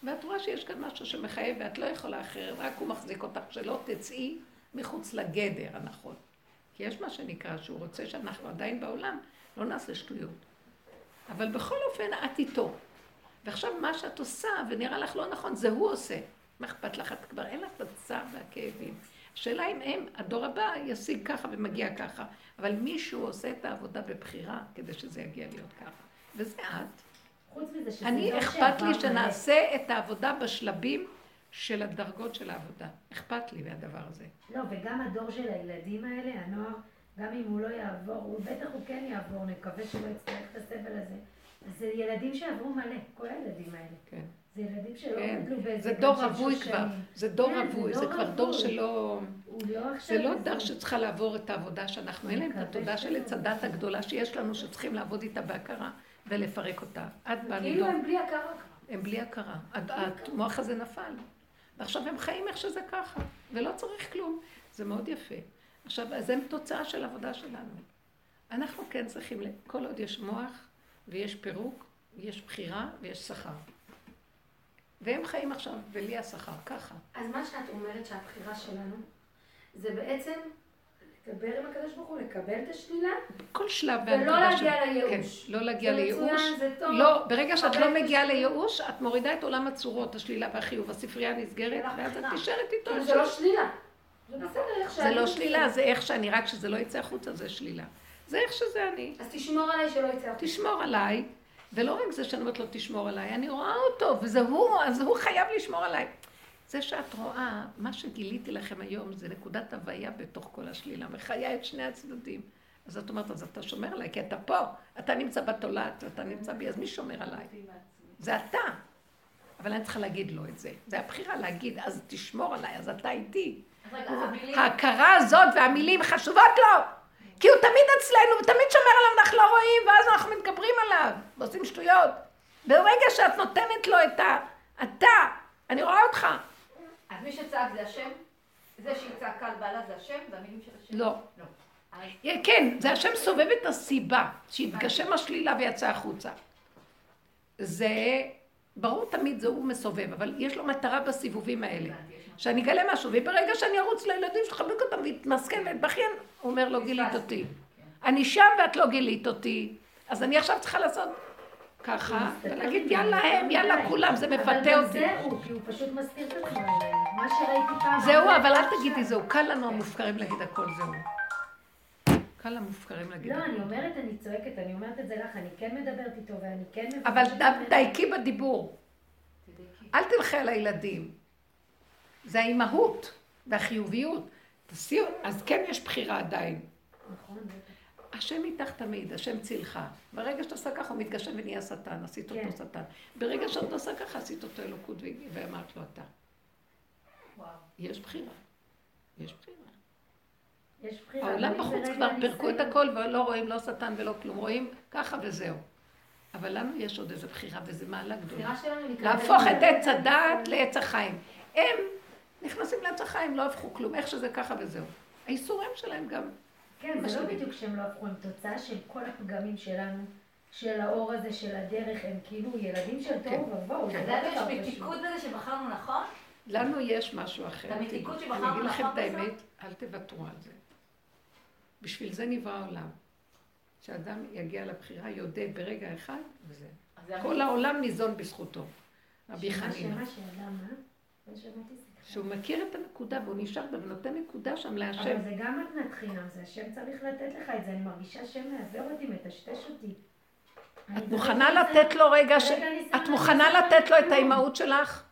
A: ואת רואה שיש כאן משהו שמחייב ואת לא יכולה אחרת, רק הוא מחזיק אותך, שלא תצאי מחוץ לגדר הנכון. כי יש מה שנקרא, שהוא רוצה שאנחנו עדיין בעולם, לא נעשה שטויות. אבל בכל אופן, את איתו. ועכשיו מה שאת עושה, ונראה לך לא נכון, זה הוא עושה. מה אכפת לך? את כבר אין לך את הצער והכאבים. השאלה אם הם, הדור הבא, ישיג ככה ומגיע ככה. אבל מישהו עושה את העבודה בבחירה כדי שזה יגיע להיות ככה. וזה את.
F: חוץ מזה שזה
A: אני, אכפת לי שנעשה את העבודה בשלבים של הדרגות של העבודה. אכפת לי מהדבר הזה.
F: לא, וגם הדור של הילדים האלה, הנוער, גם אם הוא לא יעבור, הוא בטח הוא כן יעבור, נקווה שהוא לא יצטרך את הסבל הזה. זה ילדים שעברו מלא, כל הילדים האלה.
A: כן.
F: זה ילדים שלא כן. גדלו באיזה...
A: זה דור רווי כבר, זה דור כן, רווי, זה, כבר דור שלא...
F: לא
A: זה לא דור שצריכה לעבור את העבודה שאנחנו, אין להם את התודה של עץ הדת הגדולה שיש לנו, שצריכים לעבוד איתה בהכרה. ולפרק אותה. את
F: באה כאילו הם בלי הכרה.
A: הם בלי הכרה. המוח הזה נפל. ועכשיו הם חיים איך שזה ככה, ולא צריך כלום. זה מאוד יפה. עכשיו, זה תוצאה של עבודה שלנו. אנחנו כן צריכים, כל עוד יש מוח ויש פירוק, יש בחירה ויש שכר. והם חיים עכשיו בלי השכר, ככה.
F: אז מה שאת אומרת שהבחירה שלנו, זה בעצם לדבר עם הקדוש ברוך הוא, לקבל את השלילה.
A: כל שלב
F: ולא להגיע לייאוש.
A: כן, לא להגיע לייאוש. לא, ברגע שאת לא מגיעה לייאוש, את מורידה את עולם הצורות, השלילה והחיוב. הספרייה נסגרת, ואז את נשארת איתו.
F: כאילו זה לא שלילה. זה.
A: זה לא שלילה, זה איך שאני, רק שזה לא יצא החוצה, זה שלילה. זה איך שזה אני.
F: אז תשמור עליי שלא יצא החוצה.
A: תשמור עליי. ולא רק זה שאני אומרת לו תשמור עליי, אני רואה אותו, וזה הוא, אז הוא חייב לשמור עליי. זה שאת רואה, מה שגיליתי לכם היום זה נקודת הוויה בתוך כל השלילה, מחיה את שני הצדדים. אז את אומרת, אז אתה שומר עליי, כי אתה פה, אתה נמצא בתולעת, ואתה נמצא בי, אז מי שומר עליי? זה אתה. אבל אני צריכה להגיד לו את זה. זה הבחירה להגיד, אז תשמור עליי, אז אתה איתי. ההכרה הזאת והמילים חשובות לו. כי הוא תמיד אצלנו, ותמיד שומר עליו, אנחנו לא רואים, ואז אנחנו מתגברים עליו, ועושים שטויות. ברגע שאת נותנת לו את ה... אתה, אני רואה אותך,
D: אז מי שצעק זה השם? זה שהיא צעקה על בעלה זה השם? זה המילים של השם?
A: לא. לא. כן, זה השם סובב את הסיבה, שהתגשם השלילה ויצא החוצה. זה, ברור תמיד זה הוא מסובב, אבל יש לו מטרה בסיבובים האלה. שאני אגלה משהו, וברגע שאני ארוץ לילדים שתחבק אותם ואתמסכן ואתבכיין, הוא אומר לא גילית אותי. אני שם ואת לא גילית אותי, אז אני עכשיו צריכה לעשות ככה, ולהגיד יאללה הם, יאללה כולם, זה מפתה אותי. אבל
F: זהו, כי הוא פשוט מסתיר את האלה. מה שראיתי פעם...
A: זהו, אבל אל תגידי זהו, קל לנו המופקרים להגיד הכל זהו. קל המופקרים להגיד.
F: לא, אני אומרת, אני צועקת, אני אומרת את זה לך, אני כן מדברת איתו ואני כן
A: מבקשת... אבל דייקי בדיבור. אל תלכי על הילדים. זה האימהות והחיוביות. תסיעו, אז כן יש בחירה עדיין. השם איתך תמיד, השם צילך. ברגע שאת עושה ככה הוא מתגשם ונהיה שטן, עשית אותו כן. שטן. ברגע שאת עושה ככה עשית אותו אלוקות ואמרת לו אתה. יש בחירה. יש בחירה.
F: יש בחירה.
A: העולם בחוץ כבר פירקו את הכל ולא רואים לא שטן ולא כלום, רואים ככה וזהו. אבל לנו יש עוד איזו בחירה, וזו מעלה גדולה. להפוך את עץ הדעת לעץ החיים. הם נכנסים לעץ החיים, לא הפכו כלום, איך שזה ככה וזהו. האיסורים שלהם גם
F: כן, זה לא בדיוק שהם לא הפכו, הם תוצאה של כל הפגמים שלנו, של האור הזה, של הדרך, הם כאילו ילדים של תוהו כן. ובוהו.
D: אז לנו יש מתיקות בזה שבחרנו נכון?
A: לנו יש משהו אחר.
D: את המתיקות שבחרנו נכון
A: אני אגיד לכם את האמת, אל תוותרו על זה. בשביל זה נברא העולם. שאדם יגיע לבחירה, יודה ברגע אחד, וזה. כל העולם ניזון בזכותו. רבי חנינא.
F: שמה, שמה, שאדם, מה? לא שמעתי.
A: שהוא מכיר את הנקודה והוא נשאר בה ונותן נקודה שם להשם.
F: אבל זה גם מתנת חינם, זה השם צריך לתת לך את זה, אני מרגישה שם מעוור אותי, מטשטש אותי.
A: את מוכנה לתת לו רגע ש... את מוכנה לתת לו את האימהות שלך?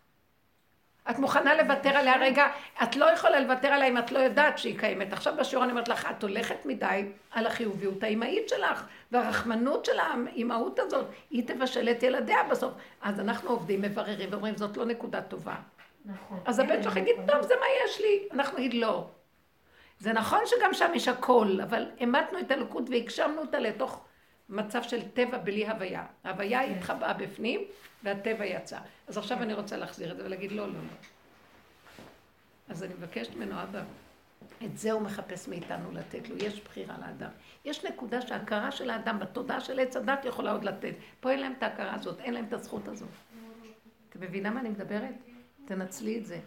A: את מוכנה לוותר עליה רגע? את לא יכולה לוותר עליה אם את לא יודעת שהיא קיימת. עכשיו בשיעור אני אומרת לך, את הולכת מדי על החיוביות האימהית שלך, והרחמנות של האימהות הזאת, היא תבשל את ילדיה בסוף. אז אנחנו עובדים, מבררים ואומרים, זאת לא נקודה טובה. נכון. אז הבן שלך יגיד, טוב, זה מה יש לי. אנחנו נגיד, לא. זה נכון שגם שם יש הכל, אבל המתנו את הלקות והגשמנו אותה לתוך מצב של טבע בלי הוויה. ההוויה כן. התחבאה בפנים והטבע יצא. אז עכשיו כן. אני רוצה להחזיר את זה ולהגיד, לא, לא, לא. אז אני מבקשת ממנו, אבא, את זה הוא מחפש מאיתנו לתת לו. יש בחירה לאדם. יש נקודה שההכרה של האדם בתודעה של עץ הדת יכולה עוד לתת. פה אין להם את ההכרה הזאת, אין להם את הזכות הזאת. אתם מבינה מה אני מדברת? תנצלי את זה.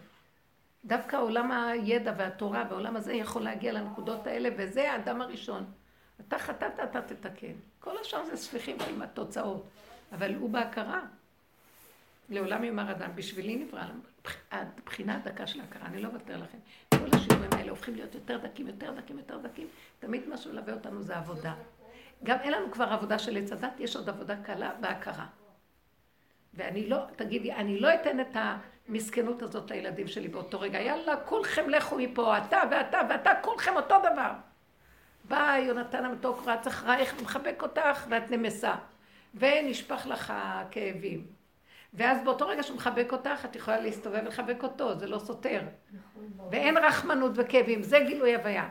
A: דווקא עולם הידע והתורה והעולם הזה יכול להגיע לנקודות האלה, וזה האדם הראשון. אתה חטאת, אתה תתקן. כל השאר זה ספיחים עם התוצאות, אבל הוא בהכרה. לעולם יאמר אדם, בשבילי נברא, הבחינה הדקה של ההכרה, אני לא אוותר לכם. כל השיעורים האלה הופכים להיות יותר דקים, יותר דקים, יותר דקים. תמיד מה שמלווה אותנו זה עבודה. גם אין לנו כבר עבודה של עץ הדת, יש עוד עבודה קלה בהכרה. ואני לא, תגידי, אני לא אתן את המסכנות הזאת לילדים שלי באותו רגע. יאללה, כולכם לכו מפה, אתה ואתה ואתה, כולכם אותו דבר. בא יונתן המתוק רץ אחרייך ומחבק אותך ואת נמסה. ונשפך לך כאבים. ואז באותו רגע שהוא מחבק אותך, את יכולה להסתובב ולחבק אותו, זה לא סותר. נכון, ואין רחמנות וכאבים, זה גילוי הוויה.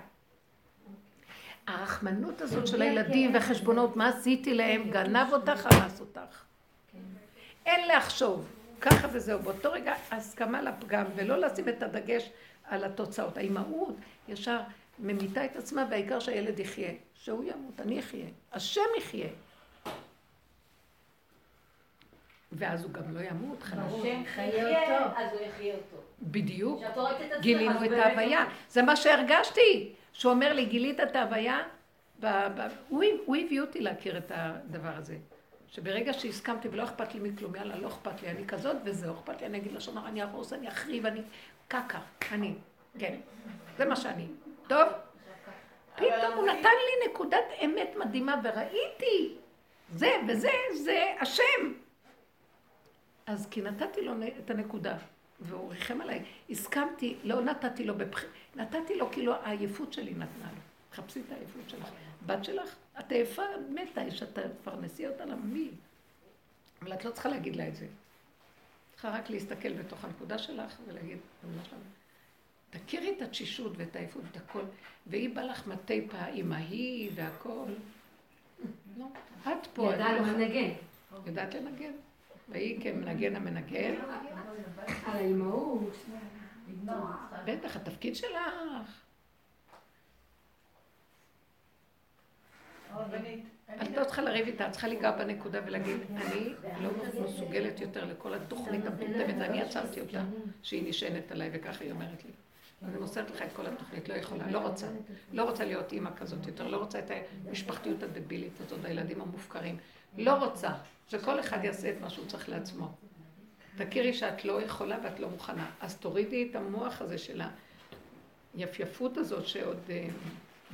A: הרחמנות הזאת של הילדים והחשבונות, מה עשיתי להם, גנב אותך, הרס אותך. אין לחשוב, ככה וזהו. באותו רגע הסכמה לפגם, ולא לשים את הדגש על התוצאות. האימהות ישר ממיתה את עצמה, והעיקר שהילד יחיה. שהוא ימות, אני אחיה. השם יחיה. ואז הוא גם לא ימות,
D: חלק. השם חיה אותו, אז הוא יחיה אותו.
A: בדיוק. גילינו את ההוויה. זה מה שהרגשתי. שהוא אומר לי, גילית את ההוויה? הוא הביא אותי להכיר את הדבר הזה. שברגע שהסכמתי ולא אכפת לי מכלום, יאללה, לא אכפת לי, אני כזאת וזהו, אכפת לי, אני אגיד לשון הרע, אני ארוס, אני אחריב, אני קקה, אני, כן, זה מה שאני. טוב? פתאום הוא נתן לי נקודת אמת מדהימה וראיתי, זה וזה, זה השם. אז כי נתתי לו את הנקודה, והוא ריחם עליי, הסכמתי, לא נתתי לו בבח... נתתי לו כאילו העייפות שלי נתנה לו. חפשי את העייפות שלך. בת שלך, את עייפה, מתה, יש את תפרנסי אותה למי. אבל את לא צריכה להגיד לה את זה. צריכה רק להסתכל בתוך הנקודה שלך ולהגיד, תכירי את התשישות ואת העייפות ואת הכל, והיא בא לך מתי פעם עם ההיא והכל. לא, את פה.
F: ידעת לנגן.
A: יודעת לנגן. והיא כמנגן המנגן.
F: על האימהות.
A: בטח, התפקיד שלך. את לא צריכה לריב איתה, את צריכה לגע בנקודה ולהגיד, אני לא מסוגלת יותר לכל התוכנית המטומטמת, אני עצרתי אותה, שהיא נשענת עליי, וככה היא אומרת לי. אני מוסרת לך את כל התוכנית, לא יכולה, לא רוצה. לא רוצה להיות אימא כזאת יותר, לא רוצה את המשפחתיות הדבילית הזאת, הילדים המופקרים. לא רוצה שכל אחד יעשה את מה שהוא צריך לעצמו. תכירי שאת לא יכולה ואת לא מוכנה. אז תורידי את המוח הזה של היפייפות הזאת שעוד אה,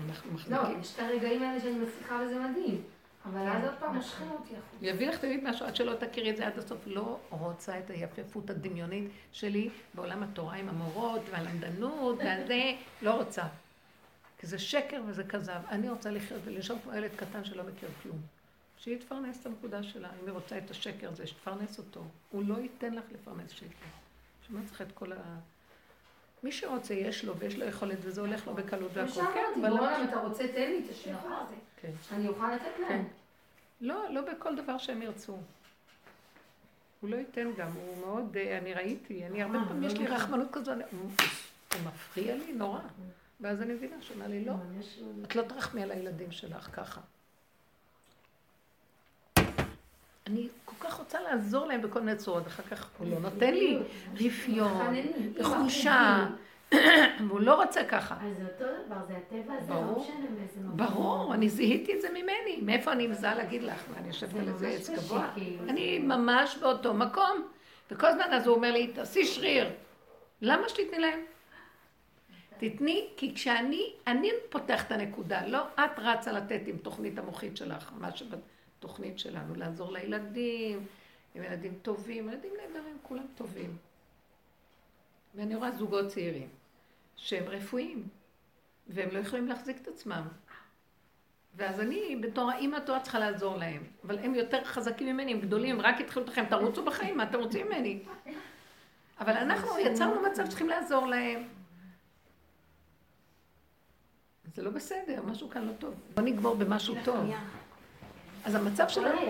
A: אנחנו מחזיקים.
F: לא, יש את הרגעים האלה שאני מצליחה וזה מדהים. אבל אז עוד פעם מושכים אותי החוצה.
A: יביא לך תמיד משהו, עד שלא תכירי את זה עד הסוף. לא רוצה את היפייפות הדמיונית שלי בעולם התורה עם המורות והלמדנות והזה, לא רוצה. כי זה שקר וזה כזב. אני רוצה לחיות ולנשום כמו ילד קטן שלא מכיר כלום. שהיא תפרנס את הנקודה שלה. אם היא רוצה את השקר הזה, שתפרנס אותו. הוא לא ייתן לך לפרנס שקר. שמה צריך את כל ה... מי שרוצה, יש לו, ויש לו יכולת, וזה הולך לו בקלות והכל.
F: כן, אבל... בורא אם אתה רוצה, תן לי את השקר הזה. כן. אני אוכל לתת להם. כן.
A: לא, לא בכל דבר שהם ירצו. הוא לא ייתן גם, הוא מאוד, אה, אני ראיתי, אני הרבה אה, פעמים יש לי לא רחמנות כזו, הוא מפריע לי נורא. ואז אני מבינה, שאומר לי, לא, את לא תרחמי על הילדים שלך ככה. אני כל כך רוצה לעזור להם בכל מיני צורות, אחר כך הוא לא נותן לי רפיון, חולשה, והוא לא רוצה ככה.
F: אז זה אותו דבר, זה הטבע הזה, לא משנה מאיזה מקום.
A: ברור, אני זיהיתי את זה ממני. מאיפה אני מזהה להגיד לך? אני יושבת על איזה עץ גבוה. אני ממש באותו מקום. וכל הזמן אז הוא אומר לי, תעשי שריר. למה שתתני להם? תתני, כי כשאני, אני פותח את הנקודה, לא את רצה לתת עם תוכנית המוחית שלך, מה שבתוכנית שלנו, לעזור לילדים, עם ילדים טובים, ילדים נהדרים, כולם טובים. ואני רואה זוגות צעירים. שהם רפואיים, והם לא יכולים להחזיק את עצמם. ואז אני, בתור האימא טועה צריכה לעזור להם. אבל הם יותר חזקים ממני, הם גדולים, רק התחילו לכם, תרוצו בחיים, מה אתם רוצים ממני? אבל אנחנו יצרנו מצב שצריכים לעזור להם. זה לא בסדר, משהו כאן לא טוב. בוא נגמור במשהו טוב. אז המצב שלנו...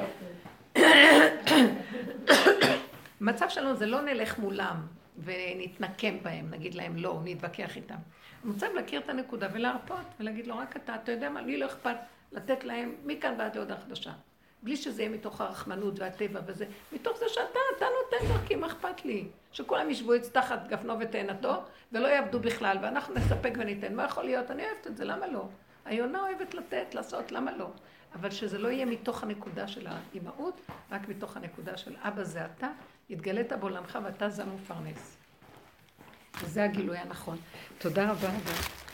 A: המצב שלנו זה לא נלך מולם, ונתנקם בהם, נגיד להם לא, נתווכח איתם. המצב להכיר את הנקודה ולהרפות, ולהגיד לו, רק אתה, אתה יודע מה, לי לא אכפת לתת להם מכאן ועד להודעה חדשה. בלי שזה יהיה מתוך הרחמנות והטבע וזה, מתוך זה שאתה, אתה נותן דרכי, מה אכפת לי? שכולם ישבו אצל תחת גפנו ותאנתו, ולא יעבדו בכלל, ואנחנו נספק וניתן. מה יכול להיות? אני אוהבת את זה, למה לא? היונה אוהבת לתת, לעשות, למה לא? אבל שזה לא יהיה מתוך הנקודה של האימהות, רק מתוך הנקודה של אבא זה אתה, התגלית בעולמך ואתה זה המפרנס. וזה הגילוי הנכון. תודה רבה רבה.